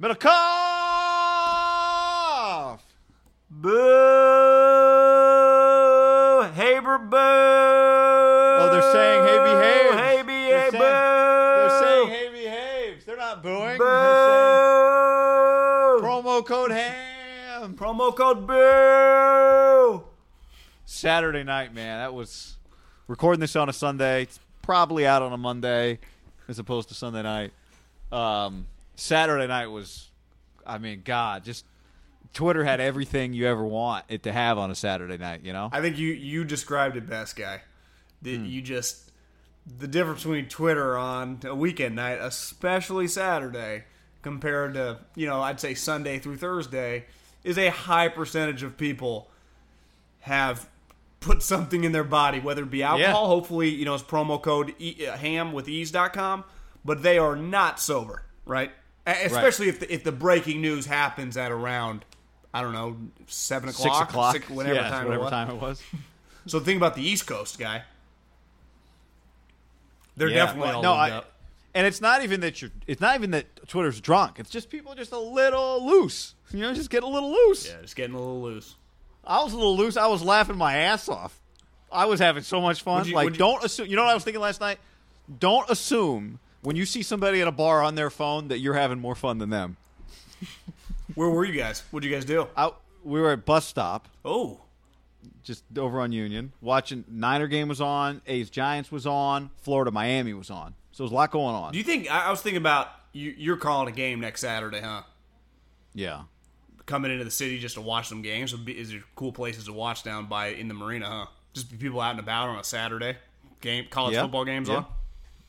Middlekauff! Boo! Haber boo! Oh, they're saying hey behave. Hey They're behave boo! they're saying hey behaves. They're not booing. boo! They're saying promo code ham. Promo code boo! Saturday night, man. That was recording this on a Sunday. It's probably out on a Monday as opposed to Sunday night. Um, Saturday night was, I mean, God, just Twitter had everything you ever want it to have on a Saturday night. You know, I think you you described it best, guy. That you just the difference between Twitter on a weekend night, especially Saturday, compared to you know I'd say Sunday through Thursday, is a high percentage of people have put something in their body, whether it be alcohol. Hopefully, you know it's promo code e- uh, ham with eaze.com, but they are not sober, right? Especially if the, if the breaking news happens at around. I don't know, seven o'clock, six o'clock, six- whatever Yeah, time it whatever was. time it was. So think about the East Coast guy. They're Yeah. definitely all no, I, up. and it's not even that you're. It's not even that Twitter's drunk. It's just people just a little loose. You know, just get a little loose. Yeah, just getting a little loose. I was a little loose. I was laughing my ass off. I was having so much fun. You- like, you- don't assume. You know what I was thinking last night? Don't assume when you see somebody at a bar on their phone that you're having more fun than them. Where were you guys? What'd you guys do? I, we were at bus stop, Oh, just over on Union, watching Niner game was on, A's Giants was on, Florida Miami was on. So there's a lot going on. do you think? I, I was thinking about you, you're calling a game next Saturday, huh? yeah. Coming into the city just to watch some games. Would be- Is there cool places to watch down by in the marina, huh? Just be people out and about on a Saturday. Game college Yeah. football games Yeah. on.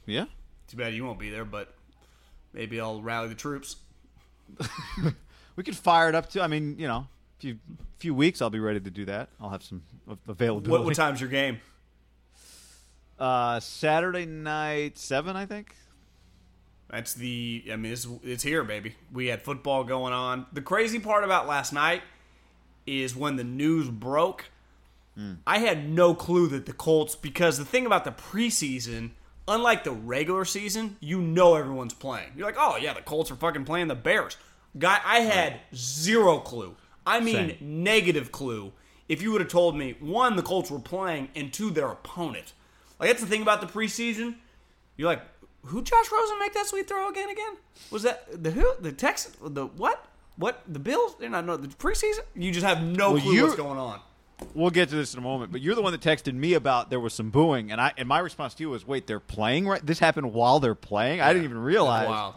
Yeah. Too bad you won't be there, but maybe I'll rally the troops. We could fire it up too. I mean, you know, a few few weeks I'll be ready to do that. I'll have some av- availability. What, what time's your game? Uh, Saturday night, seven, I think. That's the. I mean, it's, it's here, baby. We had football going on. The crazy part about last night is when the news broke. I had no clue that the Colts, because the thing about the preseason, unlike the regular season, you know everyone's playing. You're like, oh yeah, the Colts are fucking playing the Bears. Guy, I had zero clue. I mean, Same. negative clue. If you would have told me one, the Colts were playing, and two, their opponent. Like that's the thing about the preseason. You're like, who Josh Rosen make that sweet throw again? Again? Was that the who? The Texans? The what? What? The Bills? They're not know the preseason. You just have no Well, clue what's going on. We'll get to this in a moment, but you're the one that texted me about there was some booing, and I and my response to you was, "Wait, they're playing right? This happened while they're playing? I didn't even realize." Wow.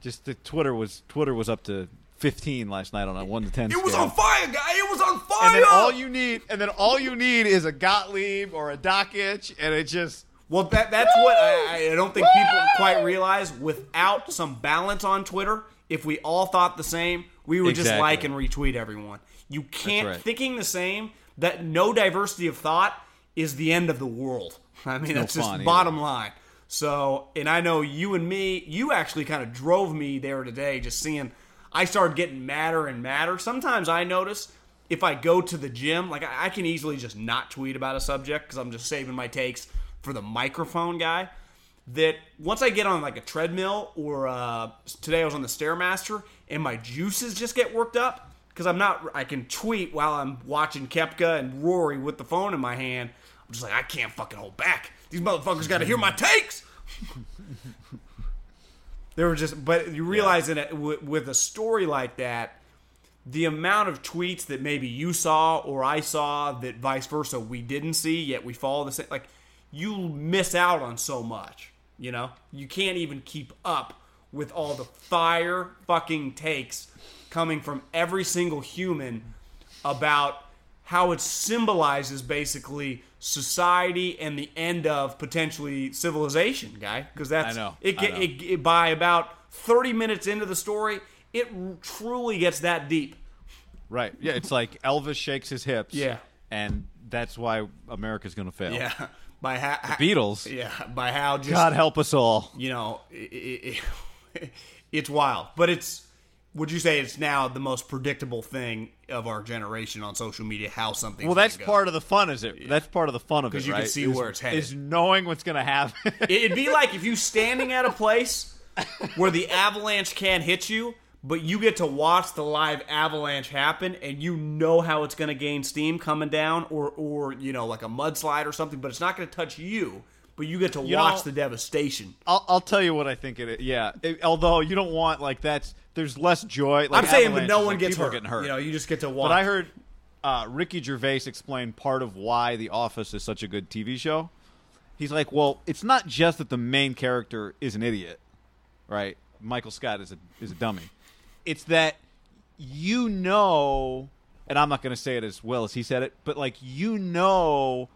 Just the Twitter was Twitter was up to 15 last night on a one to 10. It was on fire, guy. It was on fire. And then all you need, and then all you need is a Gottlieb or a Dockich, and it just Well, that that's what I, I don't think people quite realize. Without some balance on Twitter, if we all thought the same, we would just like and retweet everyone. You can't right. thinking the same. That no diversity of thought is the end of the world. I mean, no that's just either. bottom line. So, and I know you and me, you actually kind of drove me there today, just seeing. I started getting madder and madder. Sometimes I notice if I go to the gym, like I, I can easily just not tweet about a subject because I'm just saving my takes for the microphone guy. That once I get on like a treadmill or uh, today I was on the stairmaster and my juices just get worked up because I'm not. I can tweet while I'm watching Koepka and Rory with the phone in my hand. I'm just like I can't fucking hold back. These motherfuckers got to hear my takes. They were just, but you realize that with, with a story like that, the amount of tweets that maybe you saw or I saw that vice versa we didn't see, yet we follow the same, like you miss out on so much. You know, you can't even keep up with all the fire fucking takes coming from every single human about how it symbolizes basically society and the end of potentially civilization, guy. Because that's I know, It, I know. it, it by about thirty minutes into the story, it truly gets that deep. Right. Yeah, it's like Elvis shakes his hips. Yeah. And that's why America's going to fail. Yeah, by how Beatles. Yeah, by how just God help us all. you know, it, it's wild. But it's, would you say it's now the most predictable thing of our generation on social media? How something. Well, that's part of the fun, is it? That's part of the fun of it, 'Cause you can see is, where it's headed. Is knowing what's going to happen. It'd be like if you standing at a place where the avalanche can't hit you, but you get to watch the live avalanche happen, and you know how it's going to gain steam coming down, or or you know like a mudslide or something, but it's not going to touch you. But you get to You watch know- the devastation. I'll, I'll tell you what I think it is. Yeah. It- although you don't want, like, that's, there's less joy. Like, I'm saying, but no one like, gets hurt. getting hurt. You know, you just get to watch. But I heard uh, Ricky Gervais explain part of why The Office is such a good TV show. He's like, well, it's not just that the main character is an idiot, right? Michael Scott is a is a dummy. It's that you know, and I'm not going to say it as well as he said it, but like you know,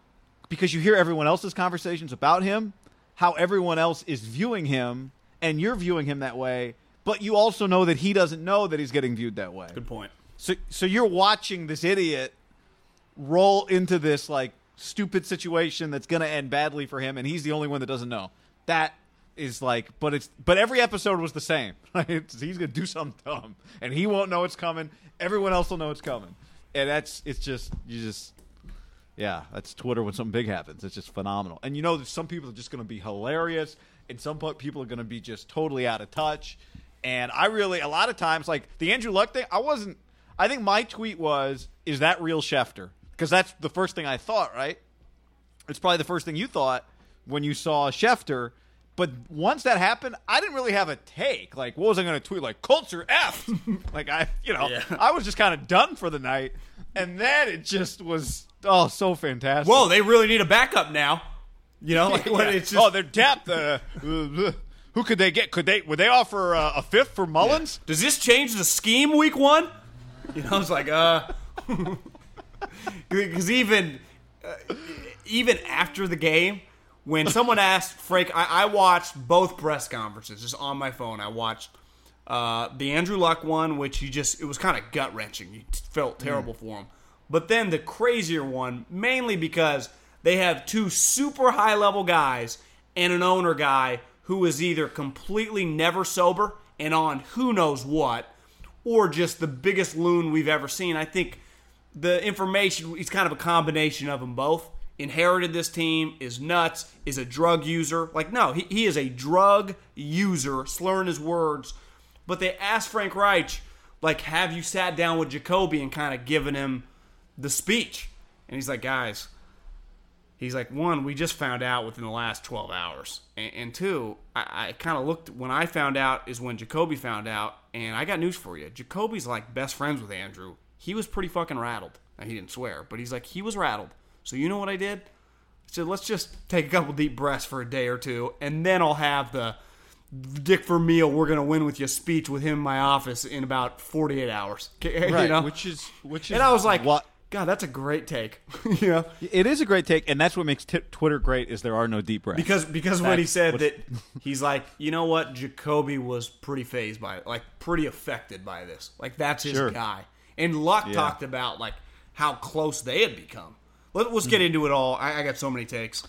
because you hear everyone else's conversations about him, how everyone else is viewing him, and you're viewing him that way. But you also know that he doesn't know that he's getting viewed that way. Good point. So so you're watching this idiot roll into this like stupid situation that's going to end badly for him and he's the only one that doesn't know. That is like but it's but every episode was the same. Right? It's, he's going to do something dumb and he won't know it's coming. Everyone else will know it's coming. And that's it's just you just yeah, that's Twitter when something big happens. It's just phenomenal. And you know that some people are just going to be hilarious and some people are going to be just totally out of touch. And I really a lot of times like the Andrew Luck thing, I wasn't I think my tweet was is that real Schefter? Because that's the first thing I thought, right? It's probably the first thing you thought when you saw Schefter. But once that happened, I didn't really have a take. Like, what was I going to tweet? Like, Colts are F. like, I, you know, Yeah. I was just kind of done for the night. And then it just was, oh, so fantastic. Whoa, they really need a backup now. You know, like when Yeah. it's just oh, their depth. Uh, who could they get? Could they? Would they offer uh, a fifth for Mullens? Does this change the scheme week one? You know, I was like, uh, because even uh, even after the game, when someone asked Frank, I, I watched both press conferences just on my phone. I watched uh, the Andrew Luck one, which you just it was kind of gut wrenching. You felt terrible for him. But then the crazier one, mainly because they have two super high level guys and an owner guy who is either completely never sober and on who knows what, or just the biggest loon we've ever seen. I think the information is kind of a combination of them both. Inherited this team, is nuts, is a drug user. Like, no, he, he is a drug user, slurring his words. But they asked Frank Reich, like, have you sat down with Jacoby and kind of given him the speech? And he's like, guys, he's like, one, we just found out within the last 12 hours. And, and two, I, I kind of looked, when I found out is when Jacoby found out. And I got news for you. Jacoby's like best friends with Andrew. He was pretty fucking rattled. Now, he didn't swear, but he's like, he was rattled. So you know what I did? I said, let's just take a couple deep breaths for a day or two, and then I'll have the Dick Vermeil, we're going to win with you speech with him in my office in about 48 hours. You Right, know? which is which is and I was like, what God, that's a great take. yeah, it is a great take, and that's what makes t- Twitter great. Is there are no deep breaths Because because when he said that he's like, you know what, Jacoby was pretty phased by it, like pretty affected by this. Like that's his Sure. guy. And Luck Yeah. talked about like how close they had become. Let, let's get into it all. I, I got so many takes.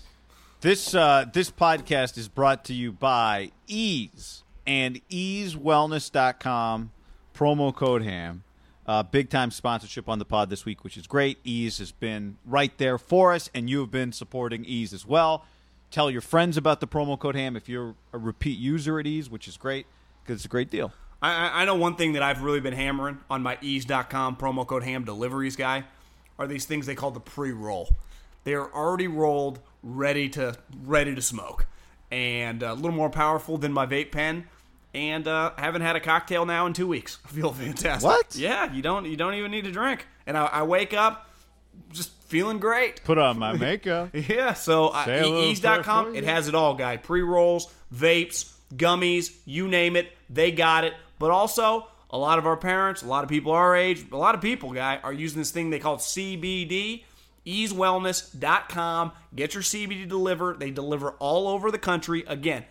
This uh, this podcast is brought to you by Eaze and EazeWellness.com. Promo code Ham. Uh, big time sponsorship on the pod this week, which is great. Eaze has been right there for us, and you have been supporting Eaze as well. Tell your friends about the promo code Ham if you're a repeat user at Eaze, which is great because it's a great deal. I, I know one thing that I've really been hammering on my eaze.com promo code ham deliveries guy are these things they call the pre-roll. They are already rolled, ready to ready to smoke, and a little more powerful than my vape pen. And uh, haven't had a cocktail now in two weeks. I feel fantastic. What? Yeah, you don't you don't even need to drink. And I, I wake up just feeling great. Put on my makeup. Yeah, so uh, Say a little prayer for eaze.com, it has it all, guy. Pre rolls, vapes, gummies, you name it, they got it. But also, a lot of our parents, a lot of people our age, a lot of people, guy, are using this thing they call CBD. EazeWellness.com. Get your CBD delivered. They deliver all over the country. Again,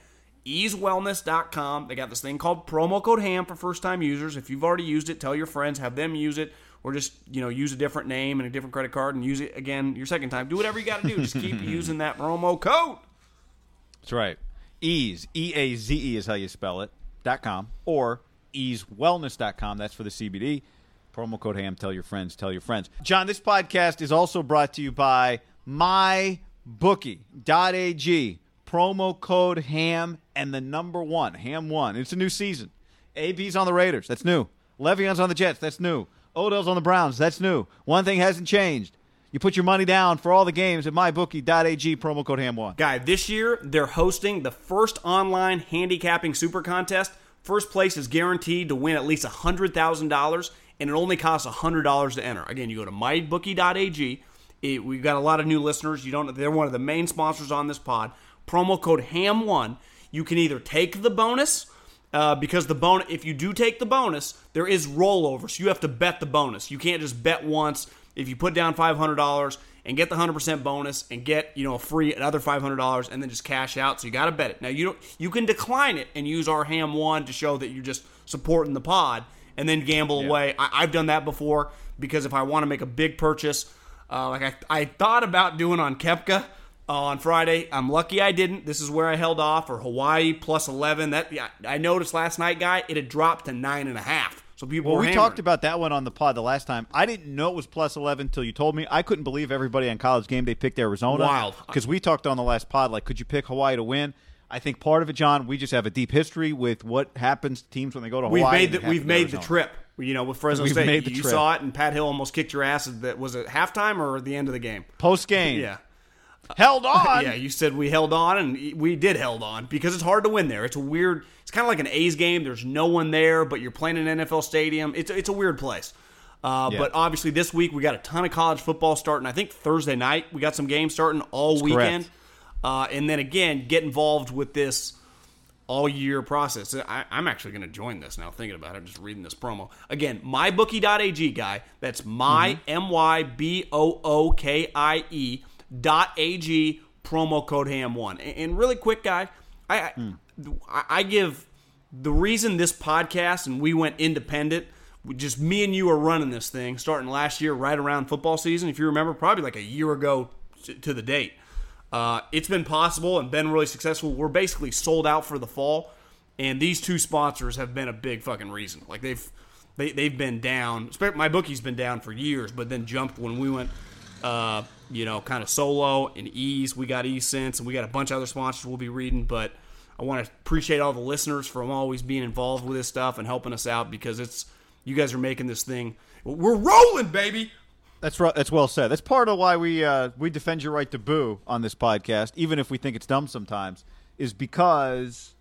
eazewellness.com. They got this thing called promo code HAM for first time users. If you've already used it, tell your friends, have them use it, or just, you know, use a different name and a different credit card and use it again your second time. Do whatever you got to do. Just keep using that promo code. That's right. Eaze, E A Z E is how you spell it, dot com, or eazewellness.com. That's for the CBD. Promo code HAM. Tell your friends. Tell your friends. John, this podcast is also brought to you by MyBookie.ag. Promo code HAM and the number one, HAM1. It's a new season. AB's on the Raiders. That's new. Le'Veon's on the Jets. That's new. Odell's on the Browns. That's new. One thing hasn't changed. You put your money down for all the games at MyBookie.ag. Promo code HAM1. Guy, this year they're hosting the first online handicapping super contest. First place is guaranteed to win at least $100,000, and it only costs $100 to enter. Again, you go to mybookie.ag. It, we've got a lot of new listeners. You don't. They're one of the main sponsors on this pod. Promo code HAM1. You can either take the bonus uh, because the bonus, if you do take the bonus, there is rollover. So you have to bet the bonus. You can't just bet once. If you put down five hundred dollars and get the hundred percent bonus and get you know a free another five hundred dollars and then just cash out. So you got to bet it. Now you don't. You can decline it and use our ham one to show that you're just supporting the pod and then gamble away. I, I've done that before because if I want to make a big purchase, uh, like I, I thought about doing on Koepka Uh, on Friday. I'm lucky I didn't. This is where I held off. Or Hawaii plus 11. That yeah, I noticed last night, guy, it had dropped to nine and a half. So people Well, we talked about that one on the pod the last time. I didn't know it was plus 11 until you told me. I couldn't believe everybody on college game day picked Arizona. Wild. Because we talked on the last pod, like, could you pick Hawaii to win? I think part of it, John, we just have a deep history with what happens to teams when they go to Hawaii. We've made the, we've made Arizona. the trip. You know, with Fresno We've State, you trip. saw it, and Pat Hill almost kicked your ass. That was it halftime or the end of the game? Post game. Yeah, Held on. yeah. You said we held on, and we did held on because it's hard to win there. It's a weird. It's kind of like an A's game. There's no one there, but you're playing an NFL stadium. It's it's a weird place. Uh, Yeah. But obviously, this week we got a ton of college football starting. I think Thursday night we got some games starting all weekend, uh, and then again get involved with this all year process. I, I'm actually going to join this now. Thinking about it, I'm just reading this promo again. Mybookie.ag guy. That's my m y b o o k i e dot ag promo code ham one. And, and really quick, guy, I, I I give the reason this podcast and we went independent. Just me and you are running this thing starting last year, right around football season. If you remember, probably like a year ago to- to the date. Uh, it's been possible and been really successful. We're basically sold out for the fall, and these two sponsors have been a big fucking reason. Like they've they, they've been down. My bookie's been down for years, but then jumped when we went, uh, you know, kind of solo and Eaze. We got Eaze since, and we got a bunch of other sponsors we'll be reading. But I want to appreciate all the listeners for always being involved with this stuff and helping us out because it's you guys are making this thing. We're rolling, baby. That's right. That's well said. That's part of why we uh, we defend your right to boo on this podcast, even if we think it's dumb sometimes, is because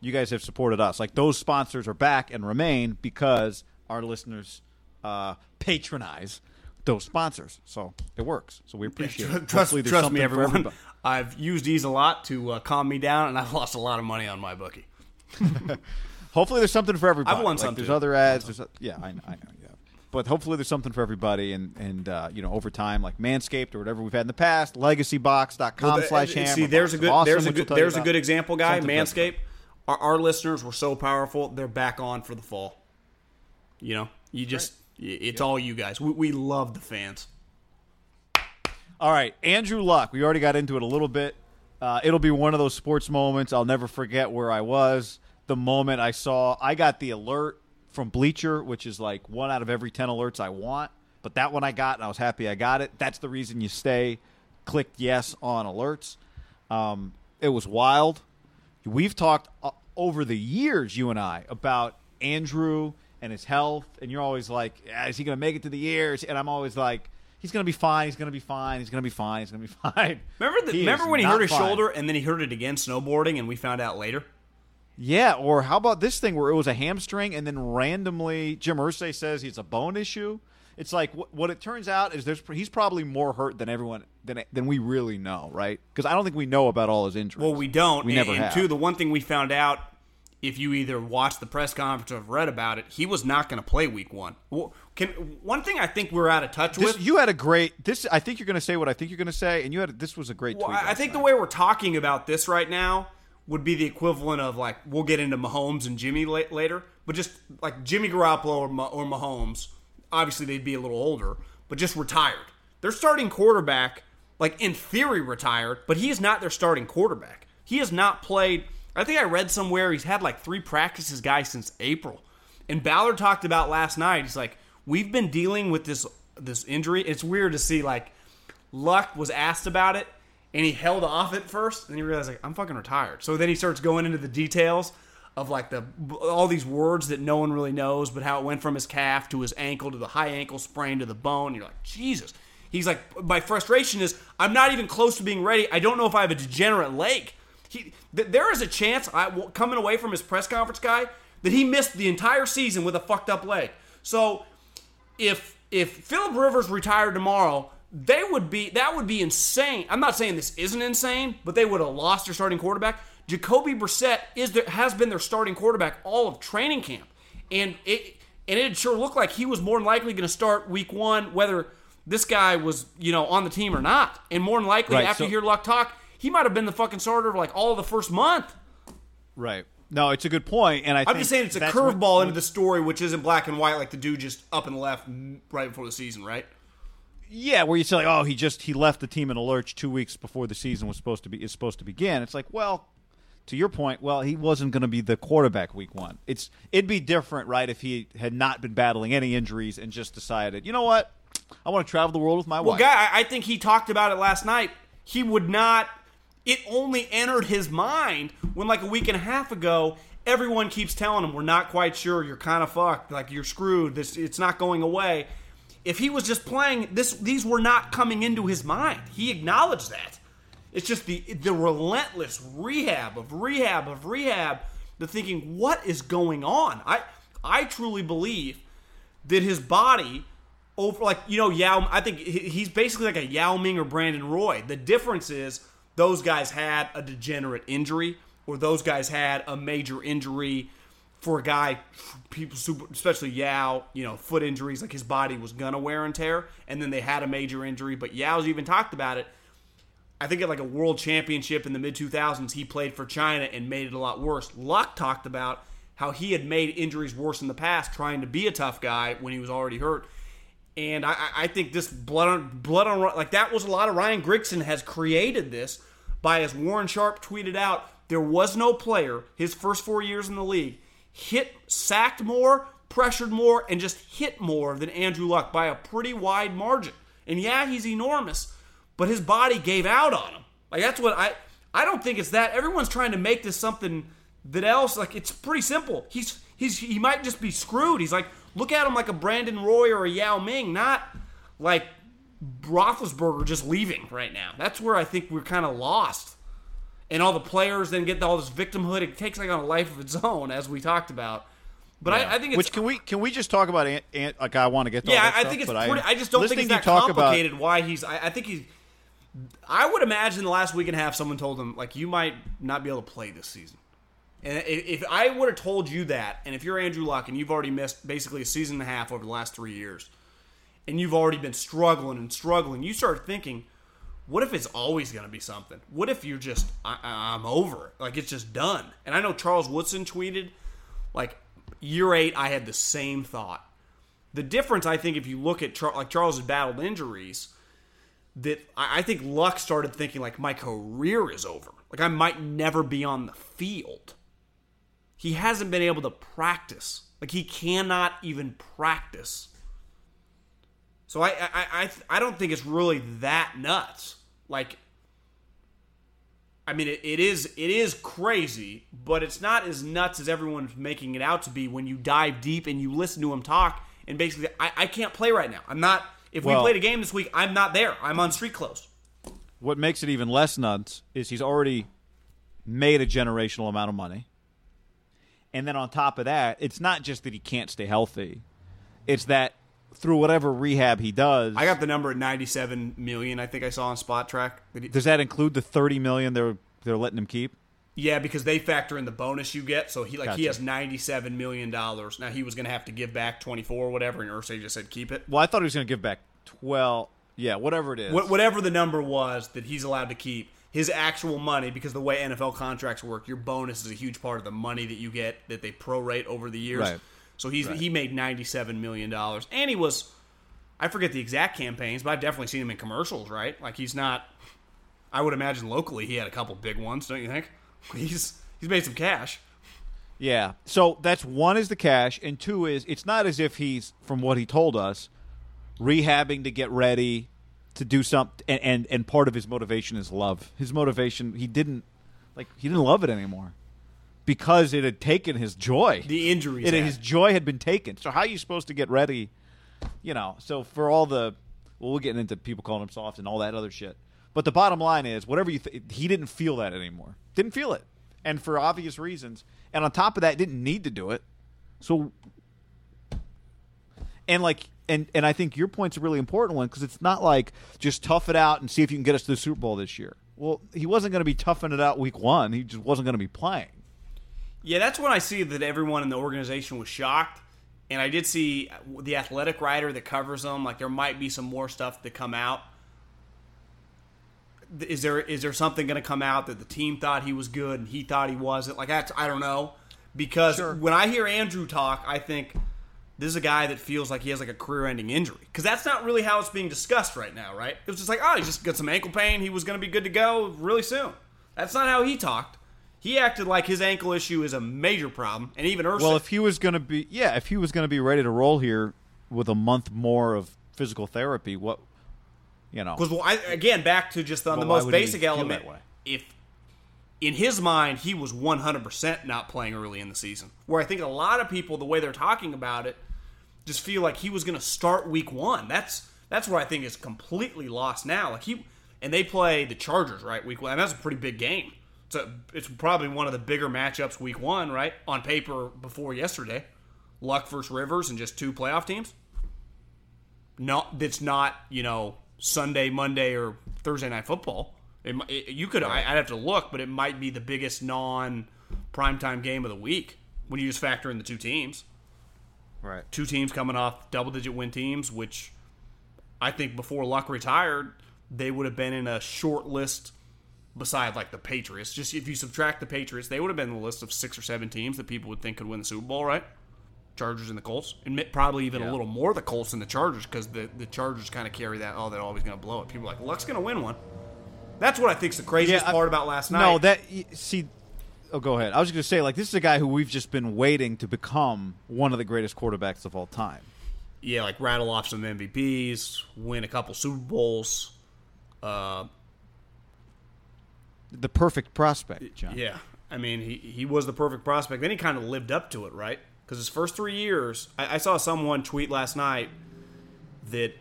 you guys have supported us. Like those sponsors are back and remain because our listeners uh, patronize those sponsors. So it works. So we appreciate it. Trust, trust me, everyone. I've used these a lot to uh, calm me down, and I've lost a lot of money on my bookie. Hopefully there's something for everybody. I've won like, some, There's other ads. There's a, yeah, I know, I know. Yeah, but hopefully there's something for everybody, and and uh, you know over time, like Manscaped or whatever we've had in the past, LegacyBox.com slash ham. See, there's a good Awesome, there's a good there's a good example, guy. Manscaped. Our, our listeners were so powerful; they're back on for the fall. You know, you just it's all you guys. We, we love the fans. All right, Andrew Luck. We already got into it a little bit. Uh, it'll be one of those sports moments. I'll never forget where I was the moment I saw. I got the alert from Bleacher, which is like one out of every ten alerts I want. But that one I got, and I was happy I got it. That's the reason you stay. Clicked yes on alerts. Um, it was wild. We've talked uh, over the years, you and I, about Andrew and his health, and you're always like, yeah, "Is he going to make it to the years?" And I'm always like, "He's going to be fine. He's going to be fine. He's going to be fine. He's going to be fine." Remember, the, He remember when he hurt his fine. shoulder and then he hurt it again snowboarding, and we found out later. Yeah, or how about this thing where it was a hamstring and then randomly Jim Irsay says he's a bone issue? It's like what, what it turns out is there's he's probably more hurt than everyone than than we really know, right? Because I don't think we know about all his injuries. Well, we don't. We and, never and have. two, the one thing we found out, if you either watched the press conference or have read about it, he was not going to play week one. Well, Can one thing I think we're out of touch This, with? you had a great. This I think you're going to say what I think you're going to say, and you had this was a great Well, tweet. I think the way we're talking about this right now would be the equivalent of like we'll get into Mahomes and Jimmy la- later, but just like Jimmy Garoppolo or, Ma- or Mahomes, obviously they'd be a little older, but just retired. Their starting quarterback, like in theory, retired, but he is not their starting quarterback. He has not played. I think I read somewhere he's had like three practices, guys, since April. And Ballard talked about last night. He's like, we've been dealing with this this injury. It's weird to see like Luck was asked about it and he held off at first, and he realized like I'm fucking retired. So then he starts going into the details of like the all these words that no one really knows, but how it went from his calf to his ankle to the high ankle sprain to the bone. You're like Jesus. He's like my frustration is I'm not even close to being ready. I don't know if I have a degenerate leg. He, th- there is a chance I coming away from his press conference guy that he missed the entire season with a fucked up leg. So if if Philip Rivers retired tomorrow, they would be that would be insane. I'm not saying this isn't insane, but they would have lost their starting quarterback. Jacoby Brissett is there, has been their starting quarterback all of training camp, and it and it sure looked like he was more than likely going to start week one, whether this guy was you know on the team or not. And more than likely, Right, after so- you hear Luck talk, he might have been the fucking starter of like all of the first month. right. No, it's a good point, and I I'm think just saying it's a curveball into the story, which isn't black and white like the dude just up and left right before the season, right? Yeah, where you say like, oh, he just he left the team in a lurch two weeks before the season was supposed to be is supposed to begin. It's like, well, to your point, well, he wasn't going to be the quarterback week one. It's it'd be different, right, if he had not been battling any injuries and just decided, you know what, I want to travel the world with my Well, wife. guy, I- I think he talked about it last night. He would not. It only entered his mind when, like a week and a half ago, everyone keeps telling him, "We're not quite sure. You're kind of fucked. Like you're screwed. This it's not going away." If he was just playing this, these were not coming into his mind. He acknowledged that. It's just the the relentless rehab of rehab of rehab. The thinking, what is going on? I I truly believe that his body over like you know Yao I think he's basically like a Yao Ming or Brandon Roy. The difference is those guys had a degenerate injury or those guys had a major injury for a guy people super especially Yao, you know, foot injuries like his body was gonna wear and tear and then they had a major injury, but Yao's even talked about it. I think at like a world championship in the mid 2000s, he played for China and made it a lot worse. Luck talked about how he had made injuries worse in the past, trying to be a tough guy when he was already hurt. And I, I- think this blood on blood on like that was a lot of Ryan Grigson has created this by as Warren Sharp tweeted out. There was no player his first four years in the league hit sacked more, pressured more, and just hit more than Andrew Luck by a pretty wide margin. And yeah, he's enormous, but his body gave out on him. Like that's what I I don't think it's that. Everyone's trying to make this something that else. Like it's pretty simple. He's he's he might just be screwed. He's like look at him like a Brandon Roy or a Yao Ming, not like Roethlisberger just leaving right now. That's where I think we're kind of lost. And all the players then get all this victimhood. It takes like on a life of its own, as we talked about. But I, I think it's Which can we can we just talk about? Ant, Ant, like I want to get to all yeah, that I, I stuff, think it's pretty. I just don't think it's that talk about- complicated. why he's? I, I think he's. I would imagine the last week and a half, someone told him like you might not be able to play this season. And if, if I would have told you that, and if you're Andrew Luck and you've already missed basically a season and a half over the last three years, and you've already been struggling and struggling, you start thinking, what if it's always going to be something? What if you're just I, I'm over like it's just done? And I know Charles Woodson tweeted, like year eight, I had the same thought. The difference, I think, if you look at Char- like Charles has battled injuries, that I, I think Luck started thinking like my career is over. Like I might never be on the field. He hasn't been able to practice. Like he cannot even practice. So I I I, I don't think it's really that nuts. Like I mean, it, it is it is crazy, but it's not as nuts as everyone's making it out to be when you dive deep and you listen to him talk. And basically, I, I can't play right now. I'm not. If Well- we played a game this week, I'm not there. I'm on street clothes. What makes it even less nuts is he's already made a generational amount of money. And then on top of that, it's not just that he can't stay healthy. It's that through whatever rehab he does. I got the number at 97 million. I think I saw on Spotrac. Does that include the 30 million they're they're letting him keep? yeah, because they factor in the bonus you get. So he like he has 97 million dollars. Now he was going to have to give back 24 or whatever, and Irsay just said keep it. Well, I thought he was going to give back 12. Yeah, whatever it is. What, whatever the number was that he's allowed to keep, his actual money, because the way NFL contracts work, your bonus is a huge part of the money that you get that they prorate over the years. Right. So he's he made ninety seven million dollars, and he was, I forget the exact campaigns, but I've definitely seen him in commercials. Right, like he's not. I would imagine locally he had a couple big ones, don't you think? He's he's made some cash. Yeah. So that's one is the cash, and two is it's not as if he's, from what he told us, rehabbing to get ready to do something. And, and and part of his motivation is love. His motivation, he didn't like he didn't love it anymore because it had taken his joy. The injuries. it, his joy had been taken. So how are you supposed to get ready? You know. So for all the, well, we're getting into people calling him soft and all that other shit. But the bottom line is, whatever you, th- he didn't feel that anymore. Didn't feel it, and for obvious reasons. And on top of that, didn't need to do it. So, and like, and and I think your point's a really important one because it's not like just tough it out and see if you can get us to the Super Bowl this year. Well, he wasn't going to be toughing it out week one. He just wasn't going to be playing. Yeah, that's when I see that everyone in the organization was shocked. And I did see the athletic writer that covers them. Like there might be some more stuff to come out. Is there is there something going to come out that the team thought he was good and he thought he wasn't? Like that's I don't know. Because when I hear Andrew talk, I think this is a guy that feels like he has like a career-ending injury. Because that's not really how it's being discussed right now, right? It was just like, oh, he just got some ankle pain. He was going to be good to go really soon. That's not how he talked. He acted like his ankle issue is a major problem, and even Irsay. Well, if he was going to be, yeah, if he was going to be ready to roll here with a month more of physical therapy, what, you know, Because well, I, again, back to just on Well, the most basic element. If in his mind he was 100% not playing early in the season, where I think a lot of people, the way they're talking about it, just feel like he was going to start week one. That's that's where I think is completely lost now. Like he and they play the Chargers right week one, and that's a pretty big game. It's a, it's probably one of the bigger matchups week one, right on paper before yesterday. Luck versus Rivers and just two playoff teams. No, that's not you know Sunday, Monday, or Thursday night football. It, it, you could I, I'd have to look, but it might be the biggest non primetime game of the week when you just factor in the two teams. right? Two teams coming off double digit win teams, which I think before Luck retired, they would have been in a short list beside like the Patriots. Just if you subtract the Patriots, they would have been the list of six or seven teams that people would think could win the Super Bowl, right? Chargers and the Colts, and probably even a little more the Colts than the Chargers because the, the Chargers kind of carry that. Oh, they're always going to blow it. People are like Luck's going to win one. That's what I think's the craziest I- part about last night. No, that see. Oh, go ahead. I was going to say, like, this is a guy who we've just been waiting to become one of the greatest quarterbacks of all time. yeah, like rattle off some MVPs, win a couple Super Bowls. Uh, The perfect prospect, John. yeah, I mean he he was the perfect prospect. Then he kind of lived up to it, right? Because his first three years, I, I saw someone tweet last night that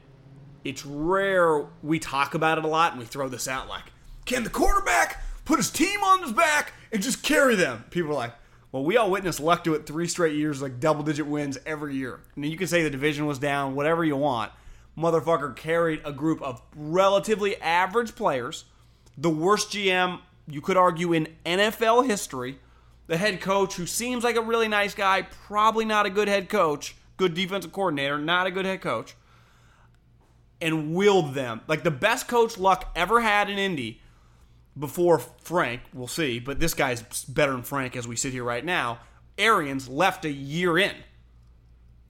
it's rare we talk about it a lot and we throw this out like, can the quarterback put his team on his back and just carry them? People are like, well, we all witnessed Luck do it three straight years, like double digit wins every year. And then you can say the division was down, whatever you want. Motherfucker carried a group of relatively average players, the worst GM you could argue in NFL history, the head coach who seems like a really nice guy, probably not a good head coach, good defensive coordinator, not a good head coach and willed them. Like the best coach Luck ever had in Indy before Frank, we'll see, but this guy's better than Frank as we sit here right now. Arians left a year in.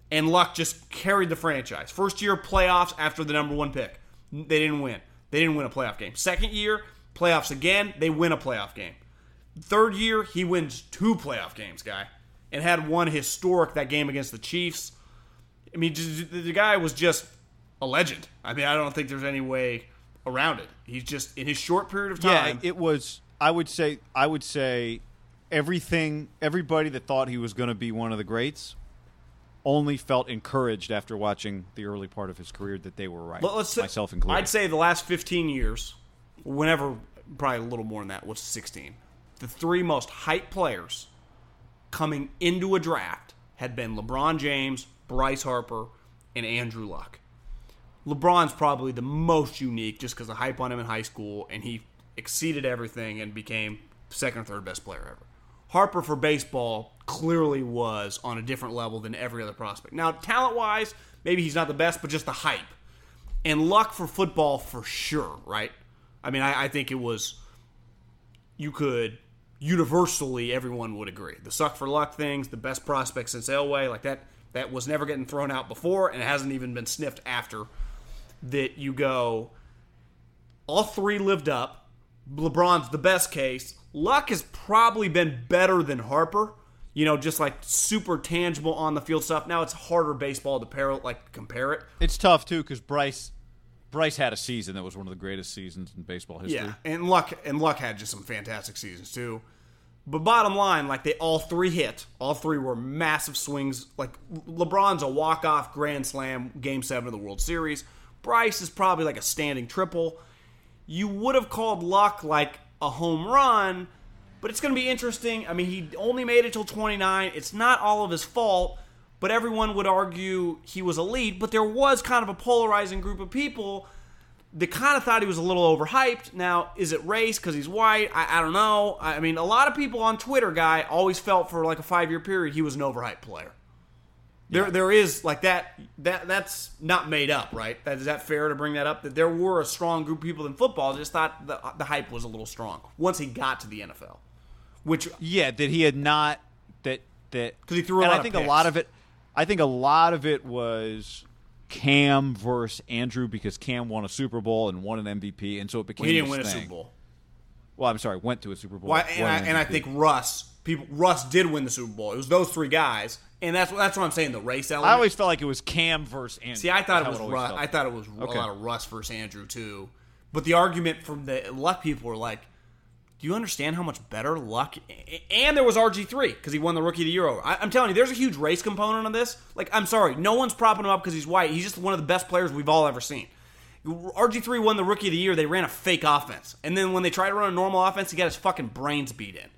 And Luck just carried the franchise. First year playoffs after the number one pick. They didn't win. They didn't win a playoff game. Second year, playoffs again, they win a playoff game. Third year, he wins two playoff games, guy, and had one historic that game against the Chiefs. I mean, the guy was just a legend. I mean, I don't think there's any way around it. He's just in his short period of time. Yeah, it was. I would say. I would say everything. Everybody that thought he was going to be one of the greats only felt encouraged after watching the early part of his career that they were right. Let- let's say, myself included. I'd say the last 15 years, whenever probably a little more than that was 16. The three most hyped players coming into a draft had been LeBron James, Bryce Harper, and Andrew Luck. LeBron's probably the most unique just because the hype on him in high school, and he exceeded everything and became second or third best player ever. Harper for baseball clearly was on a different level than every other prospect. Now, talent wise, maybe he's not the best, but just the hype. And luck for football for sure, right? I mean, I, I think it was, you could universally, everyone would agree. The suck for luck things, the best prospect since Elway, like that, that was never getting thrown out before and it hasn't even been sniffed after. That you go, all three lived up. LeBron's the best case. Luck has probably been better than Harper. You know, just like super tangible on the field stuff. Now it's harder baseball to pair like compare it. it's tough too because Bryce. Bryce had a season that was one of the greatest seasons in baseball history. Yeah, and Luck and Luck had just some fantastic seasons too. But bottom line, like they all three hit. All three were massive swings. Like LeBron's a walk off grand slam, game seven of the World Series. Bryce is probably like a standing triple. You would have called Luck like a home run, but it's going to be interesting. I mean, he only made it till 29. It's not all of his fault, but everyone would argue he was elite. But there was kind of a polarizing group of people that kind of thought he was a little overhyped. Now, is it race because he's white? I, I don't know. I I mean, a lot of people on Twitter, guy, always felt for like a five year period he was an overhyped player. There, there is like that. That that's not made up, right? That, is that fair to bring that up? That there were a strong group of people in football that just thought the the hype was a little strong once he got to the NFL, which Yeah, that he had not that that 'Cause he threw a and lot I think picks. a lot of it. I think a lot of it was Cam versus Andrew because Cam won a Super Bowl and won an MVP, and so it became. he didn't win a. Super Bowl. Well, I'm sorry, went to a Super Bowl. Won and, I, an and I think Russ, people, Russ did win the Super Bowl. It was those three guys, and that's that's what I'm saying. The race element. I always felt like it was Cam versus Andrew. See, I thought it was Russ. I thought it was Okay. a lot of Russ versus Andrew too. But the argument from the Luck people were like, "Do you understand how much better Luck?" And there was RG three because he won the Rookie of the Year. over. I, I'm telling you, there's a huge race component on this. Like, I'm sorry, no one's propping him up because he's white. He's just one of the best players we've all ever seen. RG3 won the Rookie of the Year. They ran a fake offense, and then when they tried to run a normal offense, he got his fucking brains beat in.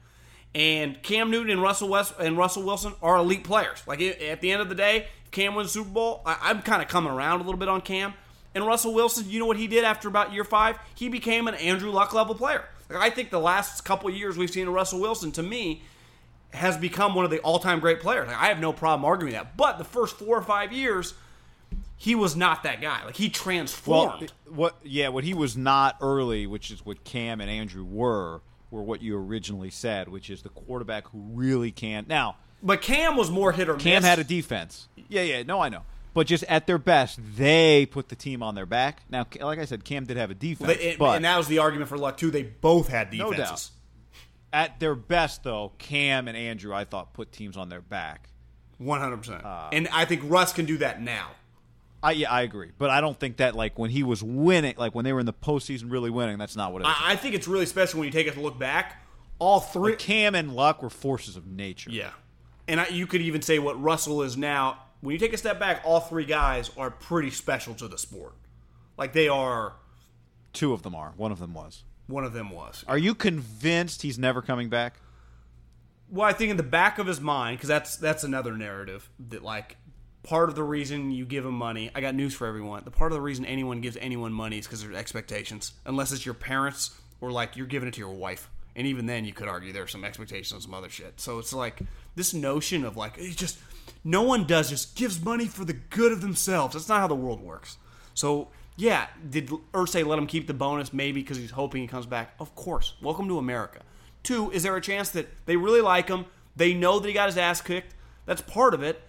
And Cam Newton and Russell West and Russell Wilson are elite players. Like at the end of the day, Cam wins the Super Bowl, I, I'm kind of coming around a little bit on Cam. And Russell Wilson, you know what he did after about year five? He became an Andrew Luck level player. I think the last couple years we've seen Russell Wilson, to me, has become one of the all-time great players. Like, I have no problem arguing that. But the first four or five years, he was not that guy. Like he Well, transformed. what? Yeah, what he was not early, which is what Cam and Andrew were, were what you originally said, which is the quarterback who really can. Now, but Cam was more hit or miss. Cam had a defense. Yeah, yeah, no, I know. But just at their best, they put the team on their back. Now, like I said, Cam did have a defense, They- but and that was the argument for Luck too. They both had No defenses. at their best, though, Cam and Andrew, I thought, put teams on their back. One hundred percent. Uh, And I think Russ can do that now. I yeah, I agree, but I don't think that like when he was winning, like when they were in the postseason, really winning, that's not what it was. I, I think it's really special when you take a look back. All three. Cam and Luck were forces of nature. Yeah, and I, you could even say what Russell is now. When you take a step back, all three guys are pretty special to the sport. Like they are. Two of them are. One of them was. One of them was. Are you convinced he's never coming back? Well, I think in the back of his mind, because that's that's another narrative that like part of the reason you give him money. I got news for everyone. The part of the reason anyone gives anyone money is because there's expectations, unless it's your parents or like you're giving it to your wife. And even then, you could argue there's some expectations on some other shit. So it's like this notion of like it's just no one does just gives money for the good of themselves. That's not how the world works. So yeah, did Irsay let him keep the bonus? Maybe because he's hoping he comes back. Of course. Welcome to America. Two, is there a chance that they really like him? They know that he got his ass kicked. That's part of it.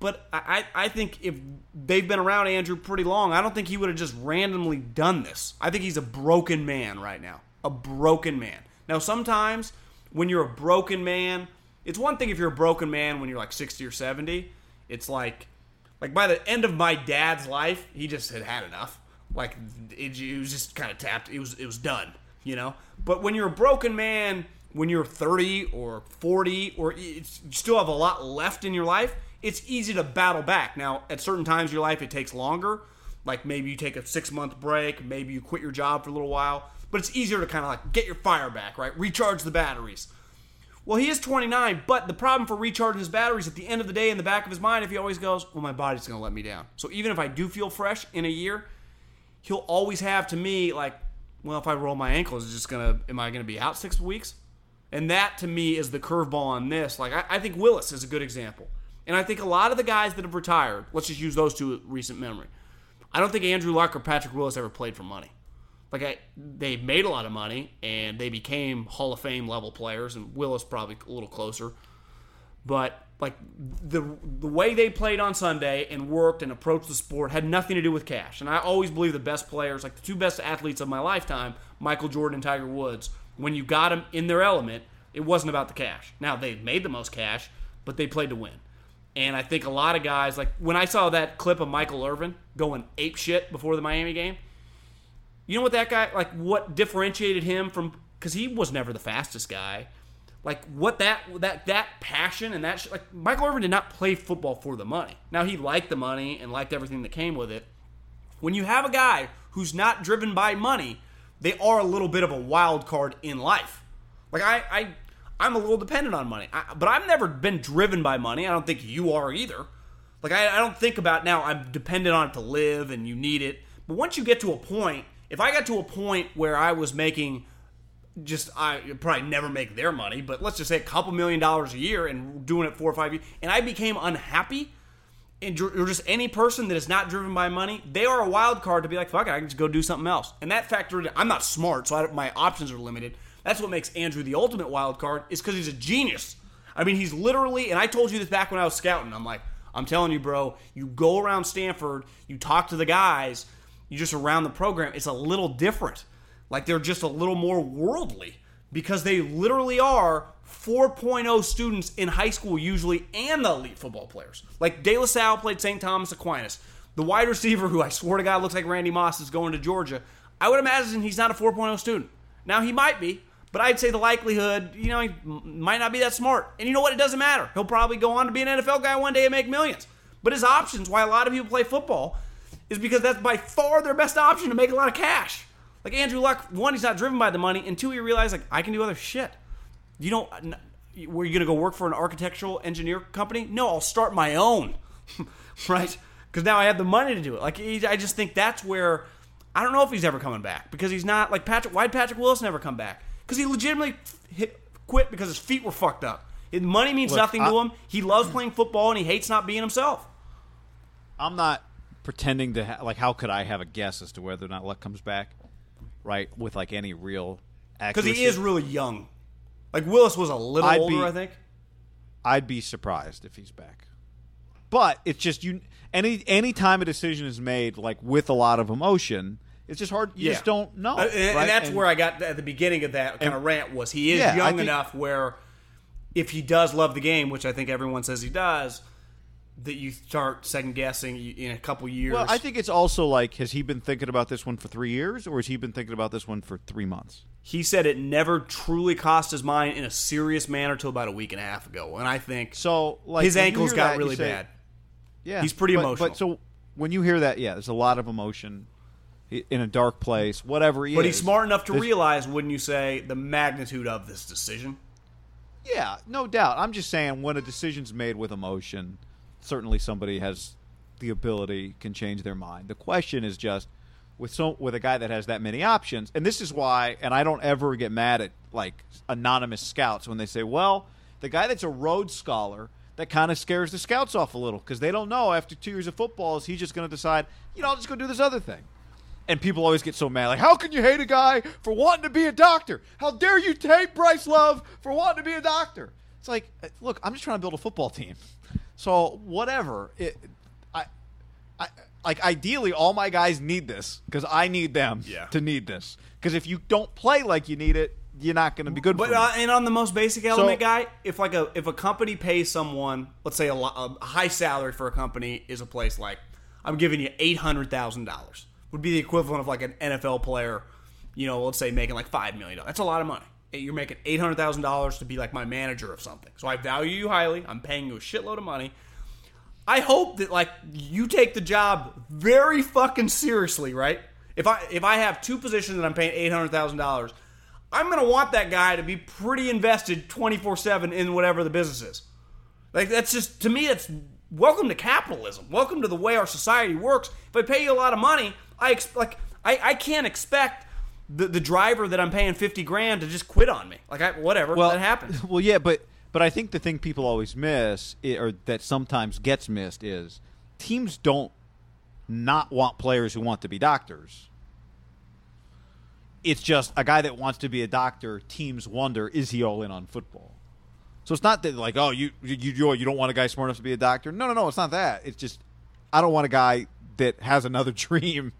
But I, I think if they've been around Andrew pretty long, I don't think he would have just randomly done this. I think he's a broken man right now. A broken man. Now, sometimes when you're a broken man, it's one thing if you're a broken man when you're like 60 or 70. It's like, like by the end of my dad's life, he just had had enough. Like it, it was just kind of tapped. It was it was done, you know. But when you're a broken man, when you're 30 or 40, or you still have a lot left in your life, it's easy to battle back. Now, at certain times in your life, it takes longer. Like maybe you take a six month break, maybe you quit your job for a little while, but it's easier to kind of like get your fire back, right? Recharge the batteries. Well, he is 29, but the problem for recharging his batteries at the end of the day in the back of his mind, if he always goes, well, my body's going to let me down. So even if I do feel fresh in a year, he'll always have to me like, well, if I roll my ankle, is just going to, am I going to be out six weeks? And that to me is the curveball on this. Like, I, I think Willis is a good example. And I think a lot of the guys that have retired, let's just use those two recent memory. I don't think Andrew Luck or Patrick Willis ever played for money. Like I, they made a lot of money and they became Hall of Fame level players, and Willis probably a little closer. But like the the way they played on Sunday and worked and approached the sport had nothing to do with cash. And I always believe the best players, like the two best athletes of my lifetime, Michael Jordan and Tiger Woods, when you got them in their element, it wasn't about the cash. Now they made the most cash, but they played to win. And I think a lot of guys, like when I saw that clip of Michael Irvin going ape shit before the Miami game, you know what that guy, like what differentiated him from, because he was never the fastest guy. Like what that that that passion and that like Michael Irvin did not play football for the money. Now he liked the money and liked everything that came with it. When you have a guy who's not driven by money, they are a little bit of a wild card in life. Like I, I I'm a little dependent on money, I, but I've never been driven by money. I don't think you are either. Like I, I don't think about now. I'm dependent on it to live, and you need it. But once you get to a point, if I got to a point where I was making just I probably never make their money, but let's just say a couple million dollars a year and doing it four or five years, and I became unhappy, and you're just any person that is not driven by money, they are a wild card to be like, fuck it, I can just go do something else. And that factor, I'm not smart, so I, my options are limited. That's what makes Andrew the ultimate wild card, is because he's a genius. I mean, he's literally, and I told you this back when I was scouting. I'm like, I'm telling you, bro, you go around Stanford, you talk to the guys, you just around the program, it's a little different. Like they're just a little more worldly because they literally are 4.0 students in high school usually and the elite football players. Like De La Salle played St. Thomas Aquinas. The wide receiver who I swear to God looks like Randy Moss is going to Georgia. I would imagine he's not a 4.0 student. Now he might be, but I'd say the likelihood, you know, he might not be that smart. And you know what? It doesn't matter. He'll probably go on to be an NFL guy one day and make millions. But his options, why a lot of people play football, is because that's by far their best option to make a lot of cash. Like Andrew Luck, one, he's not driven by the money, and two, he realized like I can do other shit. You don't. Were you gonna go work for an architectural engineer company? No, I'll start my own, right? Because now I have the money to do it. Like I just think that's where I don't know if he's ever coming back because he's not like Patrick. Why'd Patrick Willis never come back? Because he legitimately hit, quit because his feet were fucked up. His money means Look, nothing I- to him. He loves playing football and he hates not being himself. I'm not pretending to ha- like. How could I have a guess as to whether or not Luck comes back? Right, with like any real Because accuracy. he is really young. Like Willis was a little I'd older, be- I think. I'd be surprised if he's back. But it's just you. Any any time a decision is made like with a lot of emotion, it's just hard. You just don't know. Uh, and, right? and that's where I got at the beginning of that kind of rant was he is Yeah, I young think- enough where if he does love the game, which I think everyone says he does, that you start second guessing in a couple years. Well, I think it's also like, has he been thinking about this one for three years, or has he been thinking about this one for three months? he said it never truly crossed his mind in a serious manner till about a week and a half ago, and I think So, like, his ankles got that, really say- bad. Yeah, He's pretty but- emotional. But so when you hear that, yeah, there's a lot of emotion in a dark place. Whatever he But is, he's smart enough to realize, wouldn't you say, the magnitude of this decision? Yeah, no doubt. I'm just saying when a decision's made with emotion, certainly somebody has the ability can change their mind. The question is just with so with a guy that has that many options, and this is why and I don't ever get mad at like anonymous scouts when they say, "Well, the guy that's a Rhodes scholar that kind of scares the scouts off a little because they don't know after 2 years of football is he just going to decide, you know, I'll just go do this other thing." And people always get so mad. Like, how can you hate a guy for wanting to be a doctor? How dare you hate Bryce Love for wanting to be a doctor? It's like, uh, look, I'm just trying to build a football team. So whatever. It, I, I, like ideally, all my guys need this because I need them Yeah. to need this. Because if you don't play like you need it, you're not going to be good. But uh, and on the most basic element, So- guy, if like a if a company pays someone, let's say a, a high salary for a company is a place like I'm giving you eight hundred thousand dollars, would be the equivalent of like an NFL player, you know, let's say making like five million dollars. That's a lot of money. You're making eight hundred thousand dollars to be like my manager of something. So I value you highly. I'm paying you a shitload of money. I hope that like you take the job very fucking seriously, right? If I if I have two positions and I'm paying eight hundred thousand dollars, I'm gonna want that guy to be pretty invested twenty four seven in whatever the business is. Like that's just to me, that's welcome to capitalism. Welcome to the way our society works. If I pay you a lot of money, I ex- like I, I can't expect the, the driver that I'm paying fifty grand to just quit on me. Like I, whatever that happens. Well, yeah, but but I think the thing people always miss, or that sometimes gets missed, is teams don't not want players who want to be doctors. It's just a guy that wants to be a doctor. Teams wonder, is he all in on football? So it's not that like, oh, you you you you don't want a guy smart enough to be a doctor. No, no, no, it's not that. It's just I don't want a guy that has another dream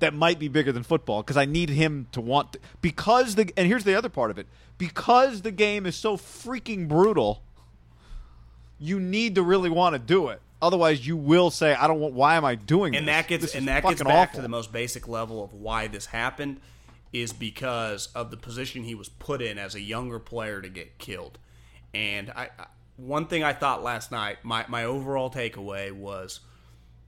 that might be bigger than football because I need him to want to, because the and here's the other part of it because the game is so freaking brutal. You need to really want to do it. Otherwise, you will say, "I don't want. Why am I doing and this? that gets This and that gets back awful." to the most basic level of why this happened is because of the position he was put in as a younger player to get killed. And I, I one thing I thought last night, my my overall takeaway was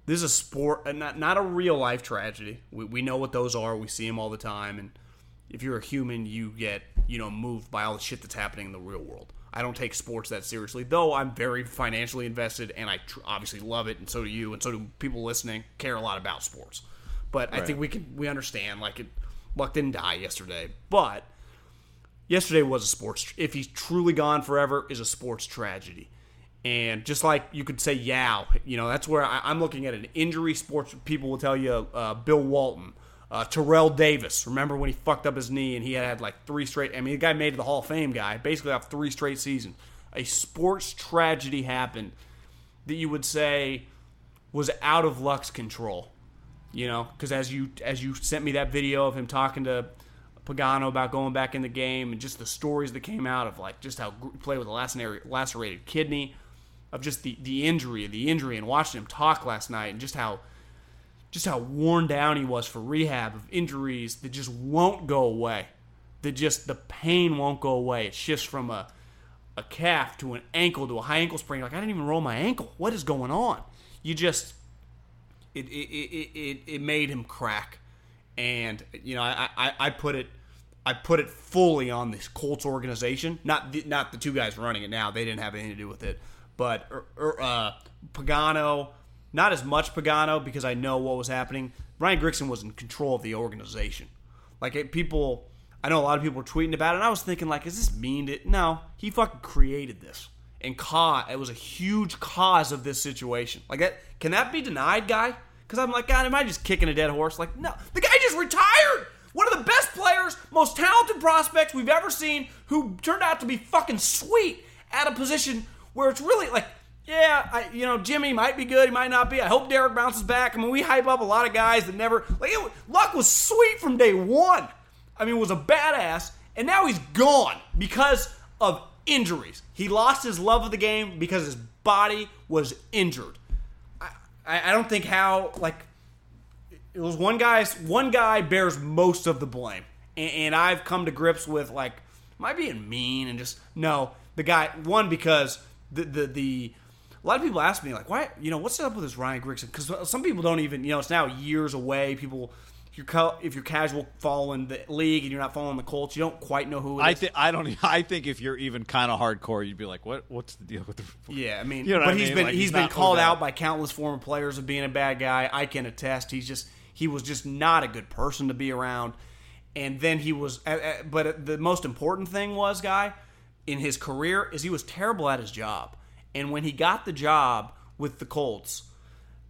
this is a sport, and not not a real life tragedy. We we know what those are. We see them all the time, and if you're a human, you get you know moved by all the shit that's happening in the real world. I don't take sports that seriously, though. I'm very financially invested, and I tr- obviously love it, and so do you, and so do people listening. Care a lot about sports, but I think we can we understand like it. Luck didn't die yesterday, but yesterday was a sports. If he's truly gone forever, is a sports tragedy. And just like you could say Yao, you know, that's where I, I'm looking at an injury. Sports people will tell you uh, Bill Walton, uh, Terrell Davis. Remember when he fucked up his knee and he had, had like three straight? I mean, the guy made the Hall of Fame guy basically off three straight seasons. A sports tragedy happened that you would say was out of Luck's control. You know, because as you as you sent me that video of him talking to Pagano about going back in the game and just the stories that came out of like just how he played with a lacerated kidney, of just the the injury, the injury, and watching him talk last night and just how just how worn down he was for rehab of injuries that just won't go away. That just the pain won't go away. It shifts from a a calf to an ankle to a high ankle sprain. Like I didn't even roll my ankle. What is going on? You just it it, it, it, it made him crack. And you know, I, I, I put it I put it fully on this Colts organization. Not the, not the two guys running it now. They didn't have anything to do with it. But er, er, uh, Pagano, not as much Pagano because I know what was happening. Ryan Grigson was in control of the organization. Like it, people, I know a lot of people were tweeting about it, and I was thinking, like, is this mean to? No, he fucking created this, and cause it was a huge cause of this situation. Like that, can that be denied, guy? Because I'm like, God, am I just kicking a dead horse? Like, no, the guy just retired. One of the best players, most talented prospects we've ever seen, who turned out to be fucking sweet at a position where it's really like, yeah, I, you know, Jimmy might be good, he might not be. I hope Derek bounces back. I mean, we hype up a lot of guys that never like. It, Luck was sweet from day one. I mean, was a badass, and now he's gone because of injuries. He lost his love of the game because his body was injured. I, I I don't think how like it was one guy's one guy bears most of the blame, and, and I've come to grips with like, am I being mean and just no the guy one because the the the a lot of people ask me like why you know what's up with this Ryan Grigson because some people don't even you know it's now years away people. If you're, ca- if you're casual following the league and you're not following the Colts, you don't quite know who it is. I think I don't. I think if you're even kind of hardcore, you'd be like, "What? What's the deal with the?" Yeah, I mean, You know but I he's mean? been Like, he's he's been called out by countless former players of being a bad guy. I can attest. He's just he was just not a good person to be around. And then he was, but the most important thing was, guy, in his career is he was terrible at his job. And when he got the job with the Colts,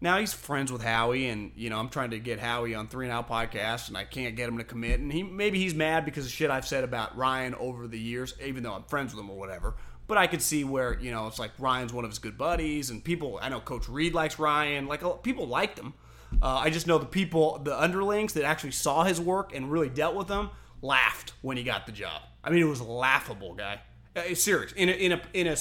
now he's friends with Howie, and you know I'm trying to get Howie on Three and Out podcast, and I can't get him to commit. And he maybe he's mad because of shit I've said about Ryan over the years, even though I'm friends with him or whatever. But I could see where you know it's like Ryan's one of his good buddies, and people. I know Coach Reed likes Ryan. Like people liked him. Uh, I just know the people, the underlings that actually saw his work and really dealt with him, laughed when he got the job. I mean, it was laughable, guy. Uh, serious. In a, in a in a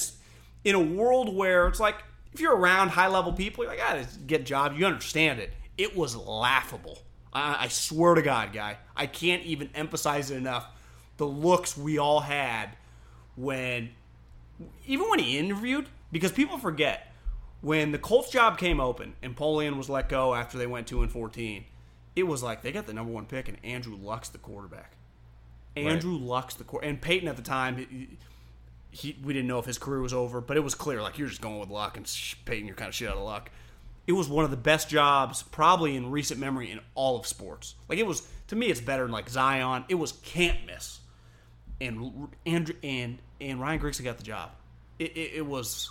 in a world where it's like if you're around high level people, you're like, ah, get jobs. You understand it. It was laughable. I, I swear to God, guy. I can't even emphasize it enough. The looks we all had when, even when he interviewed, because people forget when the Colts job came open and Polian was let go after they went two and fourteen. It was like they got the number one pick and Andrew Luck's the quarterback. Andrew right. Luck's the quarterback, and Peyton at the time. He, we didn't know if his career was over, but it was clear like you're just going with luck and Peyton, you're kind of shit out of luck. It was one of the best jobs probably in recent memory in all of sports. Like it was to me, it's better than like Zion. It was can't miss, and Andrew and and Ryan Grigson got the job. It, it, it was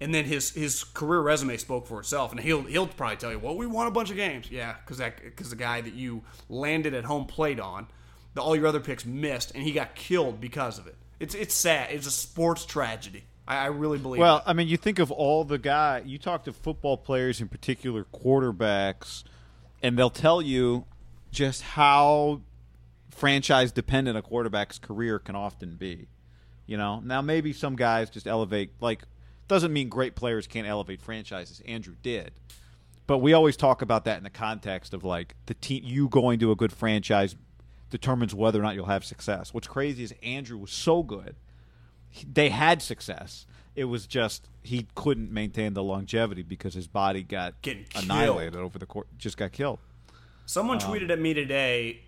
and then his his career resume spoke for itself. And he'll he'll probably tell you, well, we won a bunch of games, yeah, because that because the guy that you landed at home plate on, the, all your other picks missed, and he got killed because of it. It's it's sad. It's a sports tragedy. I, I really believe. Well, that. I mean, you think of all the guy. You talk to football players, in particular quarterbacks, and they'll tell you just how franchise dependent a quarterback's career can often be. You know, now maybe some guys just elevate like doesn't mean great players can't elevate franchises. Andrew did. But we always talk about that in the context of like the team you going to a good franchise determines whether or not you'll have success. What's crazy is Andrew was so good. They had success. It was just he couldn't maintain the longevity because his body got Getting annihilated killed. over the court. Just got killed. Someone um, tweeted at me today.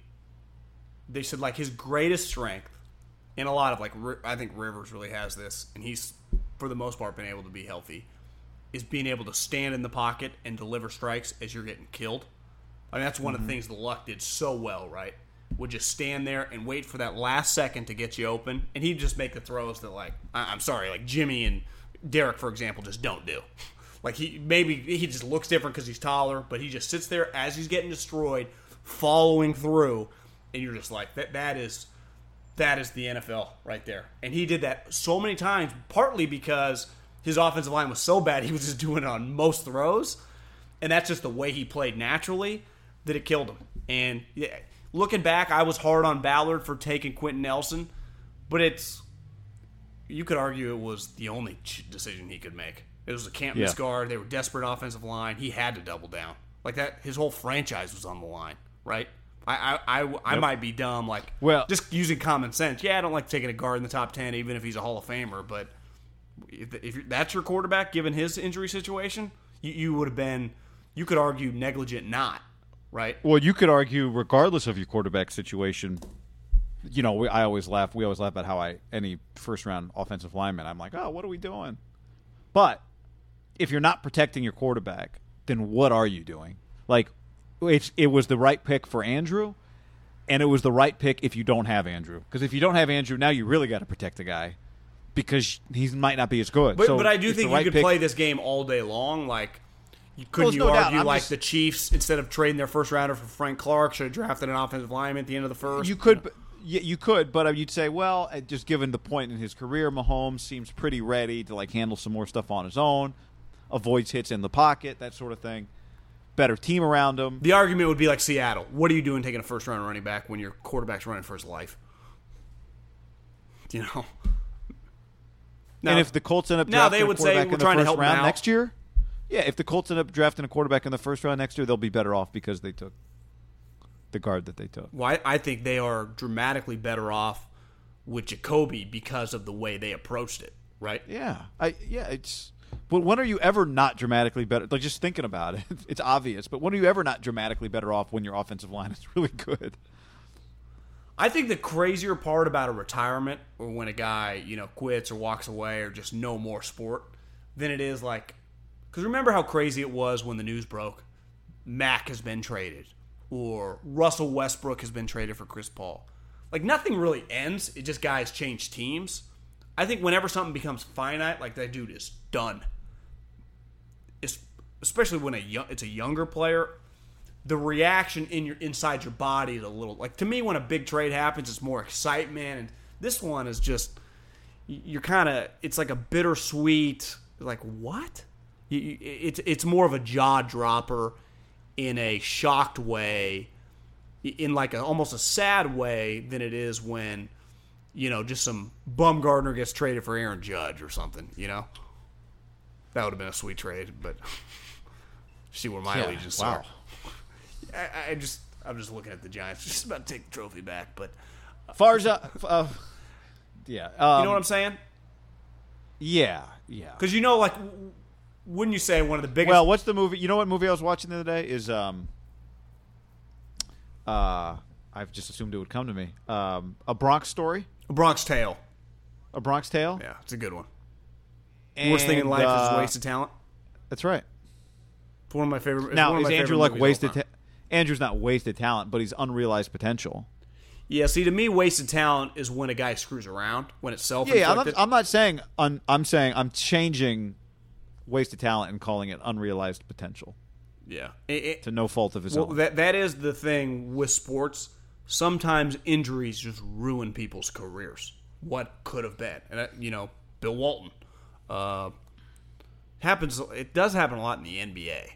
They said like his greatest strength, in a lot of like I think Rivers really has this, and he's for the most part, been able to be healthy is being able to stand in the pocket and deliver strikes as you're getting killed. I mean, that's one mm-hmm. of the mm-hmm. things the Luck did so well, right? Would just stand there and wait for that last second to get you open, and he'd just make the throws that, like, I'm sorry, like Jimmy and Derek, for example, just don't do. Like he maybe he just looks different because he's taller, but he just sits there as he's getting destroyed, following through, and you're just like that. That is that is the NFL right there. And he did that so many times, partly because his offensive line was so bad, he was just doing it on most throws. And that's just the way he played naturally that it killed him. And yeah, looking back, I was hard on Ballard for taking Quenton Nelson, but it's you could argue it was the only decision he could make. It was a can't miss yeah. guard. They were desperate offensive line. He had to double down like that. His whole franchise was on the line, right? I I, I, I might be dumb, like well, just using common sense. Yeah, I don't like taking a guard in the top ten, even if he's a Hall of Famer. But if, if that's your quarterback, given his injury situation, you, you would have been, you could argue negligent, not right. Well, you could argue, regardless of your quarterback situation, you know, we, I always laugh. We always laugh about how I any first round offensive lineman. I'm like, oh, what are we doing? But if you're not protecting your quarterback, then what are you doing? Like, it's it was the right pick for Andrew, and it was the right pick if you don't have Andrew. Because if you don't have Andrew, now you really got to protect the guy because he might not be as good. But, so but I do think right you could pick. play this game all day long. Like, couldn't you no argue like just, the Chiefs instead of trading their first rounder for Frank Clark should have drafted an offensive lineman at the end of the first? You could. Yeah, you could, but you'd say, well, uh, just given the point in his career, Mahomes seems pretty ready to like handle some more stuff on his own, avoids hits in the pocket, that sort of thing better team around him. The argument would be like Seattle. What are you doing taking a first round running back when your quarterback's running for his life? You know. Now, and if the Colts end up now they would say we're trying to help round next year, yeah, if the Colts end up drafting a quarterback in the first round next year, they'll be better off because they took the guard that they took. Well, I, I think they are dramatically better off with Jacoby because of the way they approached it. Right? Yeah, I yeah it's but when are you ever not dramatically better? Like just thinking about it, it's obvious. But when are you ever not dramatically better off when your offensive line is really good? I think the crazier part about a retirement or when a guy, you know, quits or walks away or just no more sport than it is like cuz remember how crazy it was when the news broke Mack has been traded or Russell Westbrook has been traded for Chris Paul. Like nothing really ends, it just guys change teams. I think whenever something becomes finite, like that dude is done. It's, especially when a young, it's a younger player, the reaction in your inside your body is a little like to me when a big trade happens, it's more excitement, and this one is just you're kind of it's like a bittersweet like what? It's it's more of a jaw dropper in a shocked way, in like a almost a sad way than it is when you know just some bum Gardner gets traded for Aaron Judge or something. You know, that would have been a sweet trade, but see where my Yeah, allegiance wow. are. I, I just I'm just looking at the Giants, just about to take the trophy back, but Far as uh, uh, yeah, um, you know what I'm saying? yeah, yeah. Because you know, like, wouldn't you say one of the biggest? Well, what's the movie? You know what movie I was watching the other day is um. Uh, I've just assumed it would come to me. Um, a Bronx Story, a Bronx Tale. a Bronx Tale. Yeah, it's a good one. And, Worst thing in life uh, is wasted talent. That's right. It's one of my favorite. it's Now one of is my Andrew favorite Luck movies of all wasted? Ta- Andrew's not wasted talent, but he's unrealized potential. yeah, see, to me, wasted talent is when a guy screws around when it's self Yeah, I'm inflicted. not, I'm not saying. Un, I'm saying I'm changing wasted talent and calling it unrealized potential yeah, It- it- to no fault of his well, own. that that is the thing with sports. Sometimes injuries just ruin people's careers. What could have been, and uh, you know, Bill Walton. Uh, happens. It does happen a lot in the NBA.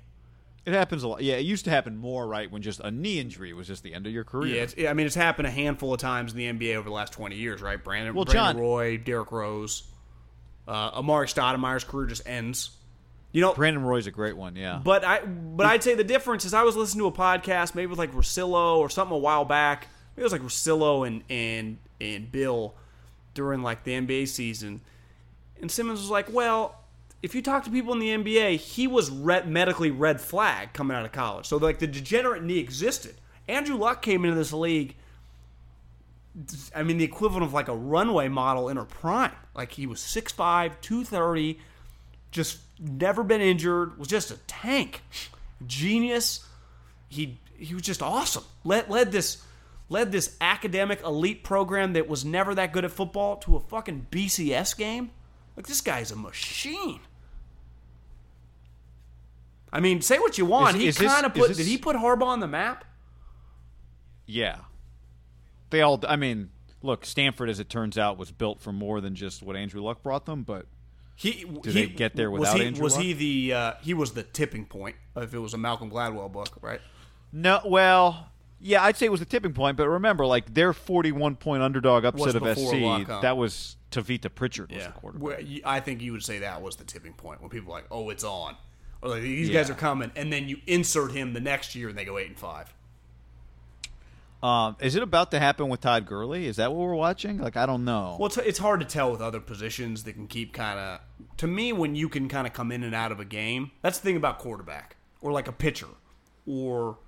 it happens a lot. Yeah, it used to happen more, right? When just a knee injury was just the end of your career. Yeah, it's, I mean, it's happened a handful of times in the NBA over the last 20 years, right? Brandon, Well, Brandon John- Roy, Derrick Rose. Uh, Amar'e Stoudemire's career just ends. You know, Brandon Roy's a great one. Yeah. but I but I'd say the difference is I was listening to a podcast, maybe with like Russillo or something a while back. Maybe it was like Russillo and and and Bill during like the NBA season, and Simmons was like, "Well, if you talk to people in the NBA, he was red, medically red flag coming out of college, so like the degenerate knee existed." Andrew Luck came into this league. I mean, the equivalent of like a runway model in her prime. Like he was 6'5", 230, just never been injured, was just a tank. Genius. He he was just awesome. Led led this led this academic elite program that was never that good at football to a fucking BCS game. Like this guy's a machine. I mean, say what you want. Is- he kind of put. this- did he put Harbaugh on the map? Yeah. They all. I mean, look, Stanford, as it turns out, was built for more than just what Andrew Luck brought them. But He Did they get there was without he, Andrew Was Luck? he the uh, he was the tipping point if it was a Malcolm Gladwell book, right? no, well, yeah, I'd say it was the tipping point. But remember, like their forty-one point underdog upset of SC, that was Tavita Pritchard was Yeah, the quarterback. Where I think you would say that was the tipping point when people are like, oh, it's on, or like these Yeah. guys are coming, and then you insert him the next year and they go eight and five. Um, is it about to happen with Todd Gurley? Is that what we're watching? Like, I don't know. Well, it's, it's hard to tell with other positions that can keep kind of. To me, when you can kind of come in and out of a game, that's the thing about quarterback or like a pitcher or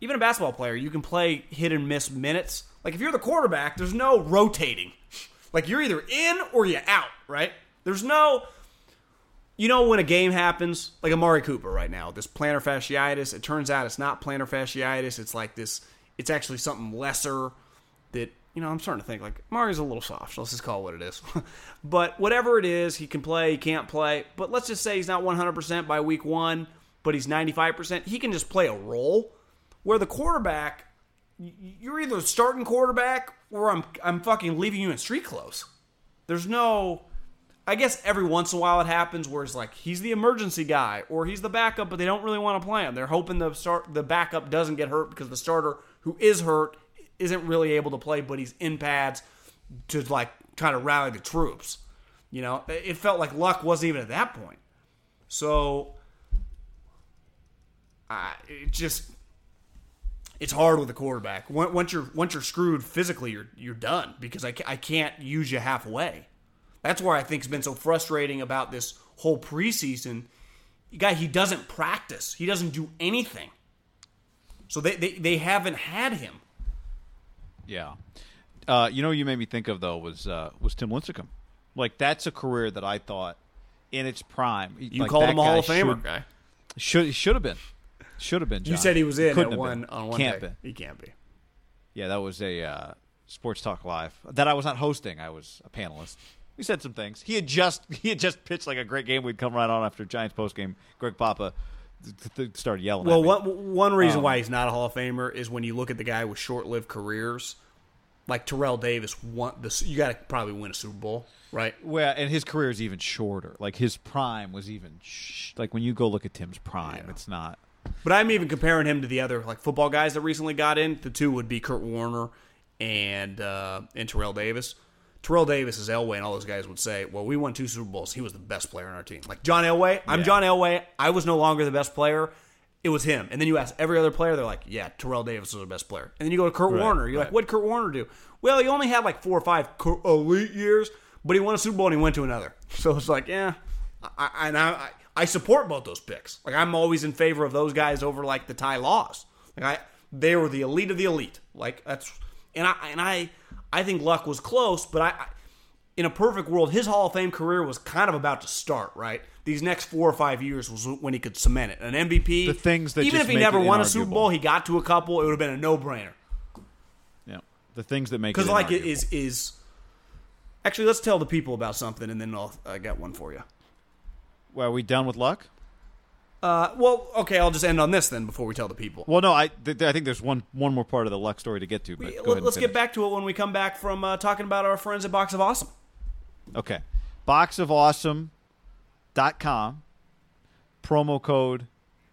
even a basketball player. You can play hit and miss minutes. Like if you're the quarterback, there's no rotating. Like you're either in or you're out, right? There's no. You know when a game happens, like Amari Cooper right now, this plantar fasciitis. It turns out it's not plantar fasciitis. It's like this. It's actually something lesser that you know. I'm starting to think like Amari's a little soft. So let's just call it what it is. but whatever it is, he can play. He can't play. But let's just say he's not 100 percent by week one, but he's 95 percent. He can just play a role. Where the quarterback, you're either starting quarterback or I'm I'm fucking leaving you in street clothes. There's no I guess every once in a while it happens where it's like he's the emergency guy or he's the backup, but they don't really want to play him. They're hoping the start the backup doesn't get hurt because the starter who is hurt isn't really able to play, but he's in pads to like kind of rally the troops. You know, it felt like luck wasn't even at that point. So, it just it's hard with a quarterback. Once you're once you're screwed physically, you're you're done because I, I can't use you halfway. That's where I think it's been so frustrating about this whole preseason. Guy, he doesn't practice. He doesn't do anything. So they, they, they haven't had him. Yeah. Uh, you know, what you made me think of though was uh, was Tim Lincecum. Like that's a career that I thought in its prime. You like, called that him a Hall guy of Famer, should- guy. Should should have been. Should have been. You said he was in Couldn't at one been. on one Can't day. be. He can't be. Yeah, that was a uh, Sports Talk Live that I was not hosting. I was a panelist. We said some things. He had just he had just pitched like a great game. We'd come right on after Giants post game. Greg Papa th- th- started yelling. Well, one, one reason Um, why he's not a Hall of Famer is when you look at the guy with short lived careers, like Terrell Davis. Won you got to probably win a Super Bowl. right? Well, and his career is even shorter. Like his prime was even sh- like when you go look at Tim's prime, it's not. But I'm even comparing him to the other like football guys that recently got in. The two would be Kurt Warner and uh, and Terrell Davis. Terrell Davis is Elway, and all those guys would say, "Well, we won two Super Bowls. He was the best player on our team." Like John Elway, I'm Yeah. John Elway. I was no longer the best player. It was him. And then you ask every other player, they're like, "Yeah, Terrell Davis was the best player." And then you go to Kurt Right, Warner. You're like, "What Kurt Warner do?" Well, he only had like four or five elite years, but he won a Super Bowl and he went to another. So it's like, yeah, I, I, and I, I I support both those picks. Like I'm always in favor of those guys over like the Ty Laws. Like I, they were the elite of the elite. Like that's, and I and I, I think Luck was close, but I, I in a perfect world, his Hall of Fame career was kind of about to start. Right, these next four or five years was when he could cement it. An MVP, The things that even if he never won a Super. Bowl, he got to a couple. It would have been a no brainer. Yeah, the things that make Because like it is is. Actually, let's tell the people about something, and then I'll, I got one for you. Well, are we done with luck? Uh, well, okay, I'll just end on this then before we tell the people. Well, no, I th- I think there's one one more part of the luck story to get to. But We- go let, ahead and us get back to it when we come back from uh, talking about our friends at Box of Awesome. Okay. Boxofawesome.com. Promo code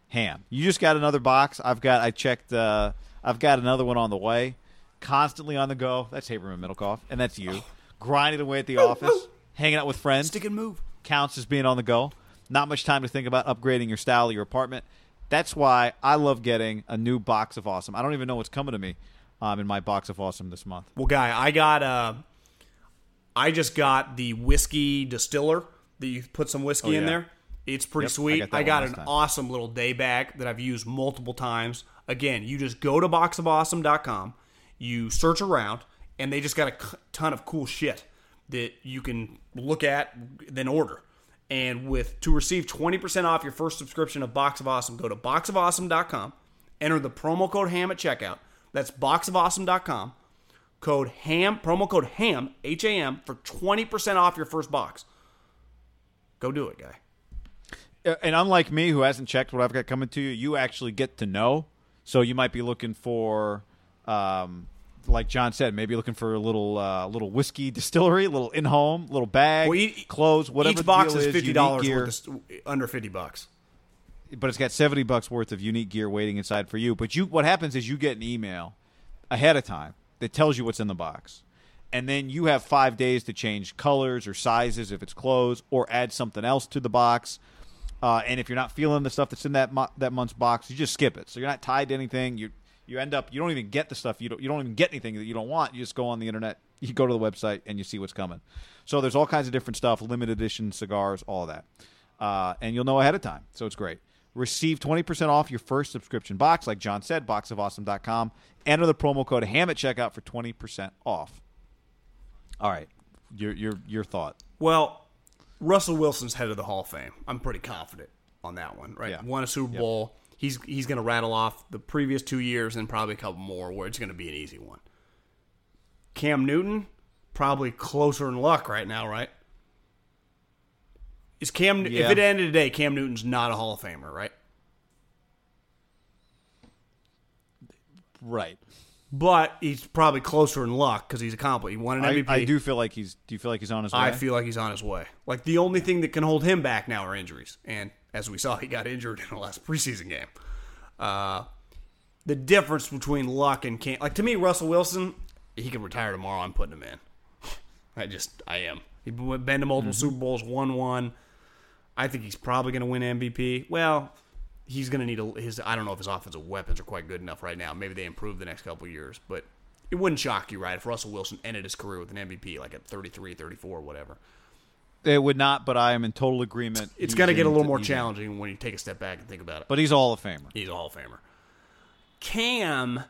ham. You just got another box. I've got I checked uh I've got another one on the way. Constantly on the go. That's Haberman Middlekauff. And that's you. Grinding away at the office. Hanging out with friends. Stick and move. counts as being on the go. Not much time to think about upgrading your style of your apartment. That's why I love getting a new box of awesome. I don't even know what's coming to me um, in my box of awesome this month. Well, guy, I got uh, I just got the whiskey distiller that you put some whiskey Oh, in there. It's pretty Yep, I sweet. got I got, an time. awesome little day bag that I've used multiple times. Again, you just go to boxofawesome.com, you search around, and they just got a ton of cool shit that you can look at, then order. And with to receive 20% off your first subscription of Box of Awesome, go to boxofawesome.com, enter the promo code HAM at checkout. That's boxofawesome.com. Code HAM, promo code HAM, H A M, for 20% off your first box. Go do it, guy. Uh, And unlike me, who hasn't checked what I've got coming to you, you actually get to know. So you might be looking for, um, like John said, maybe looking for a little uh, little whiskey distillery, a little in home, little bag, Well, each- clothes, whatever. Each the box is fifty dollars gear. worth, of, st- under fifty bucks. but it's got 70 bucks worth of unique gear waiting inside for you. But you what happens is you get an email ahead of time that tells you what's in the box. And then you have 5 days to change colors or sizes if it's clothes or add something else to the box. Uh, and if you're not feeling the stuff that's in that mo- that month's box, you just skip it. So you're not tied to anything. You you end up you don't even get the stuff you don't you don't even get anything that you don't want. You just go on the internet, you go to the website, and you see what's coming. So there's all kinds of different stuff, limited edition cigars, all of that, uh, and you'll know ahead of time. So it's great. Receive 20% off your first subscription box, like John said, boxofawesome.com. Enter the promo code HAM at checkout for 20% off. All right, your your your thought. Well, Russell Wilson's head of the Hall of Fame. I'm pretty confident on that one. Right, Yeah. won a Super Yep. Bowl. He's he's going to rattle off the previous two years and probably a couple more where it's going to be an easy one. Cam Newton probably closer in luck right now, right? Is Cam? Yeah. If it ended today, Cam Newton's not a Hall of Famer, right? Right. But he's probably closer in luck because he's accomplished. He won an I, MVP. I do feel like he's. Do you feel like he's on his way? I feel like he's on his way. Like the only thing that can hold him back now are injuries, and as we saw, he got injured in the last preseason game. Uh, the difference between Luck and Cam, like to me, Russell Wilson, he can retire tomorrow. I'm putting him in. I just, I am. He's been to multiple Super Bowls, won one. I think he's probably going to win MVP. Well, he's going to need a, his. I don't know if his offensive weapons are quite good enough right now. Maybe they improve the next couple years, but it wouldn't shock you, right, if Russell Wilson ended his career with an MVP like at 33, 34, whatever. It would not, but I am in total agreement. It's going to get a little more challenging when you take a step back and think about it. But he's all a of Famer. He's a Hall of Famer. Cam,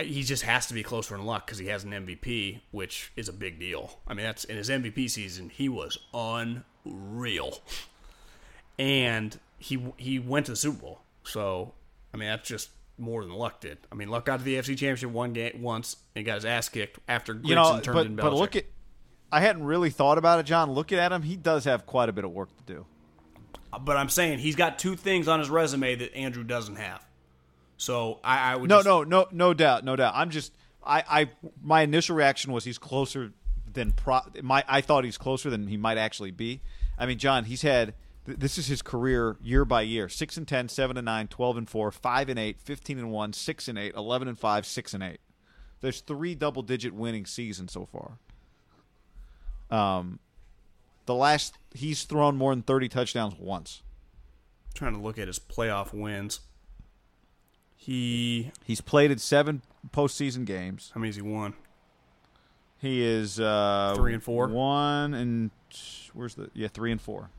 he just has to be closer in luck because he has an MVP, which is a big deal. I mean, that's in his MVP season, he was unreal, and he he went to the Super Bowl. So, I mean, that's just more than Luck did. I mean, Luck got to the AFC Championship one game once and got his ass kicked after Grigson You know, turned but, in but Belichick. look at. I hadn't really thought about it, John. Looking at him, he does have quite a bit of work to do. But I'm saying he's got two things on his resume that Andrew doesn't have. So I, I would No, just, no, no, no doubt, no doubt. I'm just, I, I, my initial reaction was he's closer than pro. My, I thought he's closer than he might actually be. I mean, John, he's had this is his career year by year: six and 10, 7 and 9, 12 and 4, 5 and 8, 15 and 1, 6 and 8, 11 and 5, 6 and 8. There's three double-digit winning seasons so far. Um, the last he's thrown more than 30 touchdowns once. trying to look at his playoff wins. He He's played in seven postseason games. how many has he won? He is uh, Three and four? One and where's the yeah three and four.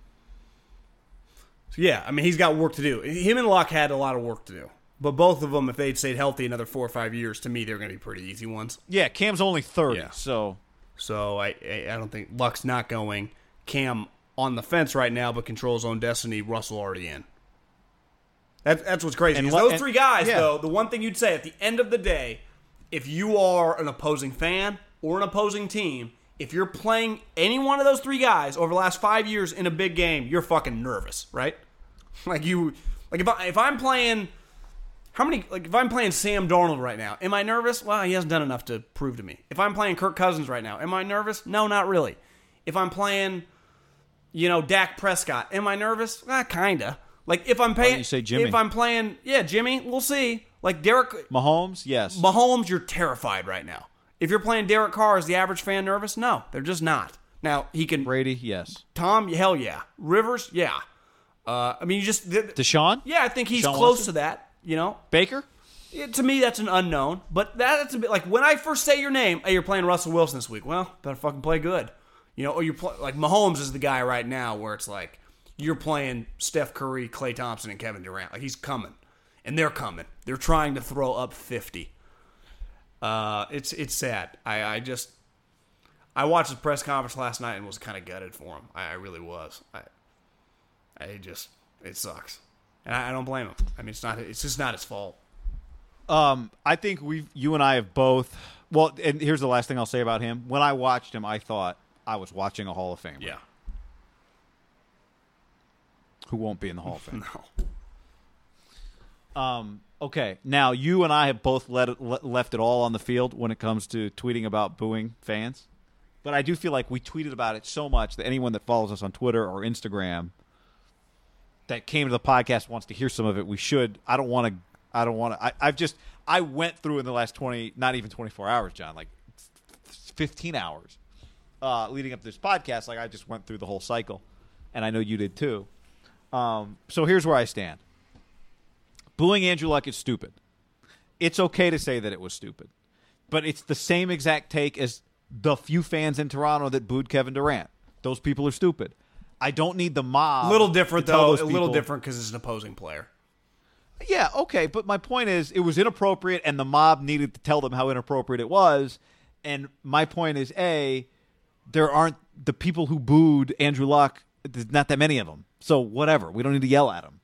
So yeah, I mean he's got work to do. Him and Luck had a lot of work to do. But both of them, if they'd stayed healthy another four or five years, to me they're going to be pretty easy ones. Yeah, Cam's only thirty, Yeah. so So I, I don't think Luck's not going. Cam on the fence right now, but controls own destiny. Russell already in. That, that's what's crazy. And those and- three guys, yeah. though, the one thing you'd say at the end of the day, if you are an opposing fan or an opposing team, if you're playing any one of those three guys over the last five years in a big game, you're fucking nervous, right? Like you, like if I if I'm playing, how many like if I'm playing Sam Darnold right now, am I nervous? Well, he hasn't done enough to prove to me. If I'm playing Kirk Cousins right now, am I nervous? No, not really. If I'm playing, you know, Dak Prescott, am I nervous? Ah, kinda. Like if I'm paying, you say Jimmy? If I'm playing, yeah, Jimmy, we'll see. Like Derek Mahomes, yes. Mahomes, you're terrified right now. If you're playing Derek Carr, is the average fan nervous? No, they're just not. Now he can. Brady, yes. Tom, hell yeah. Rivers, yeah. Uh, I mean, you just th- Deshaun, yeah, I think he's Deshaun close Watson? to that. You know, Baker, Yeah, to me that's an unknown. But that's a bit like when I first say your name, hey, you're playing Russell Wilson this week. Well, better fucking play good. You know, or you're play, like Mahomes is the guy right now where it's like you're playing Steph Curry, Klay Thompson, and Kevin Durant. Like he's coming, and they're coming. They're trying to throw up fifty. Uh, it's it's sad. I, I just I watched his press conference last night and was kind of gutted for him. I, I really was. I I just it sucks, and I, I don't blame him. I mean, it's not it's just not his fault. Um, I think we, you and I have both. Well, and here's the last thing I'll say about him. When I watched him, I thought I was watching a Hall of Famer. Yeah. Who won't be in the Hall of Fame? No. Um, okay, now you and I have both let it, le- left it all on the field when it comes to tweeting about booing fans. But I do feel like we tweeted about it so much that anyone that follows us on Twitter or Instagram that came to the podcast wants to hear some of it. We should. I don't want to. I don't want to. I've just. I went through in the last twenty, not even twenty four hours, John, like fifteen hours, uh, leading up to this podcast. Like I just went through the whole cycle, and I know you did too. Um, so here's where I stand. Booing Andrew Luck is stupid. It's okay to say that it was stupid, but it's the same exact take as the few fans in Toronto that booed Kevin Durant. Those people are stupid. I don't need the mob. A little different though. A little different because it's an opposing player. Yeah, okay, but my point is, it was inappropriate, and the mob needed to tell them how inappropriate it was. And my point is, a, there aren't the people who booed Andrew Luck. There's not that many of them, so whatever. We don't need to yell at them.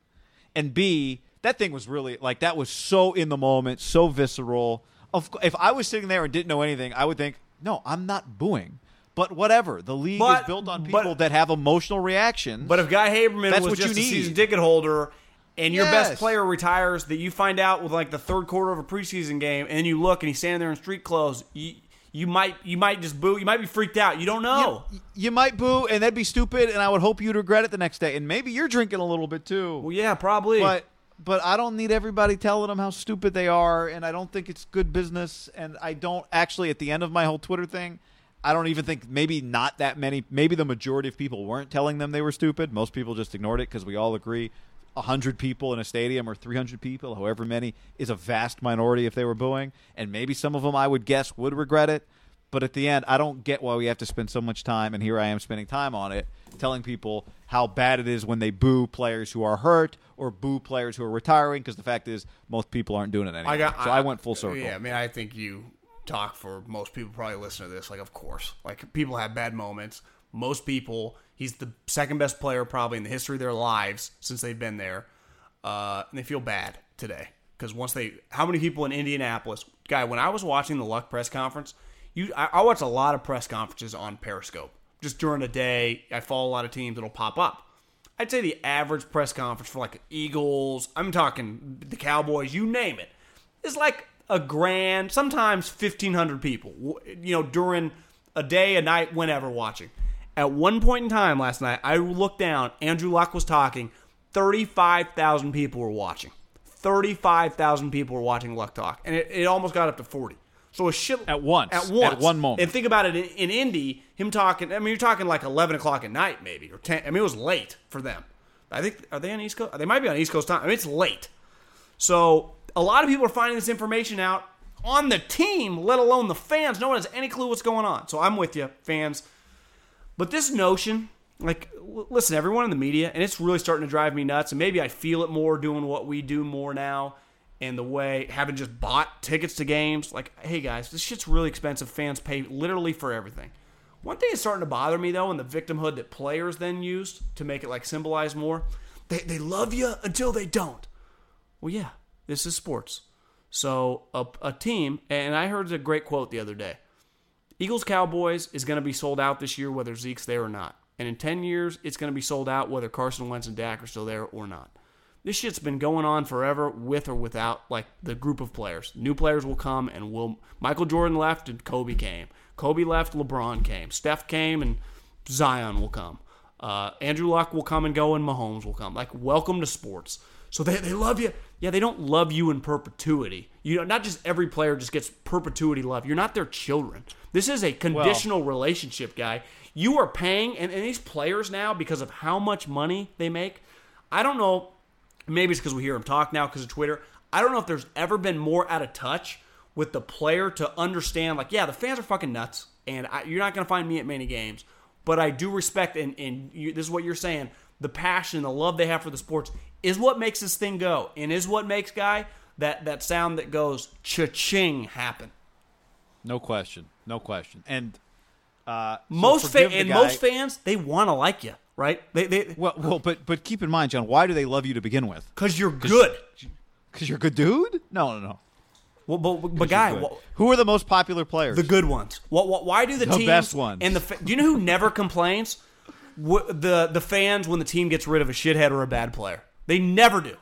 And b, that thing was really like that was so in the moment, so visceral. Of if I was sitting there and didn't know anything, I would think, no, I'm not booing. But whatever, the league But- is built on but- people that have emotional reactions. But if Guy Haberman That's was what you just a need. season ticket holder and your Yes. best player retires that you find out with like the third quarter of a preseason game and you look and he's standing there in street clothes, you, you might you might just boo. You might be freaked out. You don't know. You, you might boo, and that'd be stupid, and I would hope you'd regret it the next day. And maybe you're drinking a little bit too. well, yeah, probably. but but I don't need everybody telling them how stupid they are, and I don't think it's good business. And I don't actually, at the end of my whole Twitter thing, I don't even think maybe not that many, maybe the majority of people weren't telling them they were stupid. Most people just ignored it because we all agree. 100 people in a stadium or 300 people, however many, is a vast minority if they were booing. And maybe some of them, I would guess, would regret it. But at the end, I don't get why we have to spend so much time, and here I am spending time on it, telling people how bad it is when they boo players who are hurt or boo players who are retiring, because the fact is, most people aren't doing it anymore. I got. so I, went full circle. Yeah, I mean, I think you talk for most people. Probably listen to this. Like, of course, like people have bad moments. Most people, he's the second best player probably in the history of their lives since they've been there, uh, and they feel bad today because once they, how many people in Indianapolis, guy? When I was watching the Luck press conference, you, I, I watch a lot of press conferences on Periscope. Just during the day, I follow a lot of teams. It'll pop up. I'd say the average press conference for like Eagles, I'm talking the Cowboys, you name it, is like a grand, sometimes 1,500 people. You know, during a day, a night, whenever watching. At one point in time last night, I looked down. Andrew Luck was talking. Thirty-five thousand people were watching. Thirty-five thousand people were watching Luck talk, and it, it almost got up to forty. So a shit At once. At once. At one moment. And think about it in, in Indy, him talking. I mean, you're talking like eleven o'clock at night, maybe or ten. I mean, it was late for them. I think are they on East Coast? They might be on East Coast time. I mean, it's late. So a lot of people are finding this information out on the team, let alone the fans. No one has any clue what's going on. So I'm with you, fans. But this notion, like, listen, everyone in the media, and it's really starting to drive me nuts. And maybe I feel it more doing what we do more now, and the way having just bought tickets to games. Like, hey guys, this shit's really expensive. Fans pay literally for everything. One thing is starting to bother me though, and the victimhood that players then used to make it like symbolize more. They they love you until they don't. Well, yeah, this is sports. So a, a team, and I heard a great quote the other day. Eagles Cowboys is going to be sold out this year whether Zeke's there or not. And in 10 years, it's going to be sold out whether Carson Wentz and Dak are still there or not. This shit's been going on forever with or without like the group of players. New players will come and will Michael Jordan left and Kobe came. Kobe left, LeBron came. Steph came and Zion will come. Uh, Andrew Luck will come and go and Mahomes will come. Like welcome to sports. So they, they love you. Yeah, they don't love you in perpetuity. You know, not just every player just gets perpetuity love. You're not their children. This is a conditional relationship, guy. You are paying, and, and these players now, because of how much money they make, I don't know. Maybe it's because we hear them talk now because of Twitter. I don't know if there's ever been more out of touch with the player to understand, like, yeah, the fans are fucking nuts, and I, you're not going to find me at many games, but I do respect, and, and you, this is what you're saying, the passion, the love they have for the sports is what makes this thing go, and is what makes, guy, that, that sound that goes cha-ching happen. No question. No question. And uh, so Most fa- and guy- most fans, they want to like you, right? They, they, Well, well, but but keep in mind, John. Why do they love you to begin with? because you're good. Because you're a good dude? No, no, no. Well, but, but guy, who are the most popular players? The good ones. What, what, why do the, The teams best ones. And the do you know who never complains? The the fans when the team gets rid of a shithead or a bad player. They never do.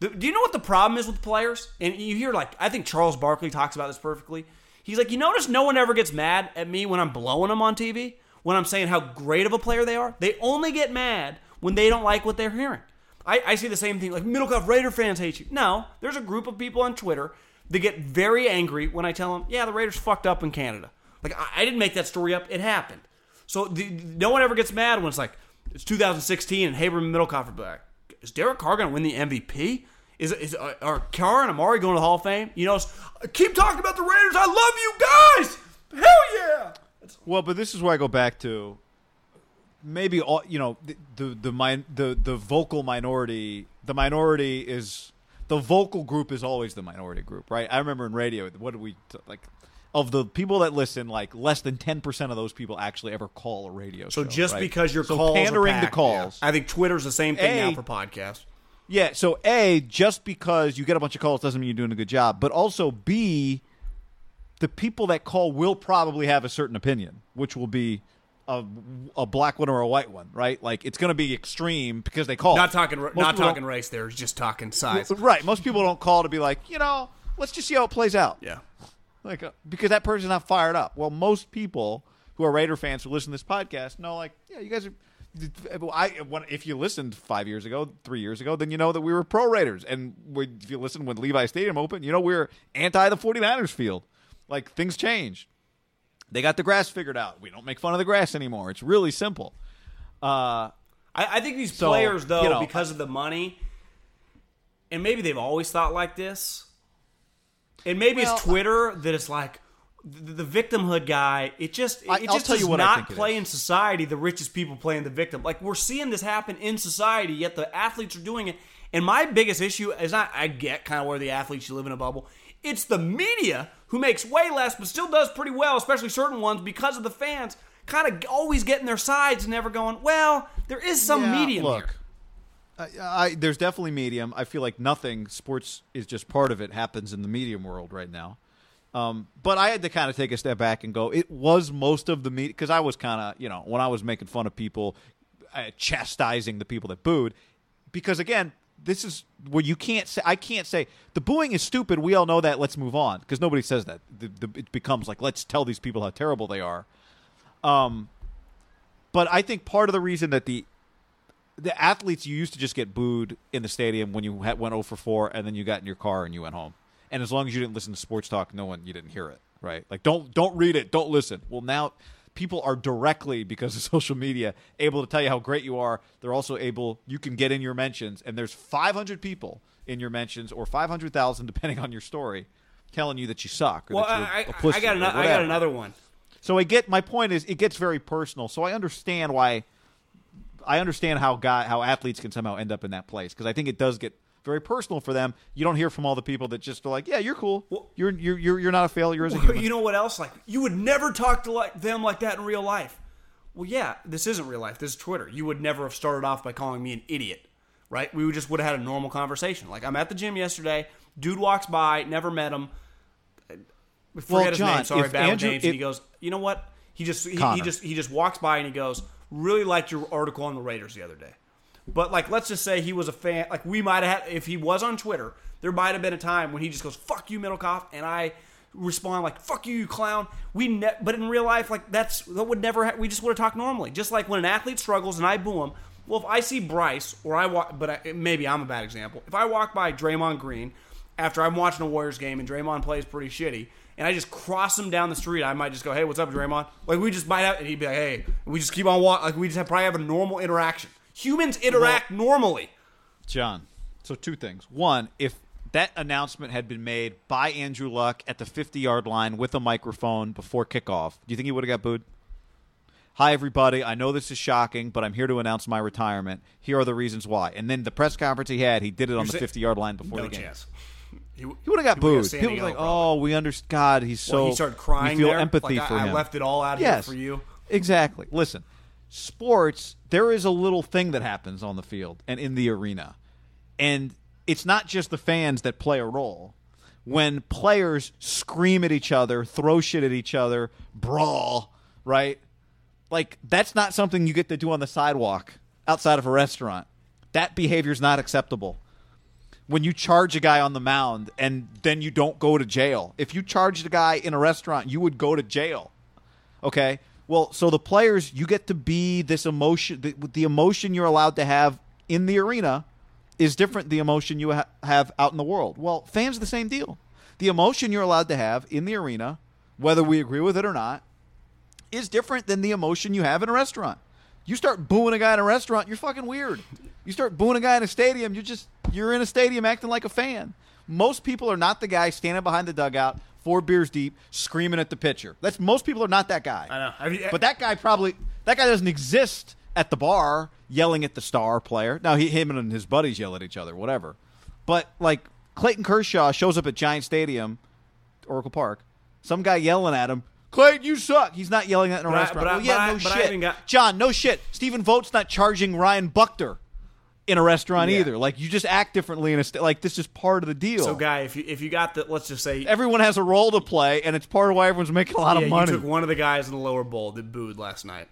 Do you know what the problem is with players? And you hear like I think Charles Barkley talks about this perfectly. He's like, you notice no one ever gets mad at me when I'm blowing them on TV, when I'm saying how great of a player they are. They only get mad when they don't like what they're hearing. I, I see the same thing. Like Middlekauff Raider fans hate you. No, there's a group of people on Twitter that get very angry when I tell them, yeah, the Raiders fucked up in Canada. Like I, I didn't make that story up; it happened. So the, no one ever gets mad when it's like it's 2016 and Haber and Middlekauff are back. Is Derek Carr going to win the MVP? Is is uh, are Carr and Amari going to the Hall of Fame? You know, keep talking about the Raiders. I love you guys. Hell yeah! Well, but this is where I go back to maybe all you know the the the, min- the the vocal minority. The minority is the vocal group is always the minority group, right? I remember in radio, what did we like? Of the people that listen, like less than ten percent of those people actually ever call a radio show. So show. just right? because your so calls pandering the calls, I think Twitter's the same thing A- now for podcasts. Yeah, so A, just because you get a bunch of calls doesn't mean you're doing a good job. But also B, the people that call will probably have a certain opinion, which will be a, a black one or a white one, right? Like it's going to be extreme because they call. Not talking, Most not talking race. There, just talking size. Right. Most people don't call to be like, you know, let's just see how it plays out. Yeah. Like uh, because that person's not fired up. Well, most people who are Raider fans who listen to this podcast know, like, yeah, you guys are. I when, if you listened five years ago, three years ago, then you know that we were pro Raiders, and we, if you listened when Levi Stadium opened, you know we were anti the 49ers field. Like things change. They got the grass figured out. We don't make fun of the grass anymore. It's really simple. Uh, I, I think these So, players, though, you know, because of the money, and maybe they've always thought like this, and maybe Well, it's Twitter that it's like the, the victimhood guy. It just it I- I'll just tell you does what I not play in society. The richest people playing the victim. Like we're seeing this happen in society, yet the athletes are doing it. And my biggest issue is not I get kind of where the athletes live in a bubble. It's the media who makes way less but still does pretty well, especially certain ones because of the fans. Kind of always getting their sides and never going. Well, there is some Yeah, medium look, here. I, I, there's definitely medium. I feel like nothing sports is just part of it happens in the medium world right now. Um, but I had to kind of take a step back and go. It was most of the media because I was kind of you know when I was making fun of people, uh, chastising the people that booed. Because again, this is where you can't say I can't say the booing is stupid. We all know that. Let's move on because nobody says that. The, the, it becomes like let's tell these people how terrible they are. Um, but I think part of the reason that the the athletes you used to just get booed in the stadium when you had, went 0 for 4 and then you got in your car and you went home. And as long as you didn't listen to sports talk, no one you didn't hear it, right? Like don't don't read it, don't listen. Well, now people are directly because of social media able to tell you how great you are. They're also able you can get in your mentions and there's 500 people in your mentions or 500,000 depending on your story telling you that you suck or Well, I, I, got I got another one. So I get my point is it gets very personal. So I understand why I understand how guy how athletes can somehow end up in that place because I think it does get very personal for them. You don't hear from all the people that just are like, "Yeah, you're cool. you're you're you're, you're not a failure as a human." you know what else? Like you would never talk to like them like that in real life. Well, yeah, this isn't real life. This is Twitter. You would never have started off by calling me an idiot, right? We would just would have had a normal conversation. Like I'm at the gym yesterday. Dude walks by, never met him. Forget Well, his name. Sorry, if bad Andrew- names. and he goes, you know what? He just he, he just he just walks by and he goes, really liked your article on the Raiders the other day. But like, let's just say he was a fan. Like we might have had, if he was on Twitter, there might have been a time when he just goes, "Fuck you, Middlekauff," and I respond like, "Fuck you, you clown." We, ne- but in real life, like that's that would never. Ha- we just would have talked normally. Just like when an athlete struggles and I boo him. Well, if I see Bryce or I walk, but I, maybe I'm a bad example. If I walk by Draymond Green after I'm watching a Warriors game and Draymond plays pretty shitty, and I just cross him down the street, I might just go, "Hey, what's up, Draymond?" Like we just might have, and he'd be like, "Hey," we just keep on walking. Like we just have, probably have a normal interaction. Humans interact normally. John. So two things. One, if that announcement had been made by Andrew Luck at the 50 yard line with a microphone before kickoff, do you think he would have got booed? Hi, everybody. I know this is shocking, but I'm here to announce my retirement. Here are the reasons why. And then the press conference he had, he did it on the 50 yard line before No the game. chance. He, He would have got booed. People were like. "Oh, we understand." God, he's so. Well, he started crying We feel there, empathy like, for I, him. I left it all out yes, here for you. Exactly. Listen, sports. There is a little thing that happens on the field and in the arena, and it's not just the fans that play a role. When players scream at each other, throw shit at each other, brawl, right? Like that's not something you get to do on the sidewalk outside of a restaurant. That behavior is not acceptable when you charge a guy on the mound and then you don't go to jail. If you charged a guy in a restaurant, you would go to jail. Okay? Well, so the players, you get to be this emotion, the, the emotion you're allowed to have in the arena is different the emotion you ha- have out in the world. Well, fans the same deal. The emotion you're allowed to have in the arena, whether we agree with it or not, is different than the emotion you have in a restaurant. You start booing a guy in a restaurant, you're fucking weird. You start booing a guy in a stadium, you're just you're in a stadium acting like a fan. Most people are not the guy standing behind the dugout, four beers deep, screaming at the pitcher. That's most people are not that guy. I know. Have you- but that guy probably that guy doesn't exist at the bar yelling at the star player. Now he him and his buddies yell at each other, whatever. But like Clayton Kershaw shows up at Giant Stadium, Oracle Park, some guy yelling at him, Clayton, you suck. He's not yelling that in a But I- restaurant. I- yeah, but I- no but I shit. got- John, no shit. Stephen Vogt's not charging Ryan Buchter in a restaurant Yeah. either. Like you just act differently in a st- like this is part of the deal. So, guy, if you if you got the, let's just say, Everyone has a role to play, and it's part of why everyone's making a lot yeah, of money. you took one of the guys in the lower bowl that booed last night.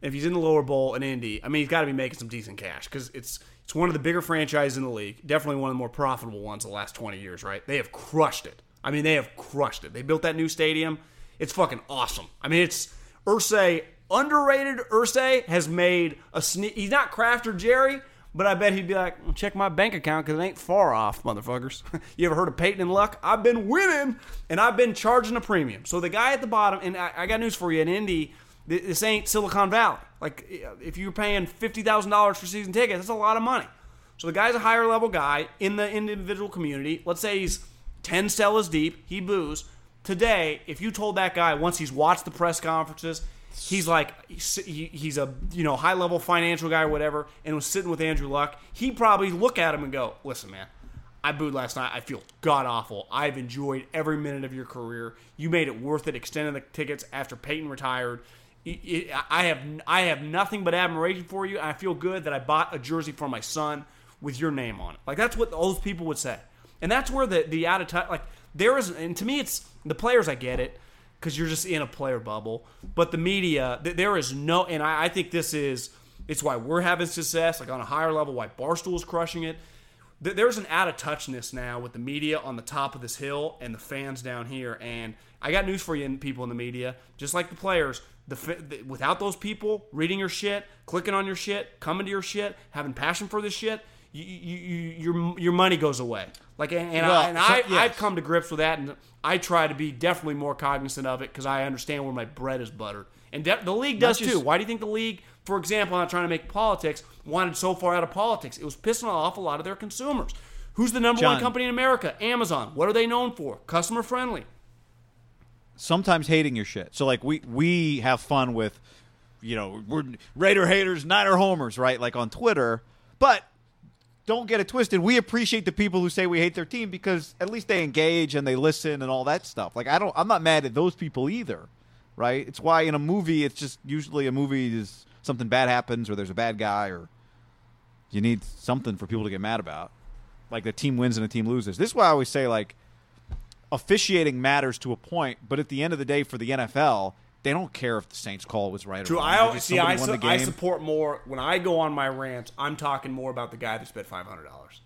If he's in the lower bowl in Indy, I mean, he's got to be making some decent cash because it's it's one of the bigger franchises in the league. Definitely one of the more profitable ones the last twenty years. Right? They have crushed it. I mean, they have crushed it. They built that new stadium. It's fucking awesome. I mean, it's Irsay underrated. Irsay has made a sne- He's not Crafter Jerry. But I bet he'd be like, well, check my bank account because it ain't far off, motherfuckers. you ever heard of Peyton and Luck? I've been winning and I've been charging a premium. So the guy at the bottom, and I, I got news for you in Indy, this ain't Silicon Valley. Like, if you're paying $50,000 for season tickets, that's a lot of money. So the guy's a higher level guy in the individual community. Let's say he's 10 Stellas deep, he boos. Today, if you told that guy once he's watched the press conferences, he's like he's, a you know high level financial guy or whatever, and was sitting with Andrew Luck, he'd probably look at him and go, "Listen, man, I booed last night. I feel god awful. I've enjoyed every minute of your career. You made it worth it. Extending the tickets after Peyton retired. I have I have nothing but admiration for you. I feel good that I bought a jersey for my son with your name on it. Like that's what those people would say, and that's where the the out of touch like there is. And to me, it's the players. I get it because you're just in a player bubble. But the media, th- there is no, and I, I think this is, it's why we're having success, like on a higher level, why Barstool's crushing it. Th- There's an out of touchness now with the media on the top of this hill and the fans down here. And I got news for you, people in the media, just like the players, The, the without those people reading your shit, clicking on your shit, coming to your shit, having passion for this shit, you, you, you, your your money goes away. Like and, and, Well, I, and so- I, yes. I've come to grips with that, and I try to be definitely more cognizant of it because I understand where my bread is buttered, and de- the league does just- too. Why do you think the league, for example, I'm not trying to make politics, wanted so far out of politics? It was pissing off a lot of their consumers. Who's the number one company in America? Amazon. What are they known for? Customer friendly. sometimes hating your shit. So like we we have fun with, you know, we're Raider haters, Niner homers, right? Like on Twitter, but. Don't get it twisted. We appreciate the people who say we hate their team because at least they engage and they listen and all that stuff. Like I don't, I'm not mad at those people either, right? It's why in a movie, it's just usually a movie is something bad happens or there's a bad guy or you need something for people to get mad about. Like the team wins and the team loses. This is why I always say like officiating matters to a point, but at the end of the day, for the NFL, they don't care if the Saints call was right or True. wrong. I always see. I, su- I support more when I go on my rants. I'm talking more about the guy that spent five hundred dollars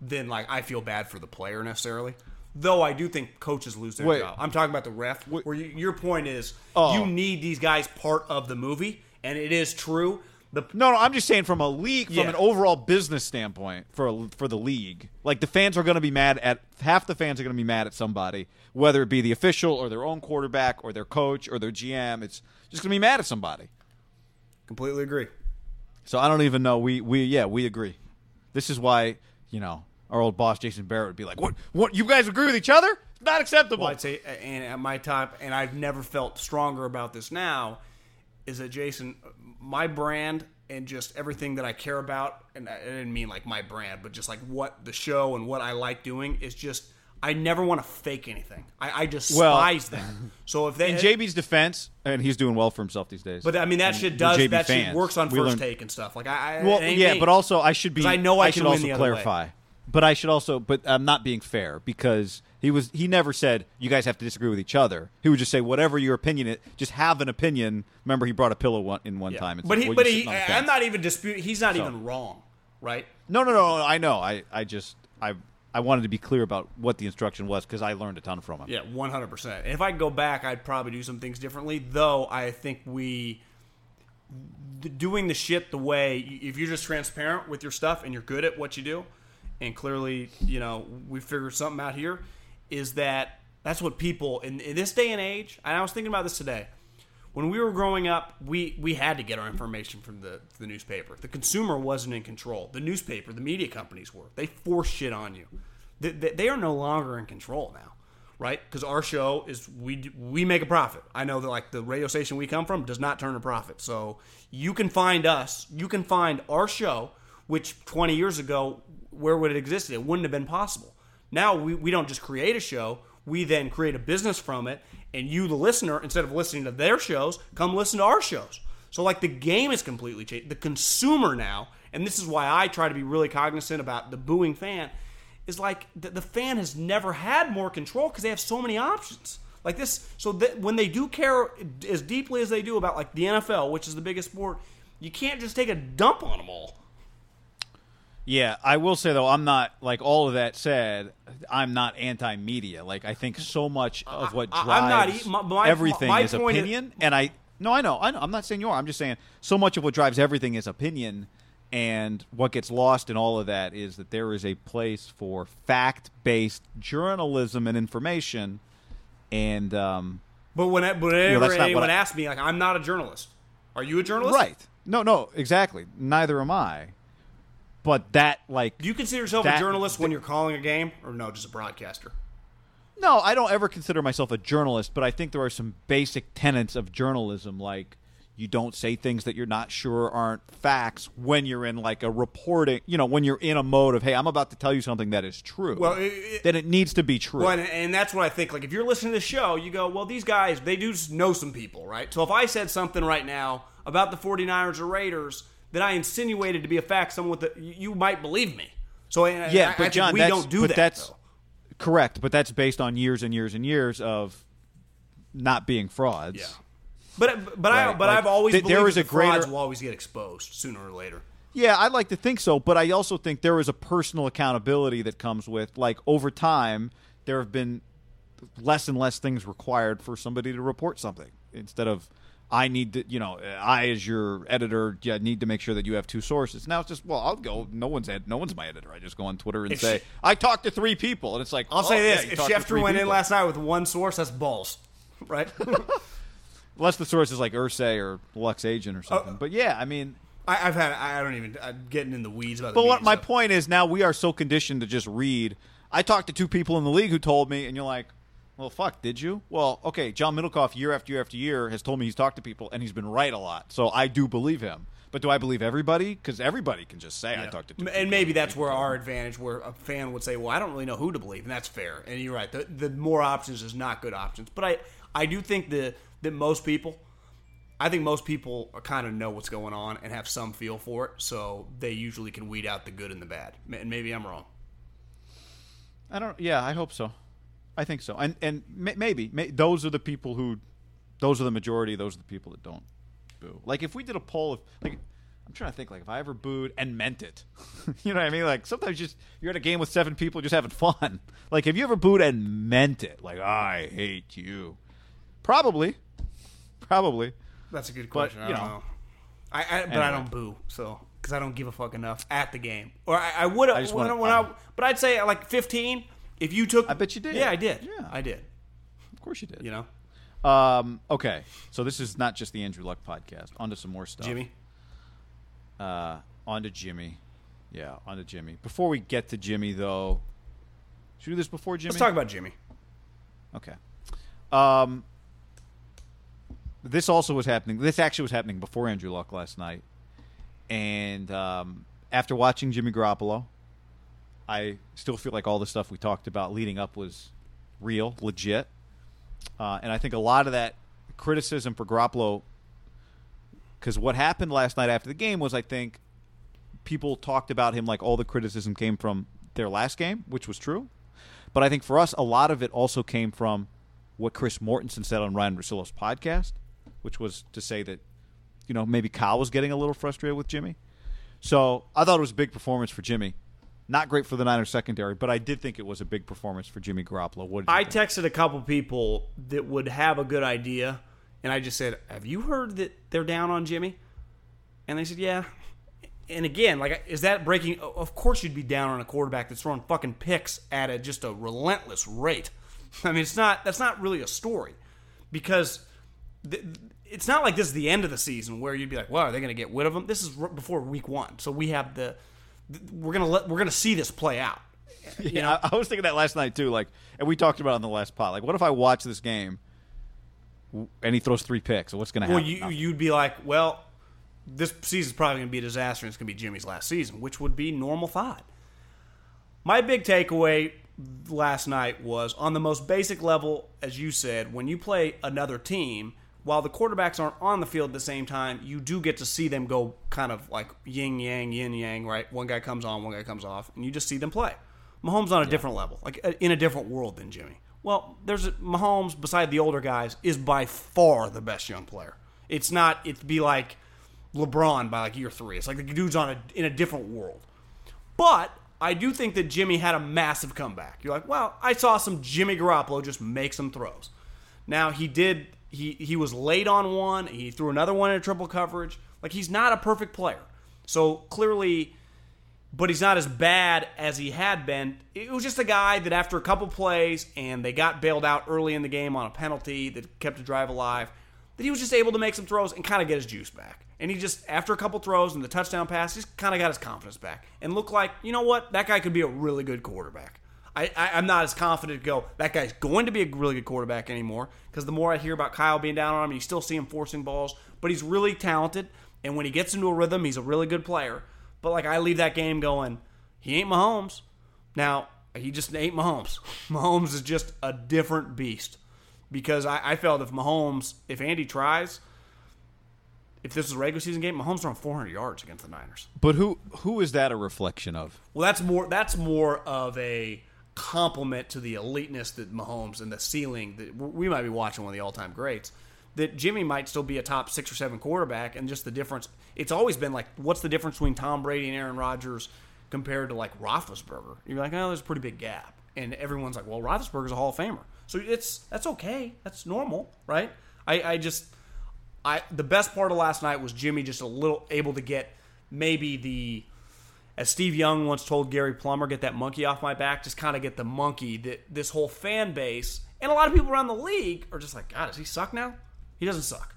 than like I feel bad for the player necessarily. Though I do think coaches lose their Wait. job. I'm talking about the ref. Where you, your point is, Oh. you need these guys part of the movie, and it is true. The No, no, I'm just saying from a league, from Yeah. an overall business standpoint for a, for the league, like the fans are going to be mad at half the fans are going to be mad at somebody, whether it be the official or their own quarterback or their coach or their GM. It's just going to be mad at somebody. completely agree. So I don't even know. We we yeah we agree. This is why you know our old boss Jason Barrett would be like, what what you guys agree with each other? Not acceptable. Well, I'd say, uh, and at my top, and I've never felt stronger about this now, is that Jason, my brand and just everything that I care about, and I didn't mean like my brand, but just like what the show and what I like doing is just. I never want to fake anything. I, I despise Well- that. So if they, In JB's defense, and he's doing well for himself these days. but I mean that And shit does that shit works on first learned- take and stuff. Like I, I Well, yeah, me. but also I should be. I know I should also clarify. But I should also, but I'm not being fair because he was. He never said you guys have to disagree with each other. He would just say whatever your opinion is, just have an opinion. Remember, he brought a pillow one, in one Yeah. time. And but said, he, well, but he, sitting on the I'm not even disputing. He's not So. even wrong, right? No, no, no. I know. I, I just, I, I wanted to be clear about what the instruction was because I learned a ton from him. Yeah, one hundred percent. And if I could go back, I'd probably do some things differently. Though I think we doing the shit the way if you're just transparent with your stuff and you're good at what you do, and clearly you know we figured something out here, is that that's what people in, in this day and age. And I was thinking about this today. When we were growing up, we, we had to get our information from the, the newspaper. The consumer wasn't in control. The newspaper, the media companies were. They force shit on you. They, they, they are no longer in control now, right? Because our show is we we make a profit. I know that like the radio station we come from does not turn a profit. So you can find us. You can find our show, which 20 years ago, where would it exist? It wouldn't have been possible. Now we, we don't just create a show. We then create a business from it, and you, the listener, instead of listening to their shows, come listen to our shows. So like the game is completely changed. The consumer now, and this is why I try to be really cognizant about the booing fan, is like the, the fan has never had more control because they have so many options. Like this, so that when they do care as deeply as they do about like the NFL, which is the biggest sport, you can't just take a dump on them all. Yeah, I will say though, I'm not like all of that said. I'm not anti-media. Like I think so much of what drives I'm not e- my- my- everything my is point is- opinion, and I no, I know, I know. I'm not saying you are. I'm just saying so much of what drives everything is opinion, and what gets lost in all of that is that there is a place for fact-based journalism and information, and um, But when whenever not what anyone asks me, like I'm not a journalist. Are you a journalist? right? No, no, exactly. Neither am I. But that like Do you consider yourself a journalist when you're calling a game, or no, just a broadcaster? No, I don't ever consider myself a journalist, but I think there are some basic tenets of journalism, like you don't say things that you're not sure aren't facts when you're in like a reporting, you know, when you're in a mode of, hey, I'm about to tell you something that is true. Well, it- it- then it needs to be true. Well, and, and that's what I think. Like, if you're listening to the show, you go, well, these guys, they do know some people, right? So if I said something right now about the 49ers or Raiders that I insinuated to be a fact, someone with the, you might believe me. So yeah, I, I but think John, we don't do but that. that's though. correct, but that's based on years and years and years of not being frauds. Yeah. But but I but like, I've always th- there that a the frauds greater- will always get exposed sooner or later. Yeah, I'd like to think so, but I also think there is a personal accountability that comes with like over time there have been less and less things required for somebody to report something instead of I need to, you know, I as your editor, yeah, need to make sure that you have two sources. Now it's just, well, I'll go. No one's ed- no one's my editor. I just go on Twitter and If say she- I talked to three people, and it's like I'll oh, say this: yeah, if Schefter went in last night with one source, that's balls, right? unless the source is like Irsay or Luck's Agent or something. Uh, but yeah, I mean, I, I've had I don't even I'm getting in the weeds about. But the what my stuff. point is now we are so conditioned to just read. I talked to two people in the league who told me, and you're like, well, fuck, did you? Well, okay, John Middlekauff year after year after year has told me he's talked to people and he's been right a lot. So I do believe him. But do I believe everybody? Because everybody can just say I talked to two M- people. and maybe that's where our advantage, where a fan would say, "Well, I don't really know who to believe," and that's fair. And you're right; the, the more options is not good options. But I, I do think that that most people, I think most people kind of know what's going on and have some feel for it, so they usually can weed out the good and the bad. And maybe I'm wrong. I don't. Yeah, I hope so. I think so. And and may, maybe may, those are the people who, those are the majority. Those are the people that don't boo. Like if we did a poll of like. I'm trying to think like if I ever booed and meant it. you know what I mean? Like sometimes just you're at a game with seven people just having fun. Like have you ever booed and meant it? Like I hate you. Probably. Probably. That's a good But, question. I you don't know. know. I, I but I don't boo, so because I don't give a fuck enough at the game. Or I, I would I have when, wanna- when I, but I'd say like 15. If you took, I bet you did. Yeah, I did. Yeah. I did. Of course you did. You know, Um, okay. So this is not just the Andrew Luck podcast. On to some more stuff. Jimmy. Uh, on to Jimmy. Yeah, on to Jimmy. Before we get to Jimmy, though, should we do this before Jimmy? Let's talk about Jimmy. Okay. Um, this also was happening. This actually was happening before Andrew Luck last night. And um, after watching Jimmy Garoppolo, I still feel like all the stuff we talked about leading up was real, legit. Uh, and I think a lot of that criticism for Garoppolo, because what happened last night after the game was, I think, people talked about him like all the criticism came from their last game, which was true. But I think for us, a lot of it also came from what Chris Mortensen said on Ryan Russillo's podcast, which was to say that, you know, maybe Kyle was getting a little frustrated with Jimmy. So I thought it was a big performance for Jimmy. Not great for the Niners secondary, but I did think it was a big performance for Jimmy Garoppolo. What I think? texted a couple people that would have a good idea, and I just said, "Have you heard that they're down on Jimmy?" And they said, "Yeah." And again, like, is that breaking? Of course, you'd be down on a quarterback that's throwing fucking picks at a, just a relentless rate. I mean, it's not that's not really a story because th- it's not like this is the end of the season where you'd be like, "Well, are they going to get rid of him?" This is r- before week one, so we have the th- we're gonna let we're gonna see this play out. Yeah, I, I was thinking that last night too. Like, and we talked about it on the last pot. Like, what if I watch this game and he throws three picks? What's going to Well, happen? you, Nothing. you'd be like, well, this season's probably going to be a disaster and it's going to be Jimmy's last season, which would be normal thought. My big takeaway last night was on the most basic level, as you said, when you play another team, while the quarterbacks aren't on the field at the same time, you do get to see them go kind of like yin yang, yin yang, right? One guy comes on, one guy comes off, and you just see them play. Mahomes on a different level, like uh, in a different world than Jimmy. Well, there's a, Mahomes beside the older guys is by far the best young player. It's not. It'd be like LeBron by like year three. It's like the dude's on a in a different world. But I do think that Jimmy had a massive comeback. You're like, well, I saw some Jimmy Garoppolo just make some throws. Now he did. He he was late on one. He threw another one in a triple coverage. Like he's not a perfect player. So clearly, but he's not as bad as he had been. It was just a guy that after a couple plays and they got bailed out early in the game on a penalty that kept the drive alive, that he was just able to make some throws and kind of get his juice back. And he just after a couple throws and the touchdown pass, just kind of got his confidence back and looked like you know what that guy could be a really good quarterback. I, I, I'm not as confident to go that guy's going to be a really good quarterback anymore because the more I hear about Kyle being down on him, you still see him forcing balls, but he's really talented. And when he gets into a rhythm, he's a really good player. But like I leave that game going, he ain't Mahomes. Now he just ain't Mahomes. Mahomes is just a different beast because I, I felt if Mahomes, if Andy tries, if this is a regular season game, Mahomes throwing 400 yards against the Niners. but who who is that a reflection of? Well, that's more that's more of a compliment to the eliteness that Mahomes and the ceiling that we might be watching one of the all-time greats. That Jimmy might still be a top six or seven quarterback, and just the difference. It's always been like, what's the difference between Tom Brady and Aaron Rodgers compared to like Roethlisberger? You're like, oh, there's a pretty big gap, and everyone's like, well, Roethlisberger's a Hall of Famer, so it's that's okay, that's normal, right? I, I just I the best part of last night was Jimmy just a little able to get maybe the as Steve Young once told Gary Plummer, get that monkey off my back, just kind of get the monkey that this whole fan base and a lot of people around the league are just like, God, does he suck now? He doesn't suck.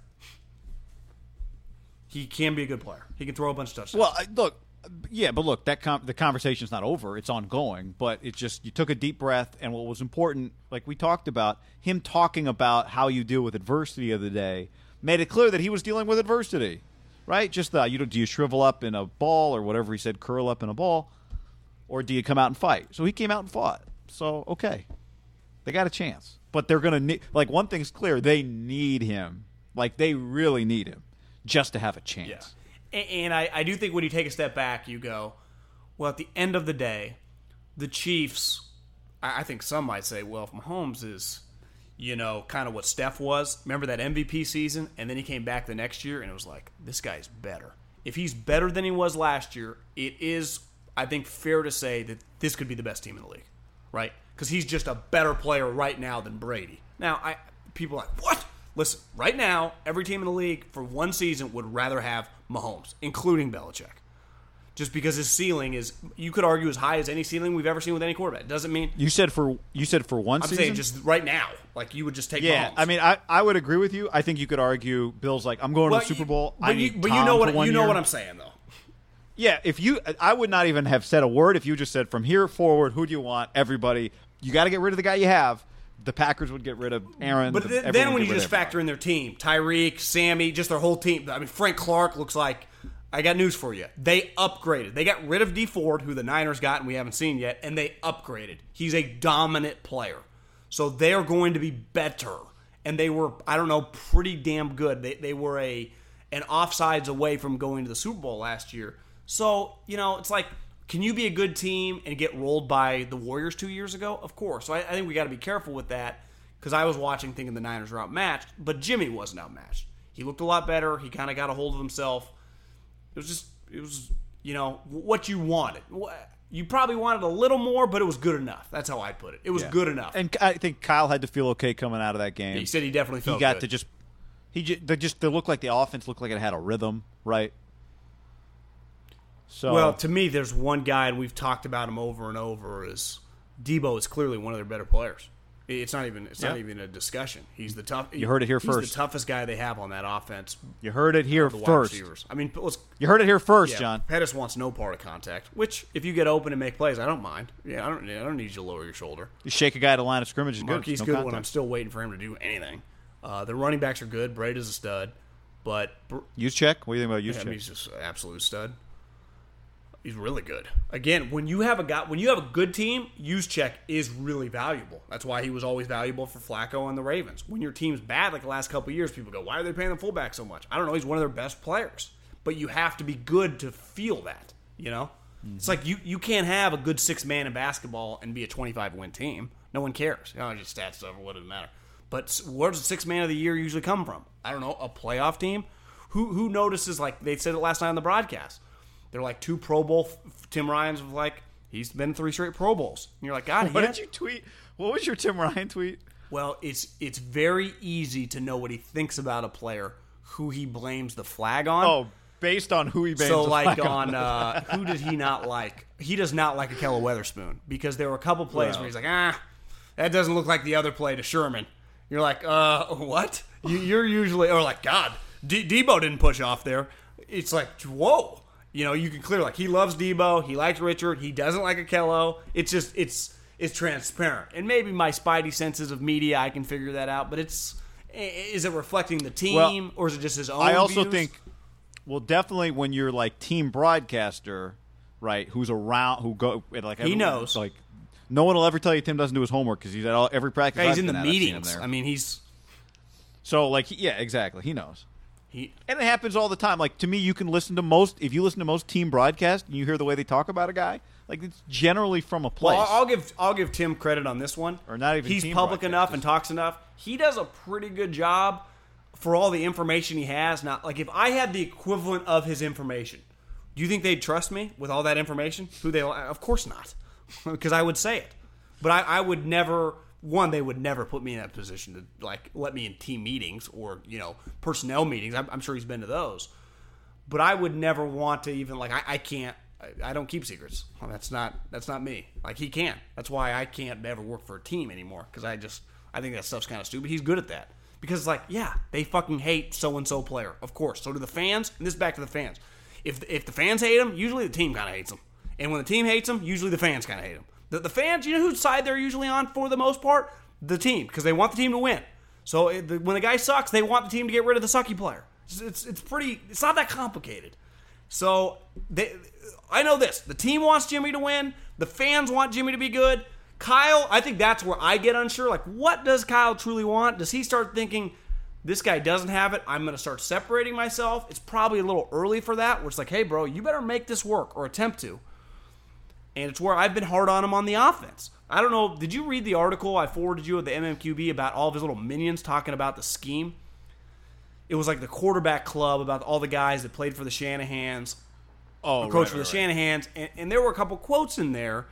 He can be a good player. He can throw a bunch of touchdowns. Well, look, yeah, but look, that com- the conversation's not over. It's ongoing, but it's just you took a deep breath, and what was important, like we talked about, him talking about how you deal with adversity of the day, made it clear that he was dealing with adversity, right? Just the you know, do you shrivel up in a ball or whatever he said, curl up in a ball, or do you come out and fight? So he came out and fought. So okay, they got a chance, but they're gonna need. Like one thing's clear, they need him. Like they really need him just to have a chance. Yeah. And I, I do think when you take a step back, you go, well, at the end of the day, the Chiefs, I I think some might say, well, if Mahomes is, you know, kind of what Steph was. Remember that MVP season? And then he came back the next year and it was like, this guy's better. If he's better than he was last year, it is, I think, fair to say that this could be the best team in the league, right? Because he's just a better player right now than Brady. Now, I people are like, what? Listen, right now, every team in the league for one season would rather have Mahomes, including Belichick. Just because his ceiling is, you could argue, as high as any ceiling we've ever seen with any quarterback. Doesn't mean You said for you said for one I'm season. saying just right now, like you would just take yeah, Mahomes. I mean, I, I would agree with you. I think you could argue Bill's like I'm going Well, to the Super Bowl. But, you, but you know what you know year. what I'm saying though. Yeah, if you, I would not even have said a word if you just said from here forward, who do you want? Everybody, you got to get rid of the guy you have. The Packers would get rid of Aaron. But the- then when you just factor in their team, Tyreek, Sammy, just their whole team. I mean, Frank Clark looks like. I got news for you. They upgraded. They got rid of Dee Ford, who the Niners got and we haven't seen yet, and they upgraded. He's a dominant player, so they are going to be better. And they were, I don't know, pretty damn good. They they were a an offsides away from going to the Super Bowl last year. So you know, it's like. Can you be a good team and get rolled by the Warriors two years ago? Of course. So I, I think we got to be careful with that because I was watching thinking the Niners were outmatched, but Jimmy wasn't outmatched. He looked a lot better. He kind of got a hold of himself. It was just, it was, you know, what you wanted. You probably wanted a little more, but it was good enough. That's how I put it. It was Yeah. good enough. And I think Kyle had to feel okay coming out of that game. he said he definitely felt he got good. to just he just they just they looked like the offense looked like it had a rhythm, right? So Well, to me, there's one guy, and we've talked about him over and over. Is Deebo is clearly one of their better players. It's not even. It's not even a discussion. He's the tough. You heard it here he's first. The toughest guy they have on that offense. you heard it here The wide first. receivers. I mean, You heard it here first, Yeah, John. Pettis wants no part of contact. Which, if you get open and make plays, I don't mind. Yeah, I don't. I don't need you to lower your shoulder. You shake a guy at the line of scrimmage is good. No good when. I'm still waiting for him to do anything. Uh, the running backs are good. Braid is a stud, but Br- Juszczyk. What do you think about Juszczyk? mean, he's just an absolute stud. He's really good. Again, when you have a guy, when you have a good team, Juszczyk is really valuable. That's why he was always valuable for Flacco and the Ravens. When your team's bad, like the last couple of years, people go, "Why are they paying the fullback so much?" I don't know. He's one of their best players, but you have to be good to feel that. You know, it's mm-hmm. like you you can't have a good six man in basketball and be a twenty five win team. No one cares. You know, just stats stuff. What does it matter? But where does the six man of the year usually come from? I don't know. A playoff team. Who who notices? Like they said it last night on the broadcast. They're like two Pro Bowl. Tim Ryan's was like he's been three straight Pro Bowls. And you're like, God, What did you tweet? What was your Tim Ryan tweet? well, it's it's very easy to know what he thinks about a player who he blames the flag on. Oh, based on who he bangs so the like flag on uh, who did he not like? He does not like Ahkello Witherspoon because there were a couple plays where he's like, ah, that doesn't look like the other play to Sherman. You're like, uh, what? You, you're usually or like, God, D- Deebo didn't push off there. It's like, whoa. You know, you can clear like he loves Deebo, he likes Richard, he doesn't like Ahkello. It's just it's it's transparent, and maybe my spidey senses of media, I can figure that out. But it's is it reflecting the team Well, or is it just his own? I also views? think, well, definitely when you're like team broadcaster, right? Who's around? Who go like He everyone- knows. Like, no one will ever tell you Tim doesn't do his homework because he's at all, every practice. Yeah, he's I've in the at, I've seen him meetings. I mean, he's so like, yeah, exactly. He knows. He. And it happens all the time. Like to me, you can listen to most if you listen to most team broadcasts and you hear the way they talk about a guy. Like it's generally from a place. Well, I'll give I'll give Tim credit on this one. Or not even He's team public enough and talks enough. He does a pretty good job for all the information he has. Not like if I had the equivalent of his information, do you think they'd trust me with all that information? Who they? Of course not, because I would say it. But I, I would never one, they would never put me in that position to like let me in team meetings or you know personnel meetings. I'm, I'm sure he's been to those, but I would never want to even like I, I can't. I, I don't keep secrets. Well, that's not that's not me. Like he can't. That's why I can't ever work for a team anymore because I just I think that stuff's kind of stupid. He's good at that because it's like yeah they fucking hate so and so player. Of course, so do the fans. And this is back to the fans. If if the fans hate him, usually the team kind of hates him. And when the team hates him, usually the fans kind of hate him. The, the fans, you know whose side they're usually on for the most part? The team, because they want the team to win. So it, the, when the guy sucks, they want the team to get rid of the sucky player. It's, it's, it's pretty, it's not that complicated. So they, I know this. The team wants Jimmy to win. The fans want Jimmy to be good. Kyle, I think that's where I get unsure. Like, what does Kyle truly want? Does he start thinking, this guy doesn't have it. I'm going to start separating myself. It's probably a little early for that, where it's like, hey, bro, you better make this work or attempt to and it's where I've been hard on him on the offense. I don't know. Did you read the article I forwarded you at the MMQB about all of his little minions talking about the scheme? It was like the quarterback club about all the guys that played for the Shanahans, Oh, coach right, for the right, right. Shanahans, and, and there were a couple quotes in there.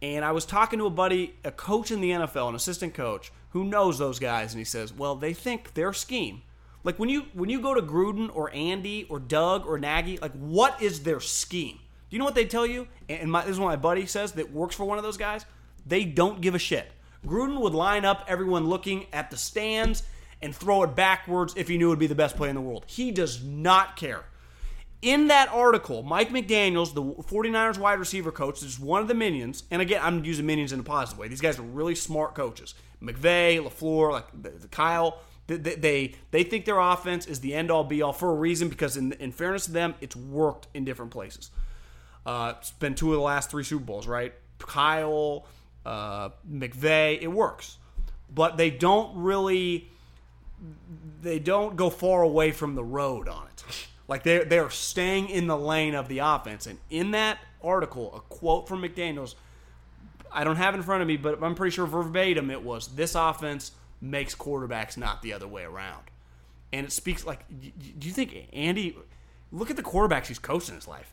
And I was talking to a buddy, a coach in the NFL, an assistant coach who knows those guys, and he says, "Well, they think their scheme, like when you when you go to Gruden or Andy or Doug or Nagy, like what is their scheme? Do you know what they tell you? And my, this is what my buddy says that works for one of those guys. They don't give a shit. Gruden would line up everyone looking at the stands and throw it backwards if he knew it would be the best play in the world. He does not care. In that article, Mike McDaniels, the 49ers wide receiver coach, is one of the minions. And again, I'm using minions in a positive way. These guys are really smart coaches. McVay, LaFleur, like Kyle, they, they they think their offense is the end all be all for a reason because, in, in fairness to them, it's worked in different places. Uh, it's been two of the last three Super Bowls, right? Kyle, uh, McVay, it works, but they don't really they don't go far away from the road on it. Like they they are staying in the lane of the offense. And in that article, a quote from McDaniel's, I don't have in front of me, but I'm pretty sure verbatim it was this offense makes quarterbacks not the other way around. And it speaks like, do you think Andy? Look at the quarterbacks he's coached in his life.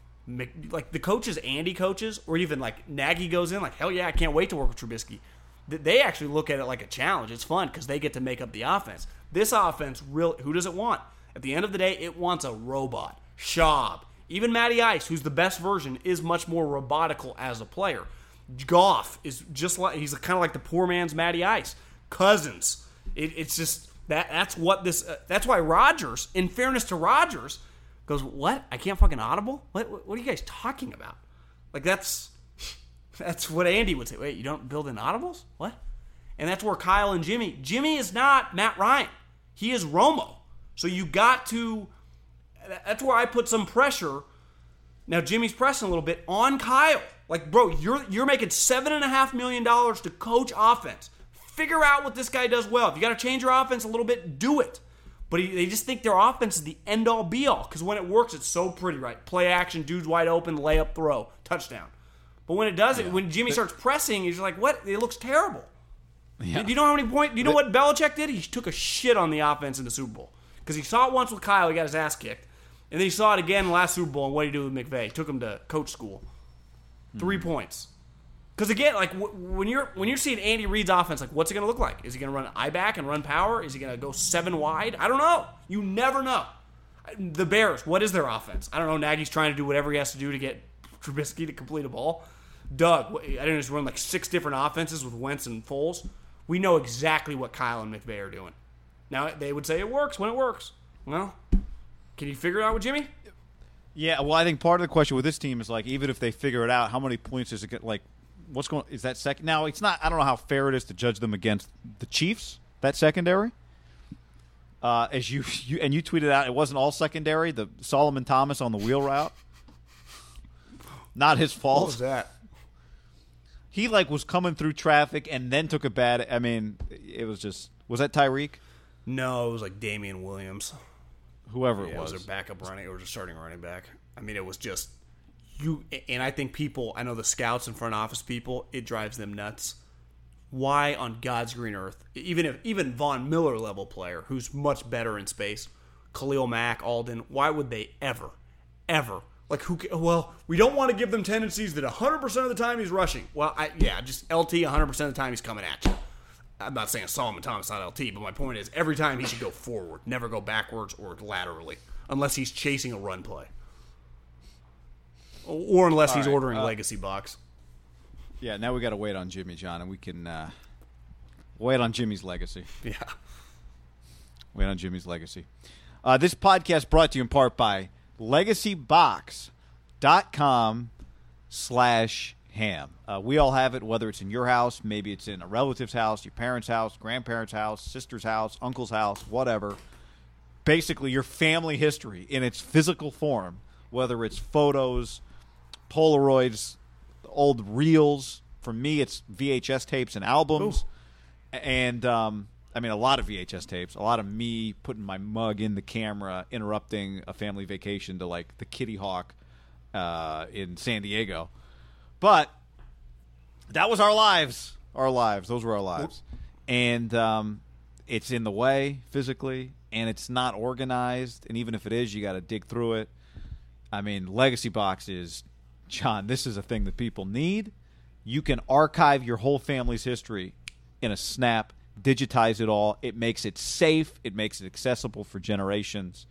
Like the coaches Andy coaches, or even like Nagy goes in, like hell yeah, I can't wait to work with Trubisky. They actually look at it like a challenge. It's fun because they get to make up the offense. This offense, real, who does it want? At the end of the day, it wants a robot. Schaub, even Matty Ice, who's the best version, is much more robotical as a player. Goff is just like he's kind of like the poor man's Matty Ice. Cousins, it, it's just that that's what this. Uh, that's why Rodgers, in fairness to Rodgers, goes, "What? I can't fucking audible? What? What, are you guys talking about? Like that's that's what Andy would say. Wait, you don't build in audibles? What? And that's where Kyle and Jimmy. Jimmy is not Matt Ryan. He is Romo. So you got to. That's where I put some pressure. Now Jimmy's pressing a little bit on Kyle. Like, bro, you're you're making seven and a half million dollars to coach offense. Figure out what this guy does well. If you got to change your offense a little bit, do it. But he, they just think their offense is the end all be all because when it works, it's so pretty, right? Play action, dude's wide open, layup, throw, touchdown. But when it doesn't, when Jimmy starts pressing, he's like, "What? It looks terrible." Yeah. Do you know how many points? Do you know what Belichick did? He took a shit on the offense in the Super Bowl because he saw it once with Kyle. He got his ass kicked, and then he saw it again last Super Bowl. And what did he do with McVay? He took him to coach school. 3 Hmm. points. Because again, like w- when you're when you're seeing Andy Reid's offense, like what's it going to look like? Is he going to run I back and run power? Is he going to go seven wide? I don't know. You never know. The Bears, what is their offense? I don't know. Nagy's trying to do whatever he has to do to get Trubisky to complete a ball. Doug, I didn't just run like six different offenses with Wentz and Foles. We know exactly what Kyle and McVay are doing. Now they would say it works when it works. Well, can you figure it out with Jimmy? Yeah, well, I think part of the question with this team is like, even if they figure it out, how many points is it get? Like, what's going? Is that second? Now, it's not. I don't know how fair it is to judge them against the Chiefs. That secondary. Uh, as you, you and you tweeted out, it wasn't all secondary. The Solomon Thomas on the wheel route, not his fault. What was that? He like was coming through traffic and then took a bad. I mean, it was just. Was that Tyreek? No, it was like Damien Williams. Whoever it Yeah, it was. was their backup running or just starting running back. I mean, it was just you. And I think people, I know the scouts and front office people, it drives them nuts. Why on God's green earth, even if even Von Miller level player who's much better in space, Khalil Mack, Aldon, why would they ever, ever like who? Well, we don't want to give them tendencies that 100 percent of the time he's rushing. Well, I, yeah, just LT 100 percent of the time he's coming at you. I'm not saying Solomon Thomas not LT, but my point is every time he should go forward, never go backwards or laterally, unless he's chasing a run play, or unless he's right, ordering uh, legacy box. Yeah, now we got to wait on Jimmy John, and we can uh, wait on Jimmy's legacy. Yeah. Wait on Jimmy's legacy. Uh, this podcast brought to you in part by LegacyBox.com slash ham. Uh, we all have it, whether it's in your house, maybe it's in a relative's house, your parents' house, grandparents' house, sister's house, uncle's house, whatever. Basically, your family history in its physical form, whether it's photos, Polaroids, old reels. For me, it's VHS tapes and albums. And, um, I mean, a lot of VHS tapes, a lot of me putting my mug in the camera, interrupting a family vacation to like the Kitty Hawk uh, in San Diego. But that was our lives. Our lives. Those were our lives. And um, it's in the way physically, and it's not organized. And even if it is, you got to dig through it. I mean, Legacy Box is, John, this is a thing that people need. You can archive your whole family's history in a snap, digitize it all. It makes it safe, it makes it accessible for generations.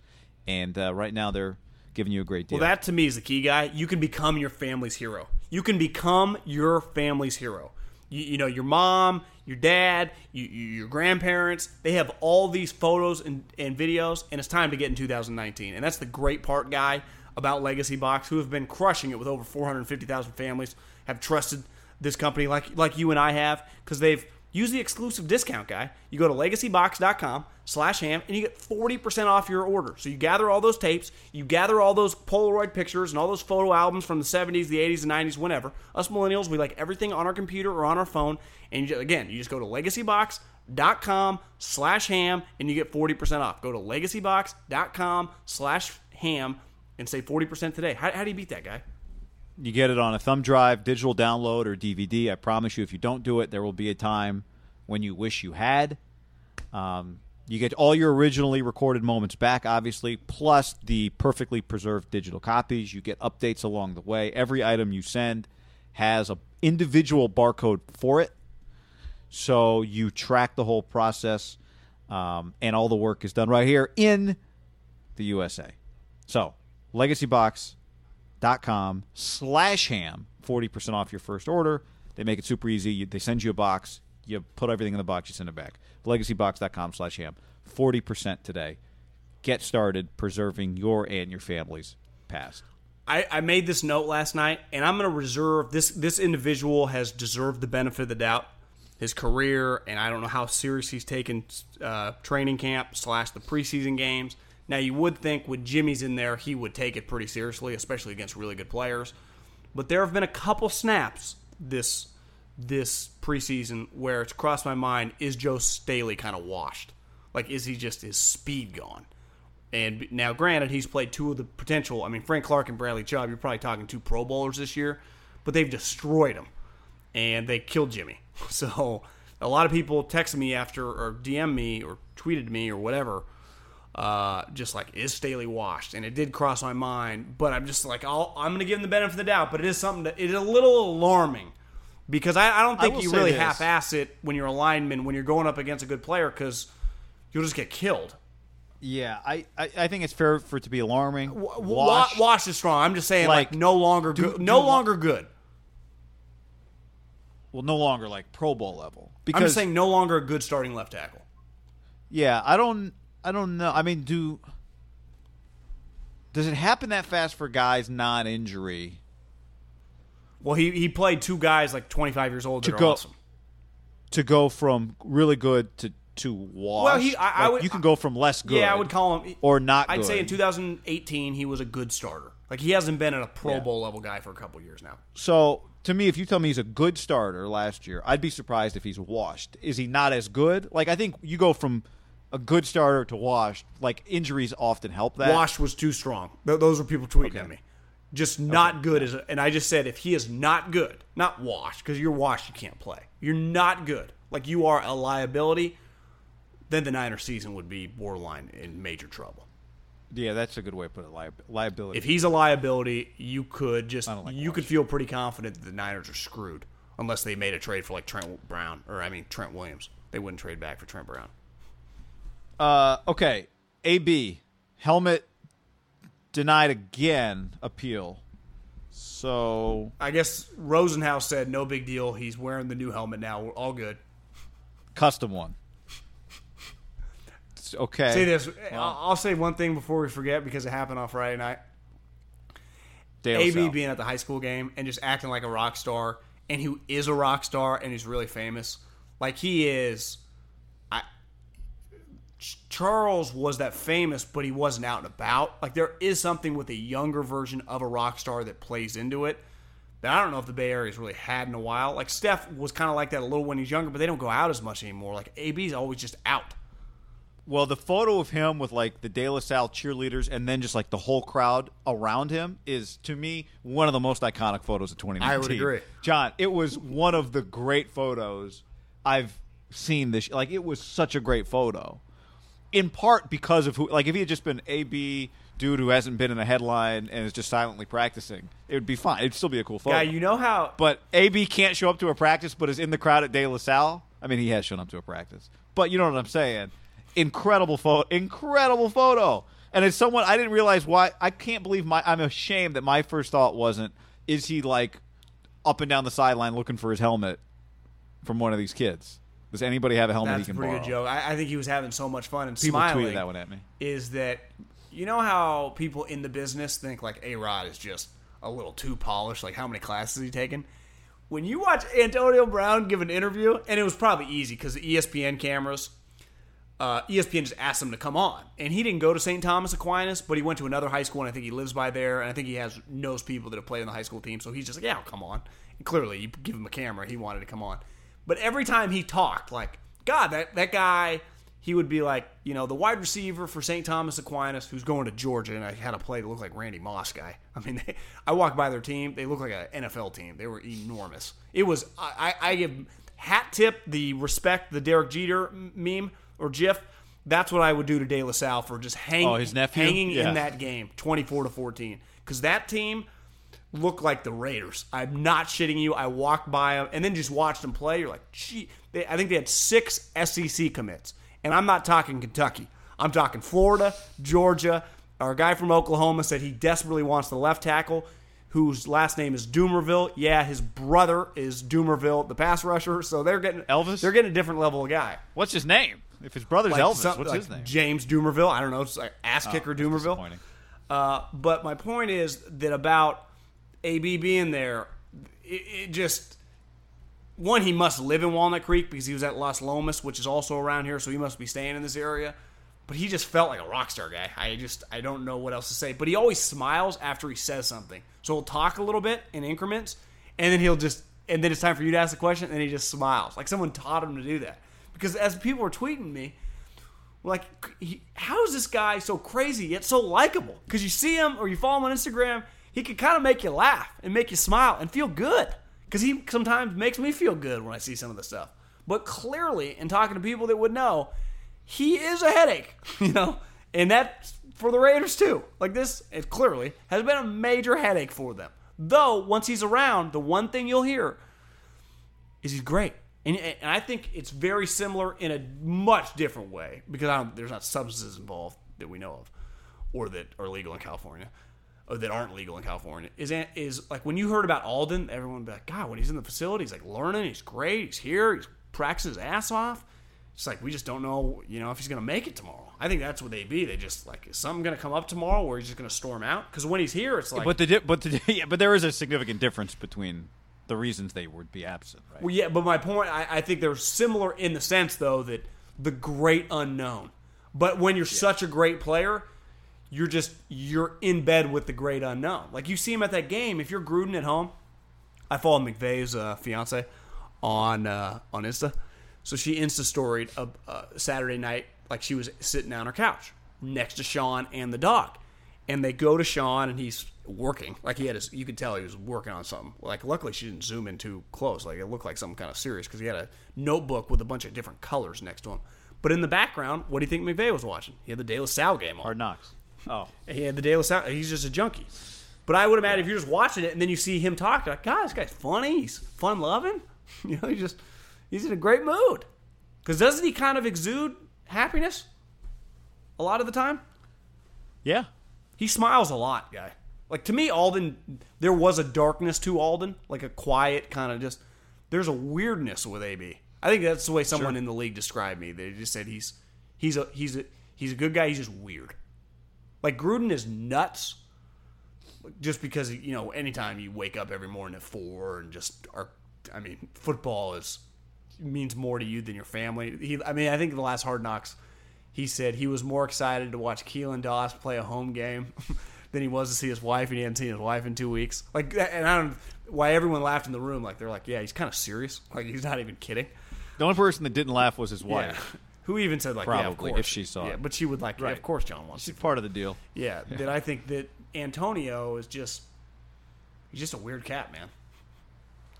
And uh, right now, they're giving you a great deal. Well, that to me is the key, guy. You can become your family's hero. You can become your family's hero. You, you know, your mom, your dad, you, you, your grandparents, they have all these photos and, and videos, and it's time to get in 2019. And that's the great part, guy, about Legacy Box, who have been crushing it with over 450,000 families, have trusted this company like like you and I have, because they've used the exclusive discount, guy. You go to legacybox.com slash ham and you get 40% off your order. So you gather all those tapes, you gather all those Polaroid pictures and all those photo albums from the 70s, the 80s, and 90s, whenever. Us millennials, we like everything on our computer or on our phone. And you again, you just go to legacybox.com slash ham and you get 40% off. Go to legacybox.com slash ham and say 40% today. How, how do you beat that, guy? You get it on a thumb drive, digital download, or DVD. I promise you, if you don't do it, there will be a time when you wish you had. Um, you get all your originally recorded moments back, obviously, plus the perfectly preserved digital copies. You get updates along the way. Every item you send has a individual barcode for it, so you track the whole process, um, and all the work is done right here in the USA. So, legacybox.com slash ham, 40% off your first order. They make it super easy. You, they send you a box. You put everything in the box. You send it back. Legacybox.com slash ham. 40% today. Get started preserving your and your family's past. I, I made this note last night, and I'm going to reserve this. This individual has deserved the benefit of the doubt. His career, and I don't know how serious he's taken uh, training camp slash the preseason games. Now, you would think with Jimmy's in there, he would take it pretty seriously, especially against really good players. But there have been a couple snaps this this preseason where it's crossed my mind: is Joe Staley kind of washed? Like, is he just his speed gone? And now, granted, he's played two of the potential. I mean, Frank Clark and Bradley Chubb. You're probably talking two Pro Bowlers this year, but they've destroyed him, and they killed Jimmy. So a lot of people texted me after, or DM me, or tweeted me, or whatever, uh, just like is Staley washed? And it did cross my mind, but I'm just like, I'll, I'm going to give him the benefit of the doubt. But it is something that it is a little alarming because I, I don't think will you really half-ass it when you're a lineman when you're going up against a good player because you'll just get killed. Yeah, I, I, I think it's fair for it to be alarming. Wa- Wash- Wash is strong. I'm just saying, like, Like, no longer do- good. No do- longer good. well, no longer like Pro Bowl level. I'm just saying, no longer a good starting left tackle. Yeah, I don't. I don't know. I mean, do does it happen that fast for guys non-injury Well, he he played two guys like 25 years old To go- awesome. to go from really good to to wash? Well, he- I- I would- you can go from less good. Yeah, I would call him or not. I'd good. say in 2018 he was a good starter. Like he hasn't been at a Pro Yeah. Bowl level guy for a couple years now. So to me, if you tell me he's a good starter last year, I'd be surprised if he's washed. Is he not as good? Like I think you go from a good starter to Wash, Like injuries often help that. Wash was too strong. Those were people tweeting at me. Just not good as, a, and I just said if he is not good, not Wash, because you're washed, you can't play. You're not good. Like you are a liability. Then the Niner season would be borderline in major trouble. Yeah, that's a good way to put it. Li- liability. If he's a liability, you could just like you could feel pretty confident that the Niners are screwed unless they made a trade for like Trent Brown or I mean Trent Williams. they wouldn't trade back for Trent Brown. Uh, okay. AB helmet denied again. Appeal. So I guess Rosenhaus said no big deal. He's wearing the new helmet now. We're all good. custom one. Okay. Say this. I'll, I'll say one thing before we forget because it happened on Friday night. De La AB Salle. being at the high school game and just acting like a rock star, and who is a rock star and he's really famous. Like he is. I, Ch- Charles was that famous, but he wasn't out and about. Like there is something with a younger version of a rock star that plays into it. That I don't know if the Bay Area's really had in a while. Like Steph was kind of like that a little when he's younger, but they don't go out as much anymore. Like AB's always just out. Well, the photo of him with like the De La Salle cheerleaders and then just like the whole crowd around him is to me one of the most iconic photos of 2019. I would agree. John, it was one of the great photos I've seen this like it was such a great photo. In part because of who like if he had just been AB dude who hasn't been in a headline and is just silently practicing, it would be fine. It'd still be a cool photo. Yeah, you know how But AB can't show up to a practice, but is in the crowd at De La Salle. I mean, he has shown up to a practice, but you know what I'm saying. Incredible photo, incredible photo. And as someone, I didn't realize why. I can't believe my. I'm ashamed that my first thought wasn't, is he like up and down the sideline looking for his helmet from one of these kids? Does anybody have a helmet That's he a can pretty borrow? good joke. I, I think he was having so much fun and People smiling. tweeted that one at me. Is that you know how people in the business think like A Rod is just a little too polished? Like how many classes he taken? When you watch Antonio Brown give an interview, and it was probably easy because the ESPN cameras, uh, ESPN just asked him to come on, and he didn't go to St. Thomas Aquinas, but he went to another high school, and I think he lives by there, and I think he has knows people that have played in the high school team, so he's just like, yeah, I'll come on. And clearly, you give him a camera, he wanted to come on, but every time he talked, like, God, that that guy, he would be like, you know, the wide receiver for St. Thomas Aquinas, who's going to Georgia, and I had a play that looked like Randy Moss guy. I mean, they, I walked by their team, they looked like an NFL team. They were enormous. It was, I, I give hat tip the respect, the Derek Jeter meme or GIF. That's what I would do to De La Salle for just hanging, Oh, his nephew? hanging Yeah. in that game, twenty-four to fourteen, because that team looked like the Raiders. I'm not shitting you. I walked by them and then just watched them play. You're like, gee, they, I think they had six SEC commits, and I'm not talking Kentucky. I'm talking Florida, Georgia. Our guy from Oklahoma said he desperately wants the left tackle, whose last name is Dumervil. Yeah, his brother is Dumervil, the pass rusher. So they're getting Elvis? They're getting a different level of guy. What's his name? If his brother's Like Elvis, some- what's like his name? James Dumervil. I don't know. It's like ass kicker That's Dumervil. Uh, but my point is that about AB being there, it, it just one he must live in Walnut Creek because he was at Las Lomas, which is also around here, so he must be staying in this area. But he just felt like a rock star guy. I just I don't know what else to say. But he always smiles after he says something, so he'll talk a little bit in increments, and then he'll just and then it's time for you to ask the question, and then he just smiles like someone taught him to do that. Because as people were tweeting me, like, he, how is this guy so crazy yet so likable? Because you see him or you follow him on Instagram, he can kind of make you laugh and make you smile and feel good. Because he sometimes makes me feel good when I see some of the stuff. But clearly, in talking to people that would know, he is a headache, you know, and that's for the Raiders too. Like this, it clearly has been a major headache for them. Though once he's around, the one thing you'll hear is he's great. And, and I think it's very similar in a much different way because there's not substances involved that we know of or that are legal in California or Oh, that aren't legal in California. Is is like when you heard about Aldon, everyone would be like, God, when he's in the facility, he's like learning, he's great, he's here, he's practicing his ass off. It's like we just don't know, you know, if he's gonna make it tomorrow. I think that's what they be. They just like is something gonna come up tomorrow where he's just gonna storm out? Because when he's here, it's like but the di- but the, yeah, but there is a significant difference between the reasons they would be absent, right? Well, yeah, but my point, I, I think they're similar in the sense, though, that the great unknown. But when you're such a great player, you're just you're in bed with the great unknown. Like you see him at that game. If you're Gruden at home, I follow McVay's uh, fiance on uh, on Insta, so she Insta storied a, a Saturday night like she was sitting on her couch next to Sean and the dog, and they go to Sean and he's working like he had his. You could tell he was working on something. Like luckily she didn't zoom in too close. Like it looked like something kind of serious because he had a notebook with a bunch of different colors next to him. But in the background, what do you think McVay was watching? He had the De Salle game on. Hard knocks. Oh, He had the La Salle. He's just a junkie. But I would imagine if you're just watching it and then you see him talk, you're like, God, this guy's funny. He's fun loving. You know, he's just he's in a great mood. Because doesn't he kind of exude happiness a lot of the time? Yeah. He smiles a lot, guy. Like to me, Aldon, there was a darkness to Aldon, like a quiet kind of just. There's a weirdness with AB. I think that's the way someone in the league described me. They just said he's he's a he's a he's a good guy. He's just weird. Like Gruden is nuts. Just because you know, anytime you wake up every morning at four and just are, I mean, football is means more to you than your family. He, I mean, I think the last Hard Knocks, he said he was more excited to watch Keelan Doss play a home game than he was to see his wife, and he hadn't seen his wife in two weeks. Like, and I don't why everyone laughed in the room. Like they're like, yeah, he's kind of serious. Like he's not even kidding. The only person that didn't laugh was his Yeah. wife. Who even said like, yeah, of Probably, course. if she saw yeah, it. but she would like, yeah, Right. of course, John wants. She's to. part of the deal. Yeah, that I think that Antonio is just he's just a weird cat, man.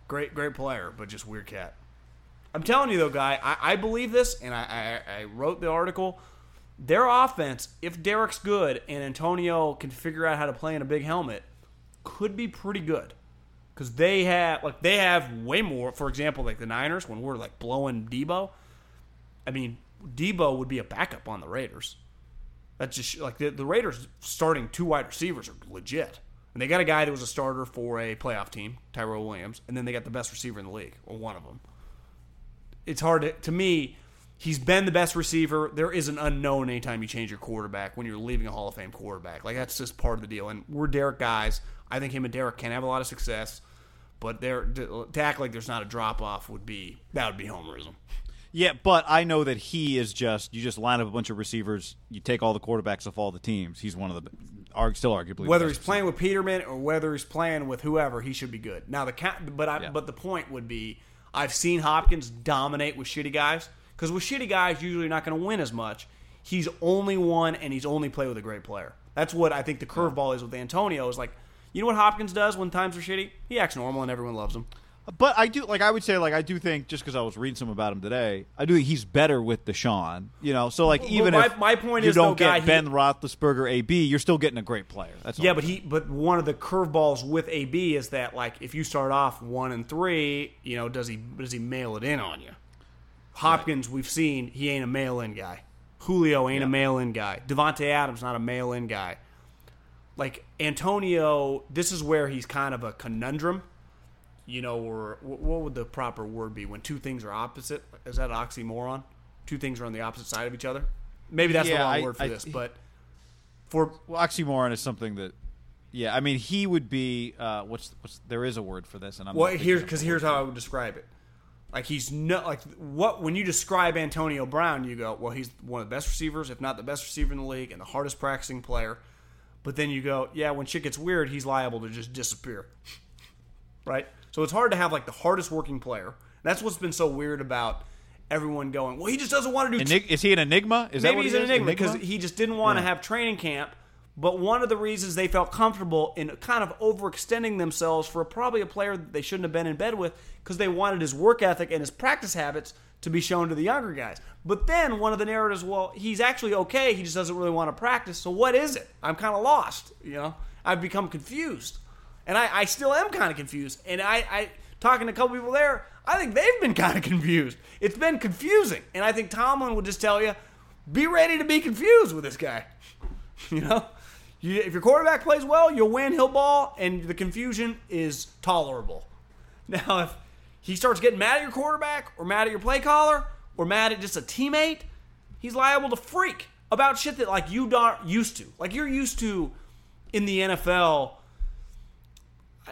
Great, great player, but just weird cat. I'm telling you though, guy, I, I believe this, and I, I, I wrote the article. Their offense, if Derek's good and Antonio can figure out how to play in a big helmet, could be pretty good. Because they have like they have way more. For example, like the Niners when we're like blowing Deebo. I mean, Deebo would be a backup on the Raiders. That's just like the, the Raiders starting two wide receivers are legit. And they got a guy that was a starter for a playoff team, Tyrell Williams, and then they got the best receiver in the league, or one of them. It's hard to, to me. He's been the best receiver. There is an unknown anytime you change your quarterback when you're leaving a Hall of Fame quarterback. Like that's just part of the deal. And we're Derek guys. I think him and Derek can have a lot of success, but there to, to act like there's not a drop off would be that would be homerism. Yeah, but I know that he is just you just line up a bunch of receivers, you take all the quarterbacks off all the teams. He's one of the are still arguably the whether he's playing with Peterman or whether he's playing with whoever, he should be good. Now the but I, Yeah. but the point would be, I've seen Hopkins dominate with shitty guys because with shitty guys, usually you're not going to win as much. He's only won and he's only played with a great player. That's what I think the curveball is with Antonio. Is like, you know what Hopkins does when times are shitty? He acts normal and everyone loves him. But I do like I would say like I do think just because I was reading some about him today, I do think he's better with Deshaun. You know, so like Well, even my- if my point you is, don't though, Guy, get he- Ben Roethlisberger AB, you're still getting a great player. That's Yeah, but he but one of the curveballs with AB is that like if you start off one and three, you know, does he does he mail it in on you? Hopkins, we've seen he ain't a mail in guy. Julio ain't a mail in guy. Davante Adams not a mail in guy. Like Antonio, this is where he's kind of a conundrum. You know, or what would the proper word be when two things are opposite? Is that oxymoron? Two things are on the opposite side of each other. Maybe that's the Yeah, wrong I- word for I- this, but for Well, oxymoron is something that, yeah, I mean, he would be. Uh, what's what's there is a word for this, and I'm Well, not here's because here's how I would describe it. Like he's no like what when you describe Antonio Brown, you go, well, he's one of the best receivers, if not the best receiver in the league, and the hardest practicing player. But then you go, yeah, when shit gets weird, he's liable to just disappear. right? So it's hard to have like the hardest working player. That's what's been so weird about everyone going, well, he just doesn't want to do Enig- is he an enigma? Is that Maybe what he's he an enigma because he just didn't want to Yeah. have training camp. But one of the reasons they felt comfortable in kind of overextending themselves for probably a player that they shouldn't have been in bed with because they wanted his work ethic and his practice habits to be shown to the younger guys. But then one of the narratives, well, he's actually okay. He just doesn't really want to practice. So what is it? I'm kind of lost. You know, I've become confused, and I, I still am kind of confused. And I, I talking to a couple people there, I think they've been kind of confused. It's been confusing, and I think Tomlin would just tell you, be ready to be confused with this guy. You know, you, if your quarterback plays well, you'll win. He'll ball, and the confusion is tolerable. Now, if he starts getting mad at your quarterback, or mad at your play caller, or mad at just a teammate, he's liable to freak about shit that like you aren't used to. Like you're used to in the NFL.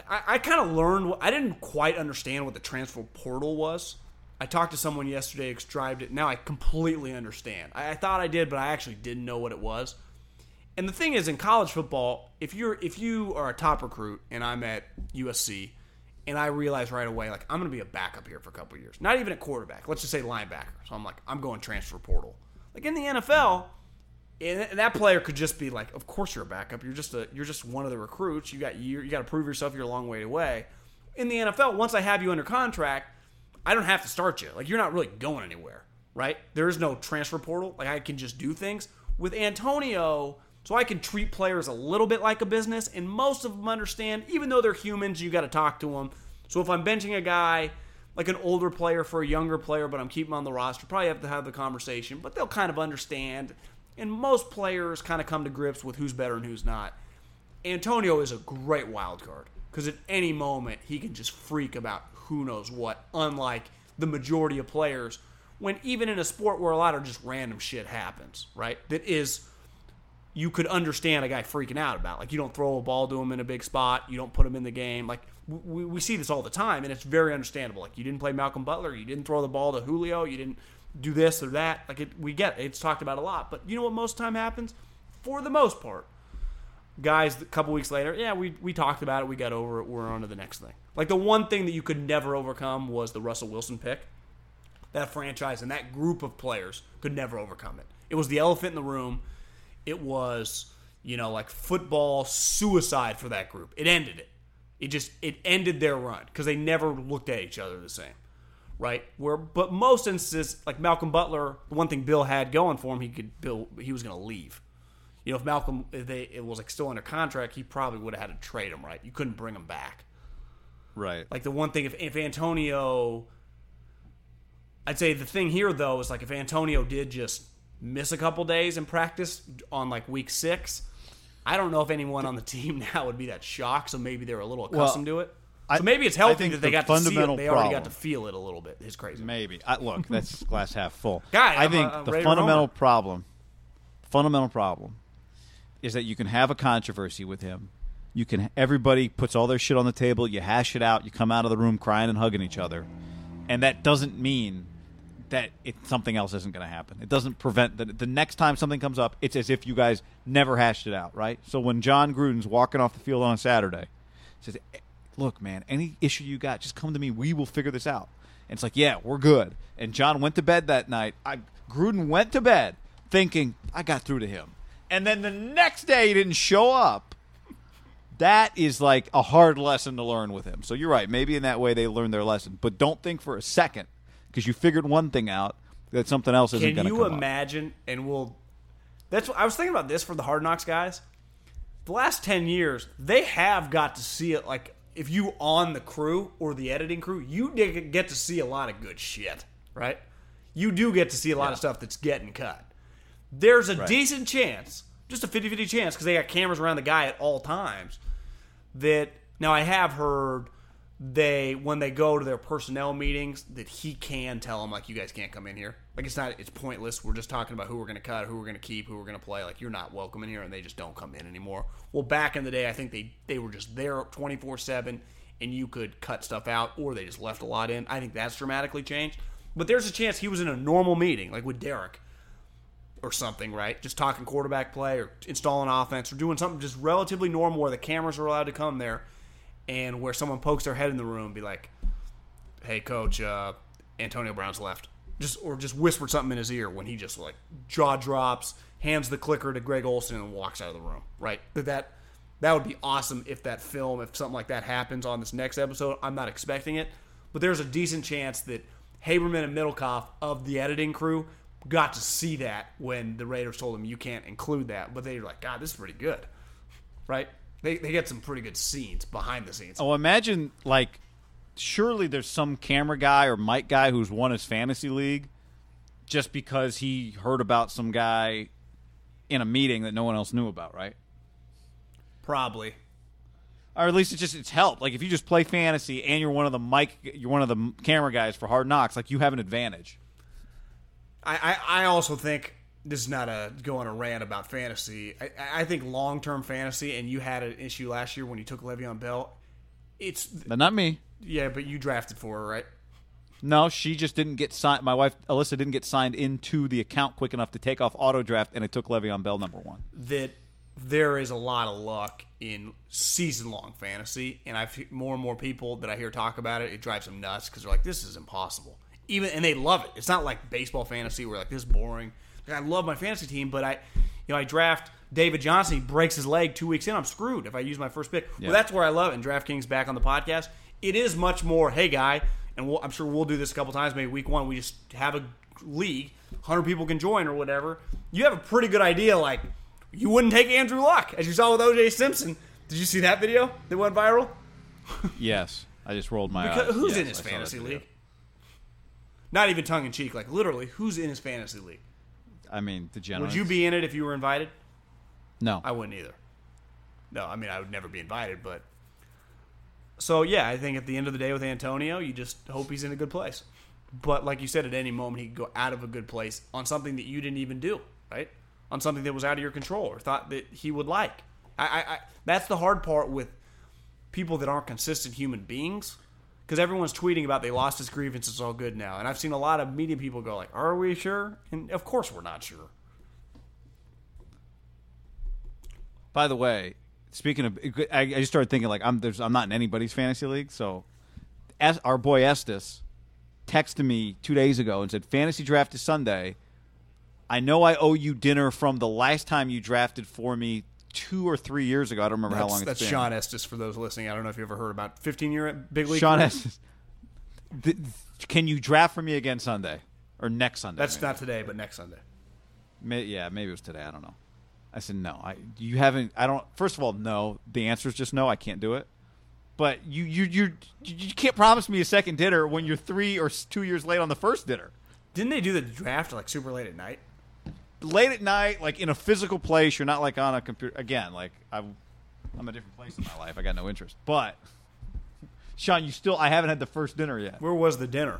I, I kind of learned. I didn't quite understand what the transfer portal was. I talked to someone yesterday, described it. Now I completely understand. I, I thought I did, but I actually didn't know what it was. And the thing is, in college football, if you're if you are a top recruit and I'm at USC, and I realize right away, like I'm going to be a backup here for a couple years, not even a quarterback. Let's just say linebacker. So I'm like, I'm going transfer portal. Like in the NFL, and that player could just be like, of course you're a backup. You're just a you're just one of the recruits. You got you you got to prove yourself. You're a long way away. In the NFL, once I have you under contract, I don't have to start you. Like you're not really going anywhere, right? There is no transfer portal. Like I can just do things with Antonio. So I can treat players a little bit like a business, and most of them understand. Even though they're humans, you got to talk to them. So if I'm benching a guy, like an older player for a younger player, but I'm keeping on the roster. Probably have to have the conversation, but they'll kind of understand. And most players kind of come to grips with who's better and who's not. Antonio is a great wild card because at any moment he can just freak about who knows what, unlike the majority of players when even in a sport where a lot of just random shit happens, right? That is you could understand a guy freaking out about. Like you don't throw a ball to him in a big spot, you don't put him in the game. Like we, we see this all the time, and it's very understandable. Like you didn't play Malcolm Butler, you didn't throw the ball to Julio, you didn't do this or that. Like it, we get it. It's talked about a lot, but you know what most time happens? For the most part, guys, a couple weeks later, yeah, we we talked about it, we got over it, we're on to the next thing. Like the one thing that you could never overcome was the Russell Wilson pick. That franchise and that group of players could never overcome it. It was the elephant in the room. It was, you know, like football suicide for that group. It ended it. It just it ended their run because they never looked at each other the same, right? Where, but most instances, like Malcolm Butler, the one thing Bill had going for him, he could Bill he was going to leave. You know, if Malcolm if they it was like still under contract, he probably would have had to trade him, right? You couldn't bring him back. Right. Like the one thing, if if Antonio, I'd say the thing here though is like if Antonio did just miss a couple days in practice on like week six, I don't know if anyone on the team now would be that shocked. So maybe they're a little accustomed to it. I- So maybe it's healthy that they the got to see it. They already got to feel it a little bit. It's crazy. Maybe. I, look, that's glass half full. Guy, I I'm, think uh, the fundamental problem, fundamental problem, is that you can have a controversy with him. You can. Everybody puts all their shit on the table. You hash it out. You come out of the room crying and hugging each other, and that doesn't mean that it, something else isn't going to happen. It doesn't prevent that the next time something comes up, it's as if you guys never hashed it out, right? So when John Gruden's walking off the field on a Saturday, says, "Eh, "Look, man, any issue you got, just come to me. We will figure this out." And it's like, "Yeah, we're good." And John went to bed that night. I Gruden went to bed thinking, "I got through to him." And then the next day he didn't show up. That is like a hard lesson to learn with him. So you're right. Maybe in that way they learned their lesson. But don't think for a second because you figured one thing out that something else isn't Can going to you come up. imagine? And we'll. That's what I was thinking about this for the Hard Knocks guys. The last ten years, they have got to see it. Like if you on the crew or the editing crew, you get to see a lot of good shit, right? You do get to see a lot of stuff that's getting cut. There's a decent chance, just a 50-50 chance, because they got cameras around the guy at all times. That now I have heard they when they go to their personnel meetings that he can tell them like you guys can't come in here. Like it's not it's pointless. We're just talking about who we're going to cut who we're going to keep who we're going to play. Like you're not welcome in here and they just don't come in anymore. Well back in the day i think they they were just there 24-7 and you could cut stuff out or they just left a lot in. I think that's dramatically changed. But there's a chance he was in a normal meeting like with derek or something, right? Just talking quarterback play or installing offense or doing something just relatively normal where the cameras are allowed to come there and where someone pokes their head in the room be like, hey, coach, uh, Antonio Brown's left. Just Or just whispered something in his ear when he just like jaw drops, hands the clicker to Greg Olson and walks out of the room, right? That, that, would be awesome if that film, if something like that happens on this next episode. I'm not expecting it, but there's a decent chance that Haberman and Middlekauff of the editing crew got to see that when the Raiders told them you can't include that, but they were like, God, this is pretty good, right? They they get some pretty good scenes behind the scenes. Oh, imagine like surely there's some camera guy or mic guy who's won his fantasy league just because he heard about some guy in a meeting that no one else knew about, right? Probably. Or at least it's just it's helped. Like if you just play fantasy and you're one of the mic, you're one of the camera guys for Hard Knocks, like you have an advantage. I, I, I also think this is not a go on a rant about fantasy. I, I think long term fantasy, and you had an issue last year when you took Le'Veon Bell. It's But not me. yeah, but you drafted for her, right? No, she just didn't get signed. My wife Alyssa didn't get signed into the account quick enough to take off auto draft, and it took Le'Veon Bell number one. that there is a lot of luck in season long fantasy, and I've more and more people that I hear talk about it. It drives them nuts because they're like, "This is impossible." Even and they love it. It's not like baseball fantasy where like this is boring. I love my fantasy team, but I, you know, I draft David Johnson. He breaks his leg two weeks in. I'm screwed if I use my first pick. Yeah. Well, that's where I love it. And DraftKings back on the podcast. It is much more. Hey, guy, and we'll, I'm sure we'll do this a couple times. Maybe week one, we just have a league, hundred people can join or whatever. You have a pretty good idea. Like you wouldn't take Andrew Luck, as you saw with OJ Simpson. Did you see that video that went viral? Yes, I just rolled my Because, eyes. who's Yes, in his I fantasy league? Not even tongue in cheek, like literally, who's in his fantasy league? I mean, the general. Would you be in it if you were invited? No. I wouldn't either. No, I mean I would never be invited, but so yeah, I think at the end of the day with Antonio, you just hope he's in a good place. But like you said, at any moment he could go out of a good place on something that you didn't even do, right? On something that was out of your control or thought that he would like. I, I, I that's the hard part with people that aren't consistent human beings. Because everyone's tweeting about they lost his grievance, it's all good now. And I've seen a lot of media people go like, "Are we sure?" And of course we're not sure. By the way, speaking of, I, I just started thinking like I'm there's I'm not in anybody's fantasy league, so as our boy Estes texted me two days ago and said fantasy draft is Sunday. I know I owe you dinner from the last time you drafted for me two or three years ago. I don't remember how long that's. Shawn Estes for those listening. I don't know if you ever heard about 15 year big league. Sean career. Estes. Can you draft for me again Sunday or next Sunday? That's maybe? not today, but next Sunday. May, yeah, maybe it was today. I don't know. I said no. I you haven't. I don't. First of all, no. The answer is just no. I can't do it. But you you you you can't promise me a second dinner when you're three or two years late on the first dinner. Didn't they do the draft like super late at night? Late at night, like in a physical place, you're not like on a computer. Again, like I'm, I'm a different place in my life. I got no interest. But Shawn, you still. I haven't had the first dinner yet. Where was the dinner?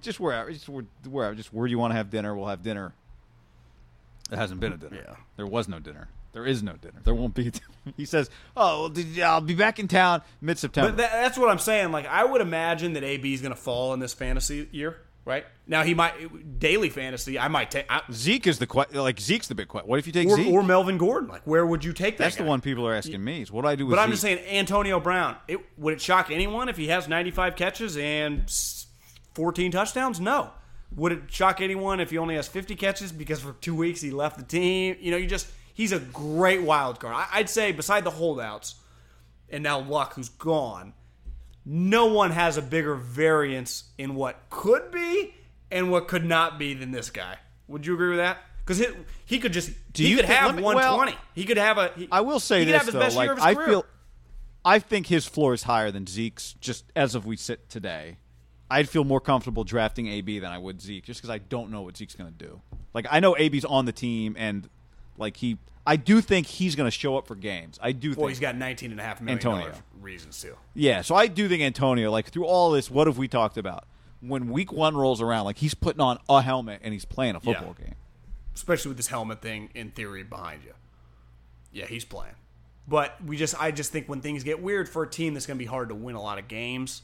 Just wherever. Just where. Just where do you want to have dinner. We'll have dinner. It hasn't been a dinner. Yeah. There was no dinner. There is no dinner. There won't be. A dinner. He says, "Oh, well, I'll be back in town mid-September." But tha- that's what I'm saying. Like I would imagine that AB is going to fall in this fantasy year, right? Now he might daily fantasy. I might take I- Zeke is the que- like Zeke's the big question. What if you take or, Zeke? or Melvin Gordon. Like where would you take that? That's the one people are asking me. Is what do I do with But I'm Zeke? just saying, Antonio Brown. It, would it shock anyone if he has 95 catches and 14 touchdowns? No. Would it shock anyone if he only has 50 catches because for two weeks he left the team? You know, you just he's a great wild card. I, I'd say beside the holdouts and now Luck, who's gone, no one has a bigger variance in what could be and what could not be than this guy. Would you agree with that? Because he could just Do he you could think- have let me- 120. he could have a. He, I will say he could this have his though. best like of his I career. feel, I think his floor is higher than Zeke's. Just as of we sit today, I'd feel more comfortable drafting AB than I would Zeke, just because I don't know what Zeke's going to do. Like I know AB's on the team, and like he, I do think he's going to show up for games. I do. Well, think he's got 19 and a half million Antonio. dollars reasons to. Yeah, so I do think Antonio, like through all this, what have we talked about? When week one rolls around, like he's putting on a helmet and he's playing a football game. especially with this helmet thing in theory behind you. Yeah, he's playing. But we just I just think when things get weird for a team that's going to be hard to win a lot of games.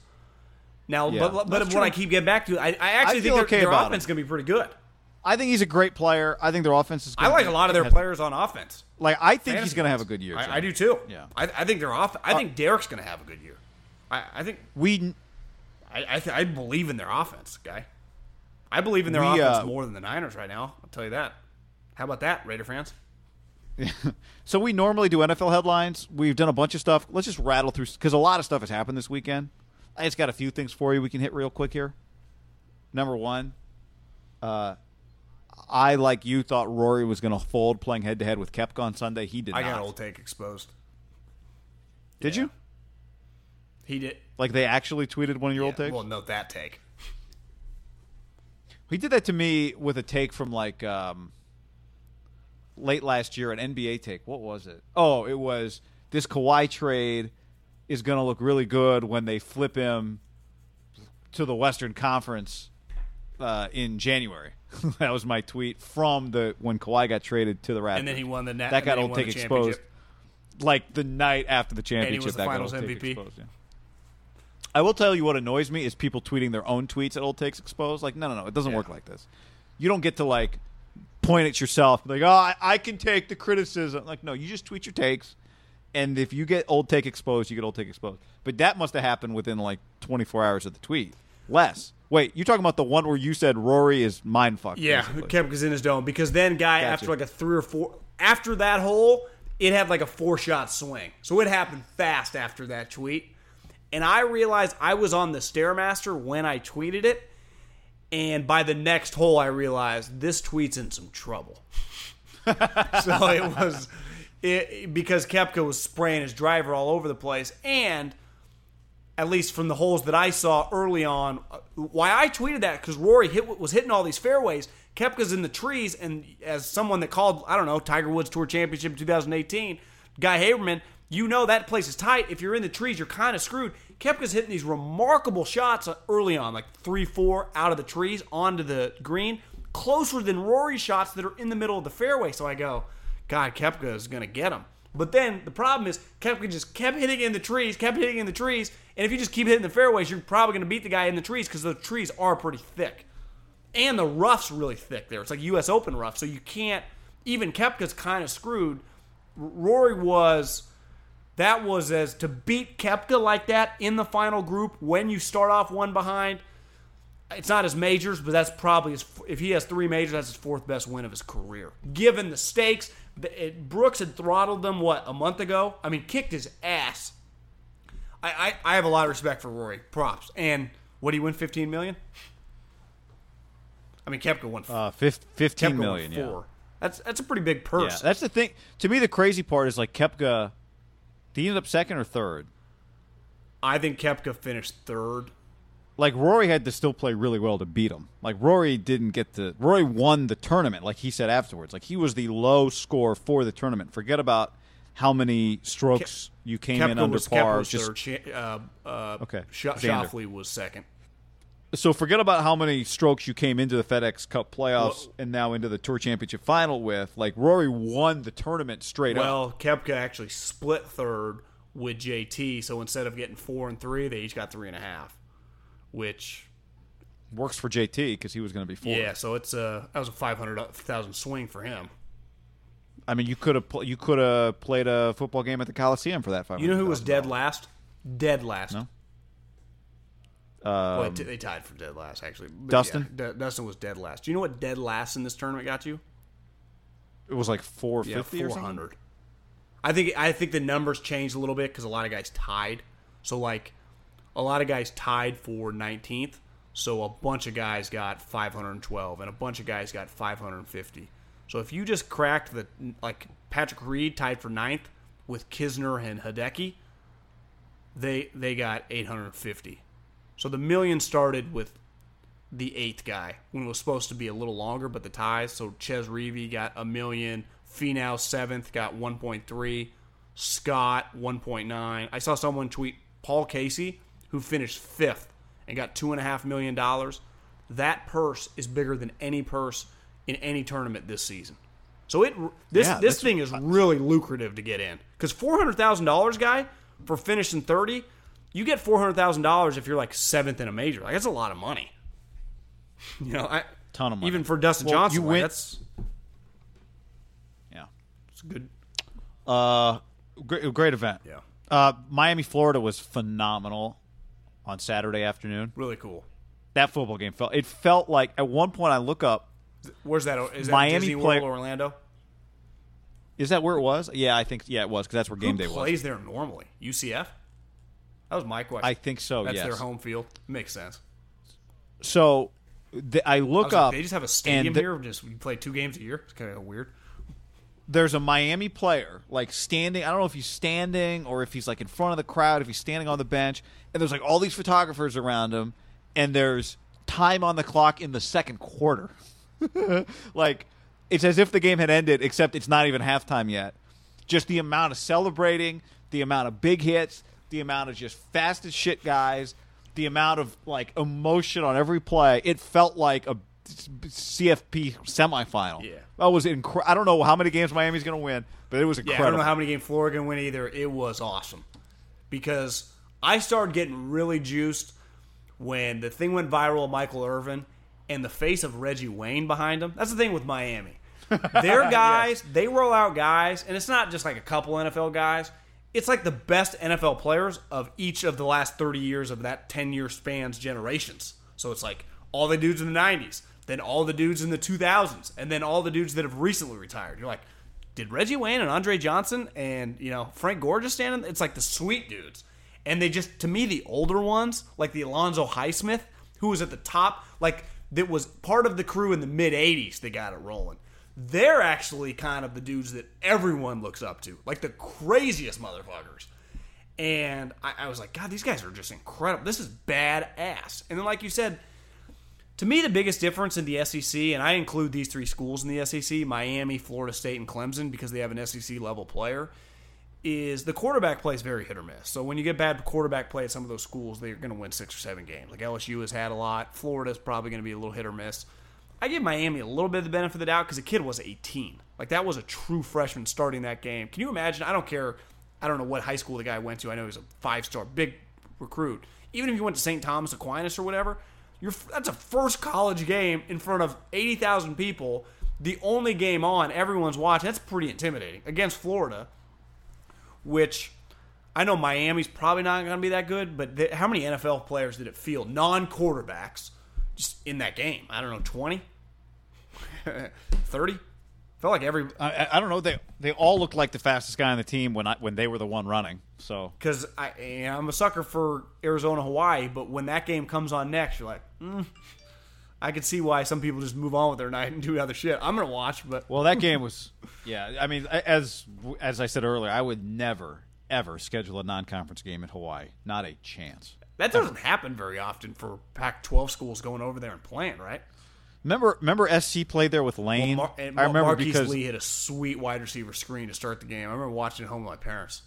Now, Yeah, but but what. I keep getting back to, I, I actually I think their, okay their offense is going to be pretty good. I think he's a great player. I think their offense is. Good. I like a lot of their players on offense. Like I think he's going to have a good year. I, I do too. Yeah. Uh, I, I think they're off. I think Derek's going to have a good year. I, I think We I I, th- I believe in their offense, guy. I believe in their We, offense uh, more than the Niners right now. I'll tell you that. How about that, Raider fans? Yeah. So we normally do NFL headlines. We've done a bunch of stuff. Let's just rattle through because a lot of stuff has happened this weekend. I just got a few things for you we can hit real quick here. Number one, uh, I like you thought Rory was going to fold playing head to head with Koepka on Sunday. He did I not. got old take exposed. Did you? He did. Like they actually tweeted one of your old Yeah, takes? Well, note that take. He did that to me with a take from like um, late last year, an NBA take. What was it? Oh, it was this Kawhi trade is going to look really good when they flip him to the Western Conference uh, in January. that was my tweet from the when Kawhi got traded to the Raptors. And then he won the net. that and got old take exposed. Like the night after the championship, was the that got Finals old take MVP. exposed. Yeah. I will tell you what annoys me is people tweeting their own tweets at old takes exposed. Like, no, no, no, it doesn't Yeah. work like this. You don't get to like point at yourself like, oh, I, I can take the criticism. Like, no, you just tweet your takes, and if you get old take exposed, you get old take exposed. But that must have happened within like 24 hours of the tweet. Less. Wait, you're talking about the one where you said Rory is mind fucked. Yeah, basically. Koepka's in his dome because then guy Gotcha. after like a three or four after that hole, it had like a four shot swing. So it happened fast after that tweet. And I realized I was on the Stairmaster when I tweeted it. And by the next hole, I realized this tweet's in some trouble. so it was it, because Koepka was spraying his driver all over the place. And at least from the holes that I saw early on. uh, Why I tweeted that because Rory hit was hitting all these fairways. Koepka's in the trees, and as someone that called, I don't know, Tiger Woods Tour Championship in 2018, Guy Haberman, you know that place is tight. If you're in the trees, you're kind of screwed. Koepka's hitting these remarkable shots early on, like three, four out of the trees onto the green, closer than Rory's shots that are in the middle of the fairway. So I go, God, Koepka is going to get him. But then the problem is Koepka just kept hitting in the trees, kept hitting in the trees, and if you just keep hitting the fairways, you're probably going to beat the guy in the trees because the trees are pretty thick, and the rough's really thick there. It's like U.S. Open rough, so you can't. Even Koepka's kind of screwed. Rory was. That was as to beat Koepka like that in the final group when you start off one behind. It's not his majors, but that's probably his. If he has three majors, that's his fourth best win of his career. Given the stakes, it, Brooks had throttled them what a month ago. I mean, kicked his ass. I, I, I have a lot of respect for Rory. Props. And what do you win? Fifteen million. I mean, Koepka won. Uh, fif- 15 Koepka million, won yeah. four. That's that's a pretty big Yeah, purse. that's the thing. To me, the crazy part is like Koepka. Did he end up second or third? I think Koepka finished third. Like Rory had to still play really well to beat him. Like Rory didn't get to. Rory won the tournament, like he said afterwards. Like he was the low score for the tournament. Forget about how many strokes you came in under was, par. was Just third. Uh, uh, Okay. Sh- Schauffele was second. so forget about how many strokes you came into the FedEx Cup playoffs Well- and now into the Tour Championship final with. Like Rory won the tournament straight up. Well, Koepka actually split third with JT, so instead of getting four and three, they each got three and a half. Which, Works for JT because he was going to be fourth. yeah, so it's a that was a five hundred thousand swing for him. I mean, you could have pl- you could have played a football game at the Coliseum for that five. You know who was dead last? Dead last. No? Well, Um, they they tied for dead last actually. But Dustin? yeah, D- Dustin was dead last. Do you know what dead last in this tournament got you? it was like four fifty. Yeah, four something. I think I think the numbers changed a little bit because a lot of guys tied. So like, a lot of guys tied for nineteenth. So a bunch of guys got five hundred and twelve, and a bunch of guys got five hundred and fifty. So if you just cracked the like Patrick Reed tied for ninth with Kisner and Hideki, they they got eight hundred and fifty. So the million started with the eighth guy when it was supposed to be a little longer, but the ties. So Chez Reavie got a million. Finau seventh got 1.3. Scott 1.9. I saw someone tweet Paul Casey, who finished fifth and got two and a half million dollars. That purse is bigger than any purse in any tournament this season. So it this Yeah, this thing is really lucrative to get in because four hundred thousand dollars, guy, for finishing thirty, you get four hundred thousand dollars if you're like seventh in a major. Like that's a lot of money. You know, I, Ton of money. Even for Dustin Well, Johnson, you like, win- that's, Yeah. that's good. Uh, great, great event. Yeah. Uh, Miami, Florida was phenomenal on Saturday afternoon. Really cool. That football game felt. It felt like at one point I look up. Where's that? Is that Miami Disney play- World, Orlando? Is that where it was? Yeah, I think. Yeah, it was because that's where game Who day was. plays there normally? UCF. That was my question. I think so. That's yes. their home field. Makes sense. So the, I I look like, up. they just have a stadium the- here. Just you play two games a year. It's kind of weird. There's a Miami player like standing. I don't know if he's standing or if he's like in front of the crowd, if he's standing on the bench, and there's like all these photographers around him, and there's time on the clock in the second quarter. like it's as if the game had ended, except it's not even halftime yet. Just the amount of celebrating, the amount of big hits, the amount of just fast as shit guys, the amount of like emotion on every play. It felt like a CFP semifinal. Yeah. that was incredible. I don't know how many games Miami's going to win, but it was Yeah, incredible. I don't know how many games Florida can win either. It was awesome because I started getting really juiced when the thing went viral Michael Irvin and the face of Reggie Wayne behind him. That's the thing with Miami. Their guys, they roll out guys, and it's not just like a couple NFL guys. It's like the best NFL players of each of the last 30 years of that 10 year spans generations. So it's like all the dudes in the 90s, then all the dudes in the 2000s, and then all the dudes that have recently retired. You're like, did Reggie Wayne and Andre Johnson and you know Frank Gore just stand in? It's like the sweet dudes, and they just to me the older ones like the Alonzo Highsmith who was at the top, like that was part of the crew in the mid '80s. They got it rolling. They're actually kind of the dudes that everyone looks up to, like the craziest motherfuckers. And I, I was like, God, these guys are just incredible. This is badass. And then, like you said, to me, the biggest difference in the SEC, and I include these three schools in the SEC Miami, Florida State, and Clemson because they have an SEC level player, is the quarterback play is very hit or miss. So when you get bad quarterback play at some of those schools, they're going to win six or seven games. Like LSU has had a lot. Florida's probably going to be a little hit or miss. I give Miami a little bit of the benefit of the doubt because the kid was 18. Like that was a true freshman starting that game. Can you imagine? I don't care. I don't know what high school the guy went to. I know he was a five star, big recruit. Even if you went to St. Thomas Aquinas or whatever, you're, that's a first college game in front of 80,000 people. The only game on, everyone's watching. That's pretty intimidating against Florida, which I know Miami's probably not going to be that good, but th- how many NFL players did it feel, non quarterbacks, just in that game? I don't know, 20? 30? Felt like every I, I don't know. They they all looked like the fastest guy on the team when I, when they were the one running. So because I I'm a sucker for Arizona Hawaii, but when that game comes on next, you're like, mm, I could see why some people just move on with their night and do other shit. I'm gonna watch, but well, that game was yeah. I mean, as as I said earlier, I would never ever schedule a non-conference game in Hawaii. Not a chance. That doesn't happen very often for Pac-12 schools going over there and playing, right? Remember, remember SC played there with Lane. Well, Mar- and I remember Marquise because Lee hit a sweet wide receiver screen to start the game. I remember watching it home with my parents.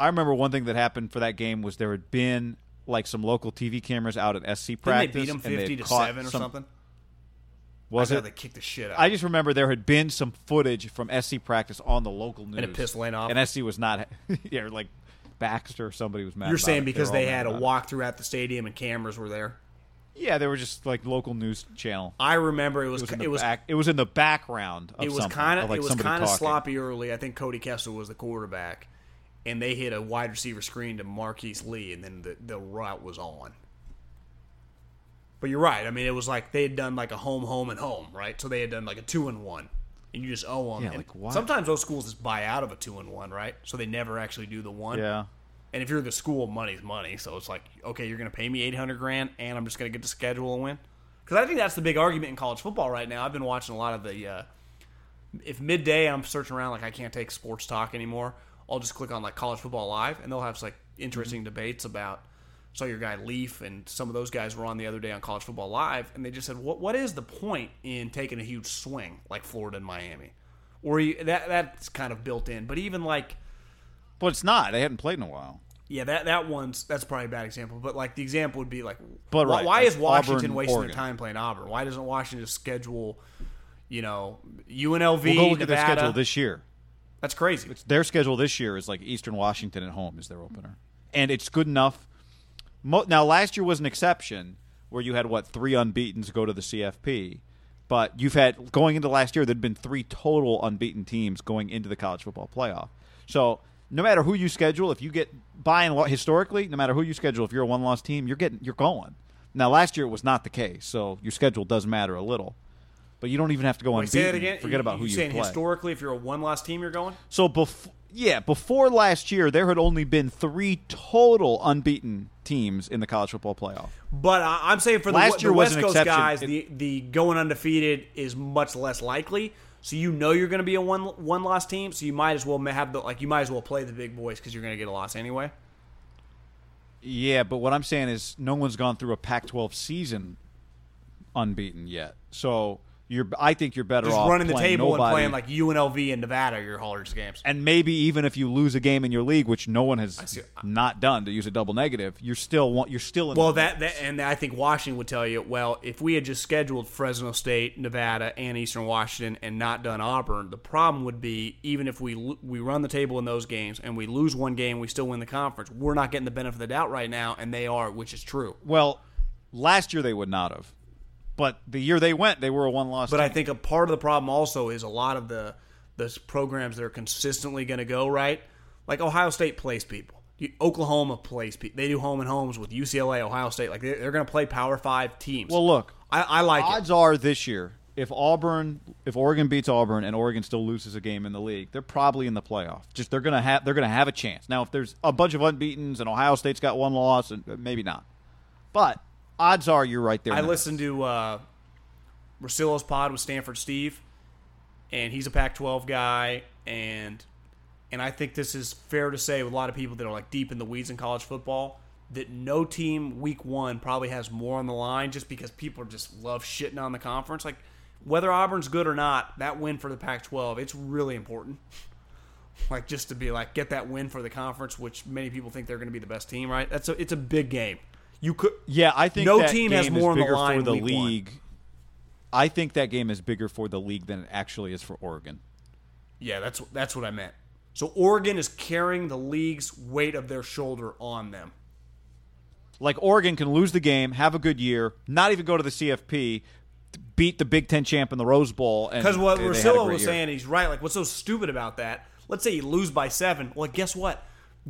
I remember one thing that happened for that game was there had been like some local TV cameras out at SC Didn't practice. they beat them and they fifty to seven or some- something? Was I it? they kicked the shit out? I just remember there had been some footage from SC practice on the local news, and it pissed Lane off? And SC was not, yeah, like Baxter or somebody was mad. You're saying it. because were they had a about it. walk throughout the stadium and cameras were there. Yeah, they were just like local news channel. I remember it was It was in it the was back. It was in the background. Of it was kind of like it was kind of sloppy early. I think Cody Kessler was the quarterback, and they hit a wide receiver screen to Marquise Lee, and then the the route was on. But you're right. I mean, it was like they had done like a home, home, and home, right? So they had done like a two and one, and you just owe them. Yeah, And like, why- Sometimes those schools just buy out of a two and one, right? So they never actually do the one. Yeah. And if you're the school, money's money. So it's like, okay, you're going to pay me eight hundred grand, and I'm just going to get to schedule and win. Because I think that's the big argument in college football right now. I've been watching a lot of the. Uh, if midday I'm searching around like I can't take sports talk anymore, I'll just click on like college football live, and they'll have like interesting debates about. So your guy Leaf and some of those guys were on the other day on college football live, and they just said, "What what is the point in taking a huge swing like Florida and Miami?" Or you, that that's kind of built in, but even like But it's not. They hadn't played in a while. yeah, that that one's that's probably a bad example. But like the example would be like, But why, right, why is Washington Auburn, wasting Oregon. their time playing Auburn? Why doesn't Washington just schedule, you know, UNLV, We'll go look at their schedule this year. That's crazy. Their schedule this year is like Eastern Washington at home is their opener, and it's good enough. Mo- now, last year was an exception where you had what three unbeaten's go to the CFP, but you've had going into last year there'd been three total unbeaten teams going into the college football playoff. So no matter who you schedule, if you get by and historically, no matter who you schedule, if you're a one loss team, you're getting you're going. Now, last year it was not the case, so your schedule does matter a little. But you don't even have to go Wait, unbeaten. say that again. Forget about who you saying play. historically, if you're a one loss team, you're going. So before, yeah, before last year, there had only been three total unbeaten teams in the college football playoff. But I I'm saying for the, Last year was West Coast exception. guys, It- the the going undefeated is much less likely. So you know you're going to be a one one loss team. So you might as well have the like you might as well play the big boys because you're going to get a loss anyway. Yeah, but what I'm saying is, no one's gone through a Pac-12 season unbeaten yet. So you're, I think you're better Just off running the table nobody. and playing like UNLV and Nevada your hardest games. and maybe even if you lose a game in your league, which no one has not done to use a double negative, you're still want you're still in. Well, the that, that and I think Washington would tell you, well, if we had just scheduled Fresno State, Nevada, and Eastern Washington, and not done Auburn, the problem would be even if we we run the table in those games and we lose one game, we still win the conference. We're not getting the benefit of the doubt right now, and they are, which is true. well, last year they would not have, but the year they went, they were a one-loss. But team. I think a part of the problem also is a lot of the the programs that are consistently going to go right, like Ohio State plays people. Oklahoma plays people. They do home and homes with UCLA, Ohio State. Like they're, they're going to play Power Five teams. Well, look, I, I like it. odds are this year, if Auburn, if Oregon beats Auburn and Oregon still loses a game in the league, they're probably in the playoff. Just they're gonna have they're gonna have a chance. Now, if there's a bunch of unbeaten's and Ohio State's got one loss, and uh, maybe not, but odds are you're right there. I listened to uh, Russillo's pod with Stanford Steve, and he's a Pac-12 guy, and and I think this is fair to say with a lot of people that are like deep in the weeds in college football that no team week one probably has more on the line just because people just love shitting on the conference. Like whether Auburn's good or not, that win for the Pac-12, it's really important. Like just to be like get that win for the conference, which many people think they're going to be the best team, right? That's a, it's a big game. You could Yeah, I think No that team game has more is on the line for the week one. league. I think that game is bigger for the league than it actually is for Oregon. Yeah, that's that's what I meant. So Oregon is carrying the league's weight of their shoulder on them. Like Oregon can lose the game, have a good year, not even go to the CFP, beat the Big Ten champ in the Rose Bowl, and Because what they- they Russillo was year. saying, he's right. Like, what's so stupid about that? Let's say you lose by seven. Well, guess what?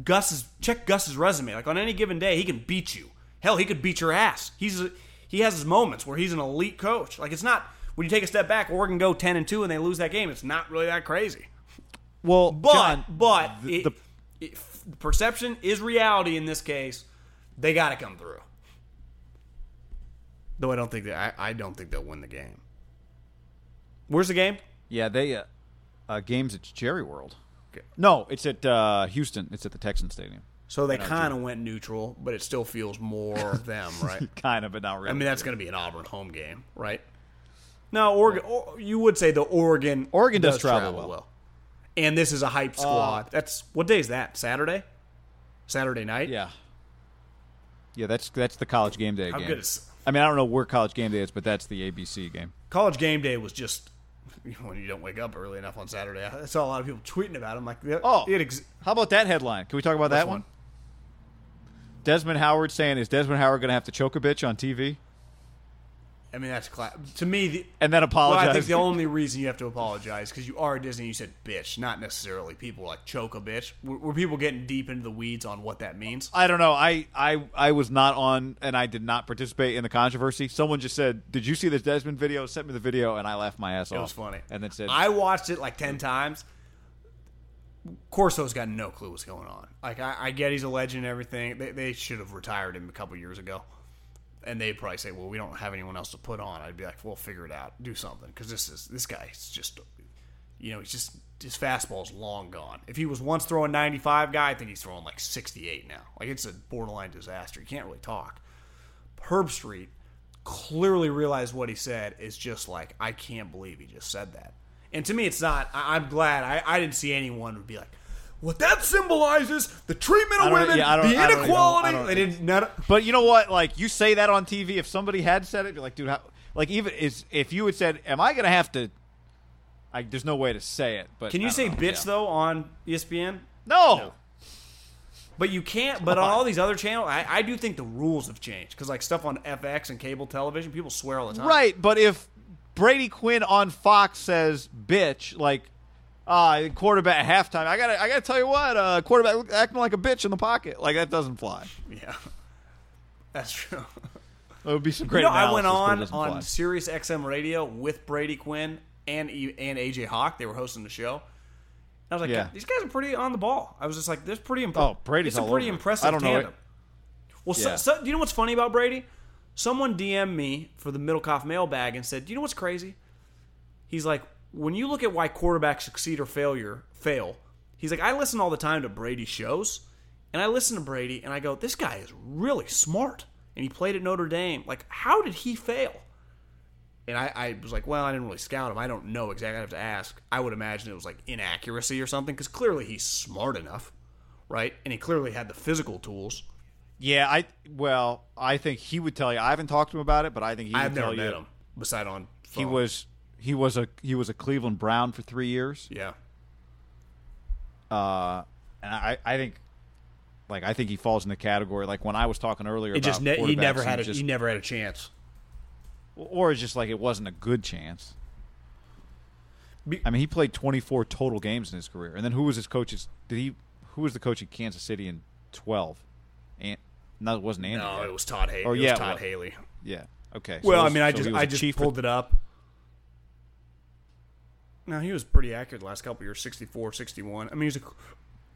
Gus is check Gus's resume. Like on any given day, he can beat you. Hell, he could beat your ass. He's he has his moments where he's an elite coach. Like it's not when you take a step back, Oregon go ten and two and they lose that game. It's not really that crazy. Well, But John, but the- it, the- it- perception is reality in this case. They got to come through. Though I don't think that I, I don't think they'll win the game. Where's the game? yeah, they uh, uh, games at Jerry World. Okay. No, it's at uh, Houston. It's at the Texan Stadium. So they kind of went neutral, but it still feels more them, right? Kind of, but not really. I mean, that's going to be an Auburn home game, right? No, Oregon. or- You would say the Oregon. Oregon does travel well. and this is a hype uh, squad. That's what day is that? Saturday. Saturday night. yeah, yeah. That's that's the college game day How game. is I mean, I don't know where college game day is, but that's the ABC game. college game day? Was just when you don't wake up early enough on Saturday. I saw a lot of people tweeting about. it. I'm like, Oh, it ex- how about that headline? Can we talk about that one? one? Desmond Howard saying, "Is Desmond Howard going to have to choke a bitch on TV?" I mean, that's cla- to me. The, And then well, apologize. I think the only reason you have to apologize because you are Disney. You said bitch, not necessarily people like choke a bitch. Were, were people getting deep into the weeds on what that means? I don't know. I, I I was not on, and I did not participate in the controversy. Someone just said, "Did you see this Desmond video?" Sent me the video, and I laughed my ass off. It was funny. And then said, I watched it like ten times. Corso's got no clue what's going on. Like I, I get he's a legend and everything. They, they should have retired him a couple years ago. And they'd probably say, "Well, we don't have anyone else to put on." I'd be like, "Well, figure it out. Do something." Because this is this guy is just, you know, he's just his fastball's long gone. If he was once throwing 95 guy, I think he's throwing like 68 now. Like it's a borderline disaster. He can't really talk. Herbstreit clearly realized what he said is just like, I can't believe he just said that. And to me, it's not. I, I'm glad. I, I didn't see anyone would be like, what that symbolizes the treatment of women, yeah, the inequality. I they didn't. None, But you know what? Like you say that on TV. If somebody had said it, you're like, dude, how, like even is if you had said, "Am I going to have to?" Like, there's no way to say it. But can you I say know. bitch though on ESPN? No. But you can't. But on all these other channels, I, I do think the rules have changed because like stuff on FX and cable television, people swear all the time. Right, but if Brady Quinn on Fox says "bitch," like uh, quarterback halftime, I gotta, I gotta tell you what, uh, quarterback acting like a bitch in the pocket, like that doesn't fly. Yeah, that's true. It would be some great. you know, I went it on on fly. Sirius XM radio with Brady Quinn and and AJ Hawk. They were hosting the show. I was like, Yeah. these guys are pretty on the ball. I was just like, this pretty impressive. Oh, Brady's it's a pretty impressive I don't know tandem. Well, so, Yeah. so, do you know what's funny about Brady? Someone DM'd me for the Middlekauff mailbag and said, "Do you know what's crazy?" He's like, when you look at why quarterbacks succeed or failure fail, he's like, I listen all the time to Brady shows, and I listen to Brady and I go, this guy is really smart, and he played at Notre Dame. Like, how did he fail? And I, I was like, well, I didn't really scout him. I don't know exactly. I have to ask. I would imagine it was like inaccuracy or something, because clearly he's smart enough, right? And he clearly had the physical tools. Yeah, I well, I think he would tell you. I haven't talked to him about it, but I think he would I've never tell met you him, beside on. he was he was a he was a Cleveland Brown for three years. Yeah. Uh, and I I think like I think he falls in the category like when I was talking earlier. It just about ne- he never had a, just, he never had a chance. or it's just like it wasn't a good chance. Be- I mean, he played 24 total games in his career, and then who was his coaches? Did he? Who was the coach in Kansas City in 12? And no, it wasn't Andy. No, yet. it was Todd Haley. Oh, it yeah, was Todd well- Haley. yeah. Okay. so Well, it I mean, I so just he was I a just chief pulled for- it up. No, he was pretty accurate the last couple years, 64, 61. I mean, he's a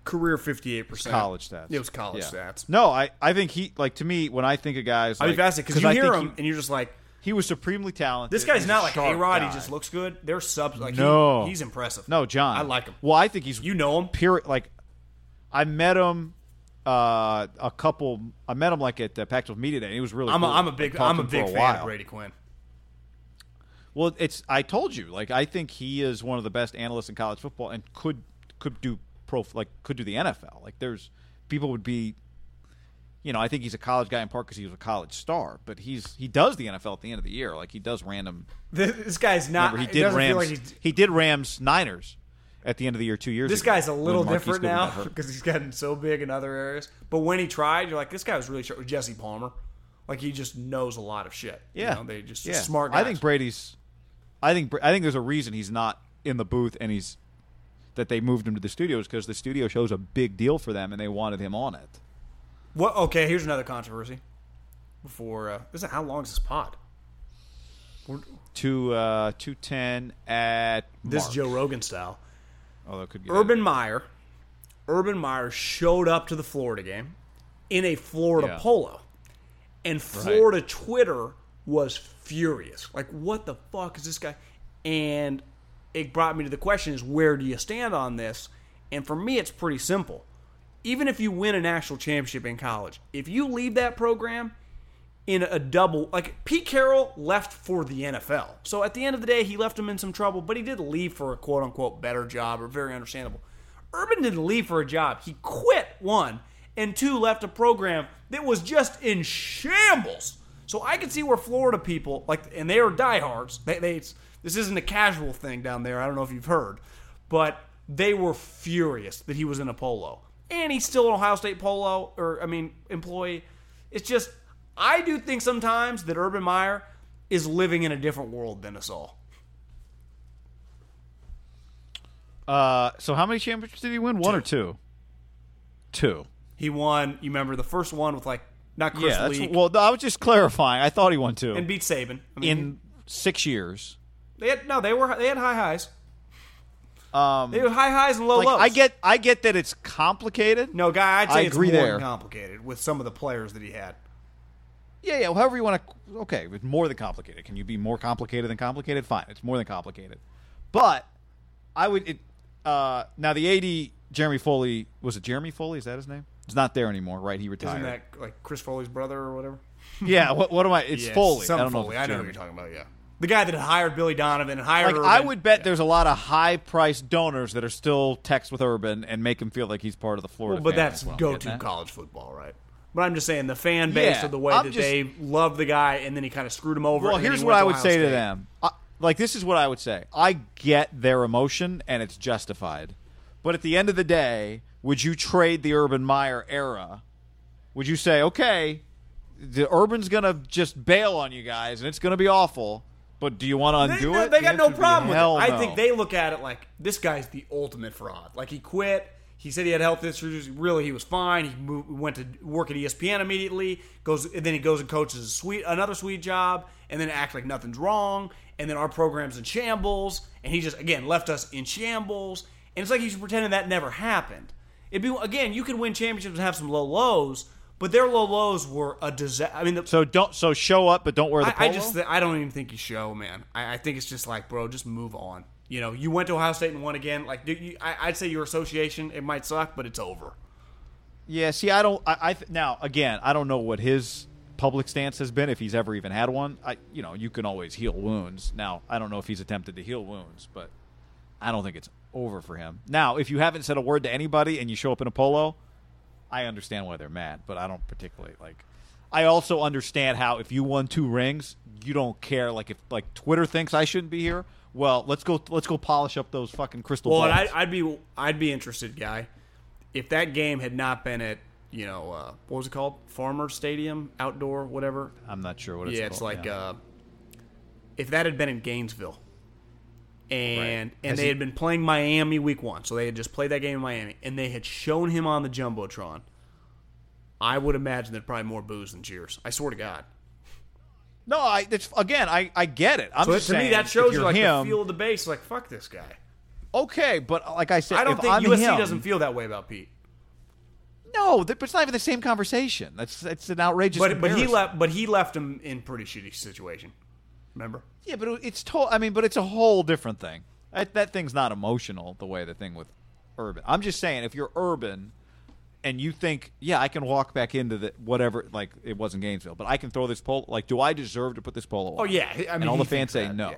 career 58%. college stats. It was college Yeah. stats. No, I, I think he like to me when I think of guys. I'd like, be fascinated because 'cause you I hear him he- and you're just like, He was supremely talented. This guy's not a like sharp A Rod. He just looks good. They're subs. Like he- No. he's impressive. No, John. I like him. Well, I think he's You know him. Period. Like, I met him uh, a couple. I met him like at the Pac-12 Media Day. And he was really. I'm a, cool. I'm a big I'm a big fan while. of Brady Quinn. Well, it's. I told you. Like, I think he is one of the best analysts in college football, and could could do pro like could do the NFL. Like, there's people would be. You know, I think he's a college guy in part because he was a college star, but he's he does the NFL at the end of the year. Like he does random. This, guy's not. Remember, he did Rams. like he did Rams Niners at the end of the year two years. this ago, guy's a little different now because he's gotten so big in other areas. But when he tried, you're like, this guy was really sharp. Jesse Palmer, like he just knows a lot of shit. You Yeah, know, they just yeah. smart. I think Brady's. I think I think there's a reason he's not in the booth, and he's that they moved him to the studios because the studio show's a big deal for them, and they wanted him on it. What? Okay, here's another controversy. Before uh, this, is how long is this pod? To uh, two ten at This. Joe Rogan style. That could get Urban Meyer, Urban Meyer showed up to the Florida game in a Florida Yeah. polo, and Florida Twitter was furious. Like, what the fuck is this guy? And it brought me to the question: Is where do you stand on this? And for me, it's pretty simple. Even if you win a national championship in college, if you leave that program in a double like Pete Carroll left for the NFL. So at the end of the day, he left him in some trouble, but he did leave for a quote unquote better job or very understandable. Urban didn't leave for a job. He quit one and two left a program that was just in shambles. So I can see where Florida people like and they are diehards. They, they this isn't a casual thing down there. I don't know if you've heard, but they were furious that he was in a polo. And he's still an Ohio State polo or I mean employee. It's just I do think sometimes that Urban Meyer is living in a different world than us all. Uh, so how many championships did he win? One or two? Two. He won. You remember the first one with like not Chris yeah. Well, I was just clarifying. I thought he won two and beat Saban. I mean, in six years. they had no. They were they had high highs. Um, They had high highs and low like, lows. I get, I get that it's complicated. no guy. I'd say I it's agree more there. complicated with some of the players that he had. Yeah, yeah. However you want to. Okay, it's more than complicated. Can you be more complicated than complicated? Fine, it's more than complicated. But I would. It, uh, now the AD Jeremy Foley was it Jeremy Foley? Is that his name? He's not there anymore, right? He retired. Isn't that like Chris Foley's brother or whatever? yeah. What, what am I? It's Yeah, Foley. Some I don't know. Foley. I know who you're talking about. Yeah, the guy that hired Billy Donovan and hired. Like Urban. I would bet there's a lot of high priced donors that are still text with Urban and make him feel like he's part of the Florida. Well, but that's Well, go-to college football, right? But I'm just saying the fan base Yeah, of the way I'm that just- they love the guy, and then he kind of screwed him over. Well, here's he what I would Ohio say to them. I, like this is what I would say. I get their emotion and it's justified. But at the end of the day, would you trade the Urban Meyer era? Would you say, okay, the Urban's gonna just bail on you guys and it's gonna be awful, but do you want to undo no, it? they The got no answer would be problem with it. hell I think they look at it like this guy's the ultimate fraud. Like he quit. He said he had health issues. Really, he was fine. He moved, went to work at ESPN immediately. Goes and then he goes and coaches a sweet another sweet job, and then act like nothing's wrong. And then our program's in shambles, and he just again left us in shambles. And it's like he's pretending that never happened. It'd be again, you can win championships and have some low lows, but their low lows were a disaster. I mean, the, So don't so show up, but don't wear the I, I just th- I don't even think you show, man. I, I think it's just like, bro, just move on. You know, you went to Ohio State and won again. Like, you, I, I'd say your association it might suck, but it's over. Yeah, see, I don't. I, I now again, I don't know what his public stance has been if he's ever even had one. I, you know, you can always heal wounds. Now, I don't know if he's attempted to heal wounds, but I don't think it's over for him. Now, if you haven't said a word to anybody and you show up in a polo, I understand why they're mad, but I don't particularly like. I also understand how if you won two rings, you don't care. Like if like Twitter thinks I shouldn't be here, well, let's go. Let's go polish up those fucking crystal Well, balls. and I, I'd be I'd be interested, guy, if that game had not been at you know uh, what was it called, Farmer Stadium, outdoor, whatever. I'm not sure what it's yeah, it's like yeah. uh, if that had been in Gainesville, and and Has they he- had been playing Miami week one, so they had just played that game in Miami, and they had shown him on the jumbotron. I would imagine there'd probably more boos than cheers. I swear to God. No, I it's, again, I, I get it. I'm So just to me, that shows you like him, the feel of the base. Like fuck this guy. Okay, but uh, like I said, I don't think I'm USC him- doesn't feel that way about Pete. No, but it's not even the same conversation. That's it's an outrageous. But but he left. But he left him in pretty shitty situation. Remember? Yeah, but it's to- I mean, but it's a whole different thing. That, that thing's not emotional the way the thing with urban. I'm just saying, if you're urban and you think, yeah, I can walk back into the whatever, like it wasn't Gainesville, but I can throw this pole. Like, do I deserve to put this polo? Oh yeah, I mean, and all the fans say that, no. yeah.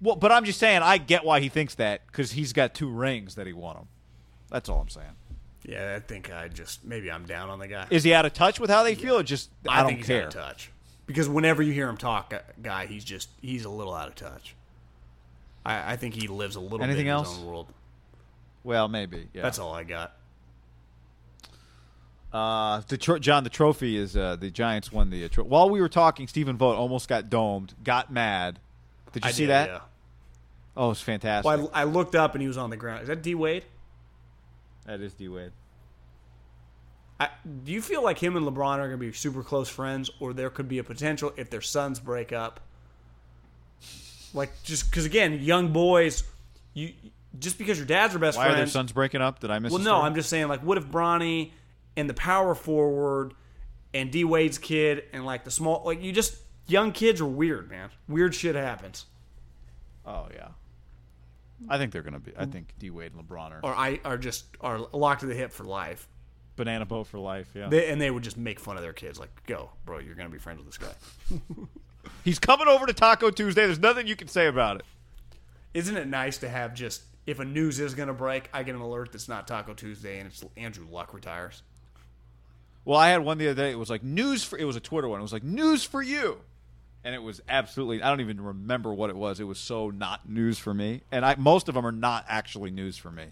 Well, but I'm just saying, I get why he thinks that because he's got two rings that he won him. That's all I'm saying. Yeah, I think I just maybe I'm down on the guy. Is he out of touch with how they feel, or just I, don't think he's care? out of touch because whenever you hear him talk, uh, guy, he's just he's a little out of touch. I, I think he lives a little Anything bit in else? his own world. Well, maybe. Yeah. That's all I got. Uh, the tro- John, the trophy is uh, the Giants won the. Uh, tro- While we were talking, Stephen Vogt almost got domed, got mad. Did you I see did, that? Yeah. Oh, it's fantastic. Well, I, I looked up and he was on the ground. Is that D Wade? that is D Wade. I, do you feel like him and LeBron are going to be super close friends, or there could be a potential if their sons break up? Like, just because again, young boys, you just because your dads are best Why are their sons breaking up? Did I miss? well, the no. I'm just saying, like, what if Bronny and the power forward and D Wade's kid and like the small, like, you just young kids are weird, man. Weird shit happens. Oh yeah. I think they're gonna be. I think D Wade and LeBron are Or I are just are locked to the hip for life. banana boat for life. Yeah. They, and they would just make fun of their kids, like, "Go, bro, you're gonna be friends with this guy." He's coming over to Taco Tuesday. There's nothing you can say about it. Isn't it nice to have just if a news is gonna break, I get an alert that's not Taco Tuesday and it's Andrew Luck retires. Well, I had one the other day. It was like news for. It was a Twitter one. It was like news for you, and it was absolutely. I don't even remember what it was. It was so not news for me, and I most of them are not actually news for me.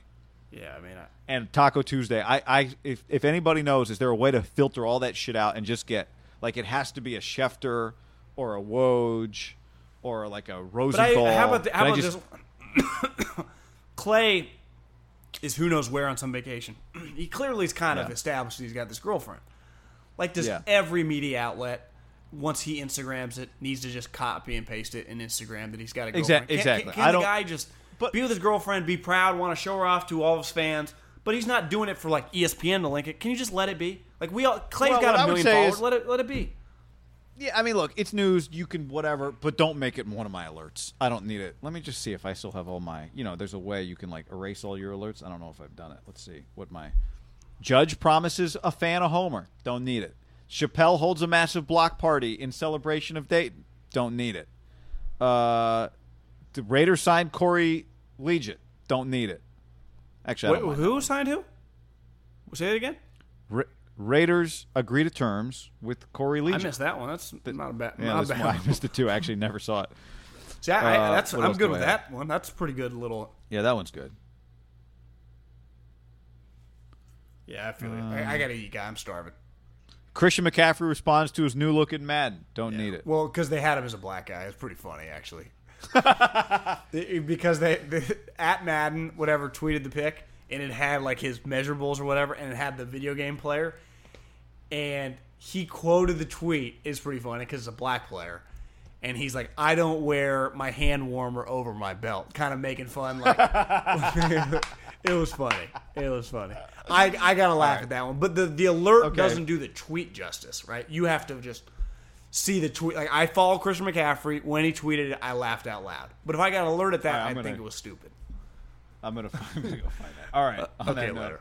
Yeah, I mean, I, And Taco Tuesday, I, I if if anybody knows, is there a way to filter all that shit out and just get like it has to be a Schefter or a Woj or like a but I, how about the, how about just- this? Klay is who knows where on some vacation. he clearly is kind of established that he's got this girlfriend. Like, does Yeah. every media outlet? Once he Instagrams it, needs to just copy and paste it in Instagram that he's got a girlfriend. Exact- Can't- exactly. Can, can I the don't- guy just but- be with his girlfriend, be proud, want to show her off to all of his fans? But he's not doing it for like ESPN to link it. Can you just let it be? Like we all, Klay's Well, got a million followers. is- let it let it be. Yeah, I mean, look, it's news. You can whatever, but don't make it one of my alerts. I don't need it. Let me just see if I still have all my. You know, there's a way you can like erase all your alerts. I don't know if I've done it. Let's see what my judge promises a fan a homer. Don't need it. Chappelle holds a massive block party in celebration of Dayton. Don't need it. Uh, the Raiders signed Corey Liuget. Don't need it. Actually, I Wait, who signed who? Say it again. Ra- Raiders agree to terms with Corey Lee. I missed that one. That's not a bad. Yeah, not bad I missed it too. I actually never saw it. See, I, I, Uh, that's I'm good with that one. That's pretty good little. Yeah, that one's good. Yeah, I feel it. I, I gotta eat, guy. I'm starving. Christian McCaffrey responds to his new look at Madden. Don't need it. Well, because they had him as a black guy. It's pretty funny, actually. Because they, they at Madden whatever tweeted the pic and it had like his measurables or whatever and it had the video game player and he quoted the tweet is pretty funny because it's a black player and he's like I don't wear my hand warmer over my belt kind of making fun like it was funny it was funny I, I gotta laugh at that one but the, the alert Okay. doesn't do the tweet justice right you have to just see the tweet. Like I follow Christian McCaffrey. When he tweeted it, I laughed out loud. But if I got alerted at that, right, I gonna- think it was stupid. I'm gonna, I'm gonna go find that. All right. Uh, on okay, that note.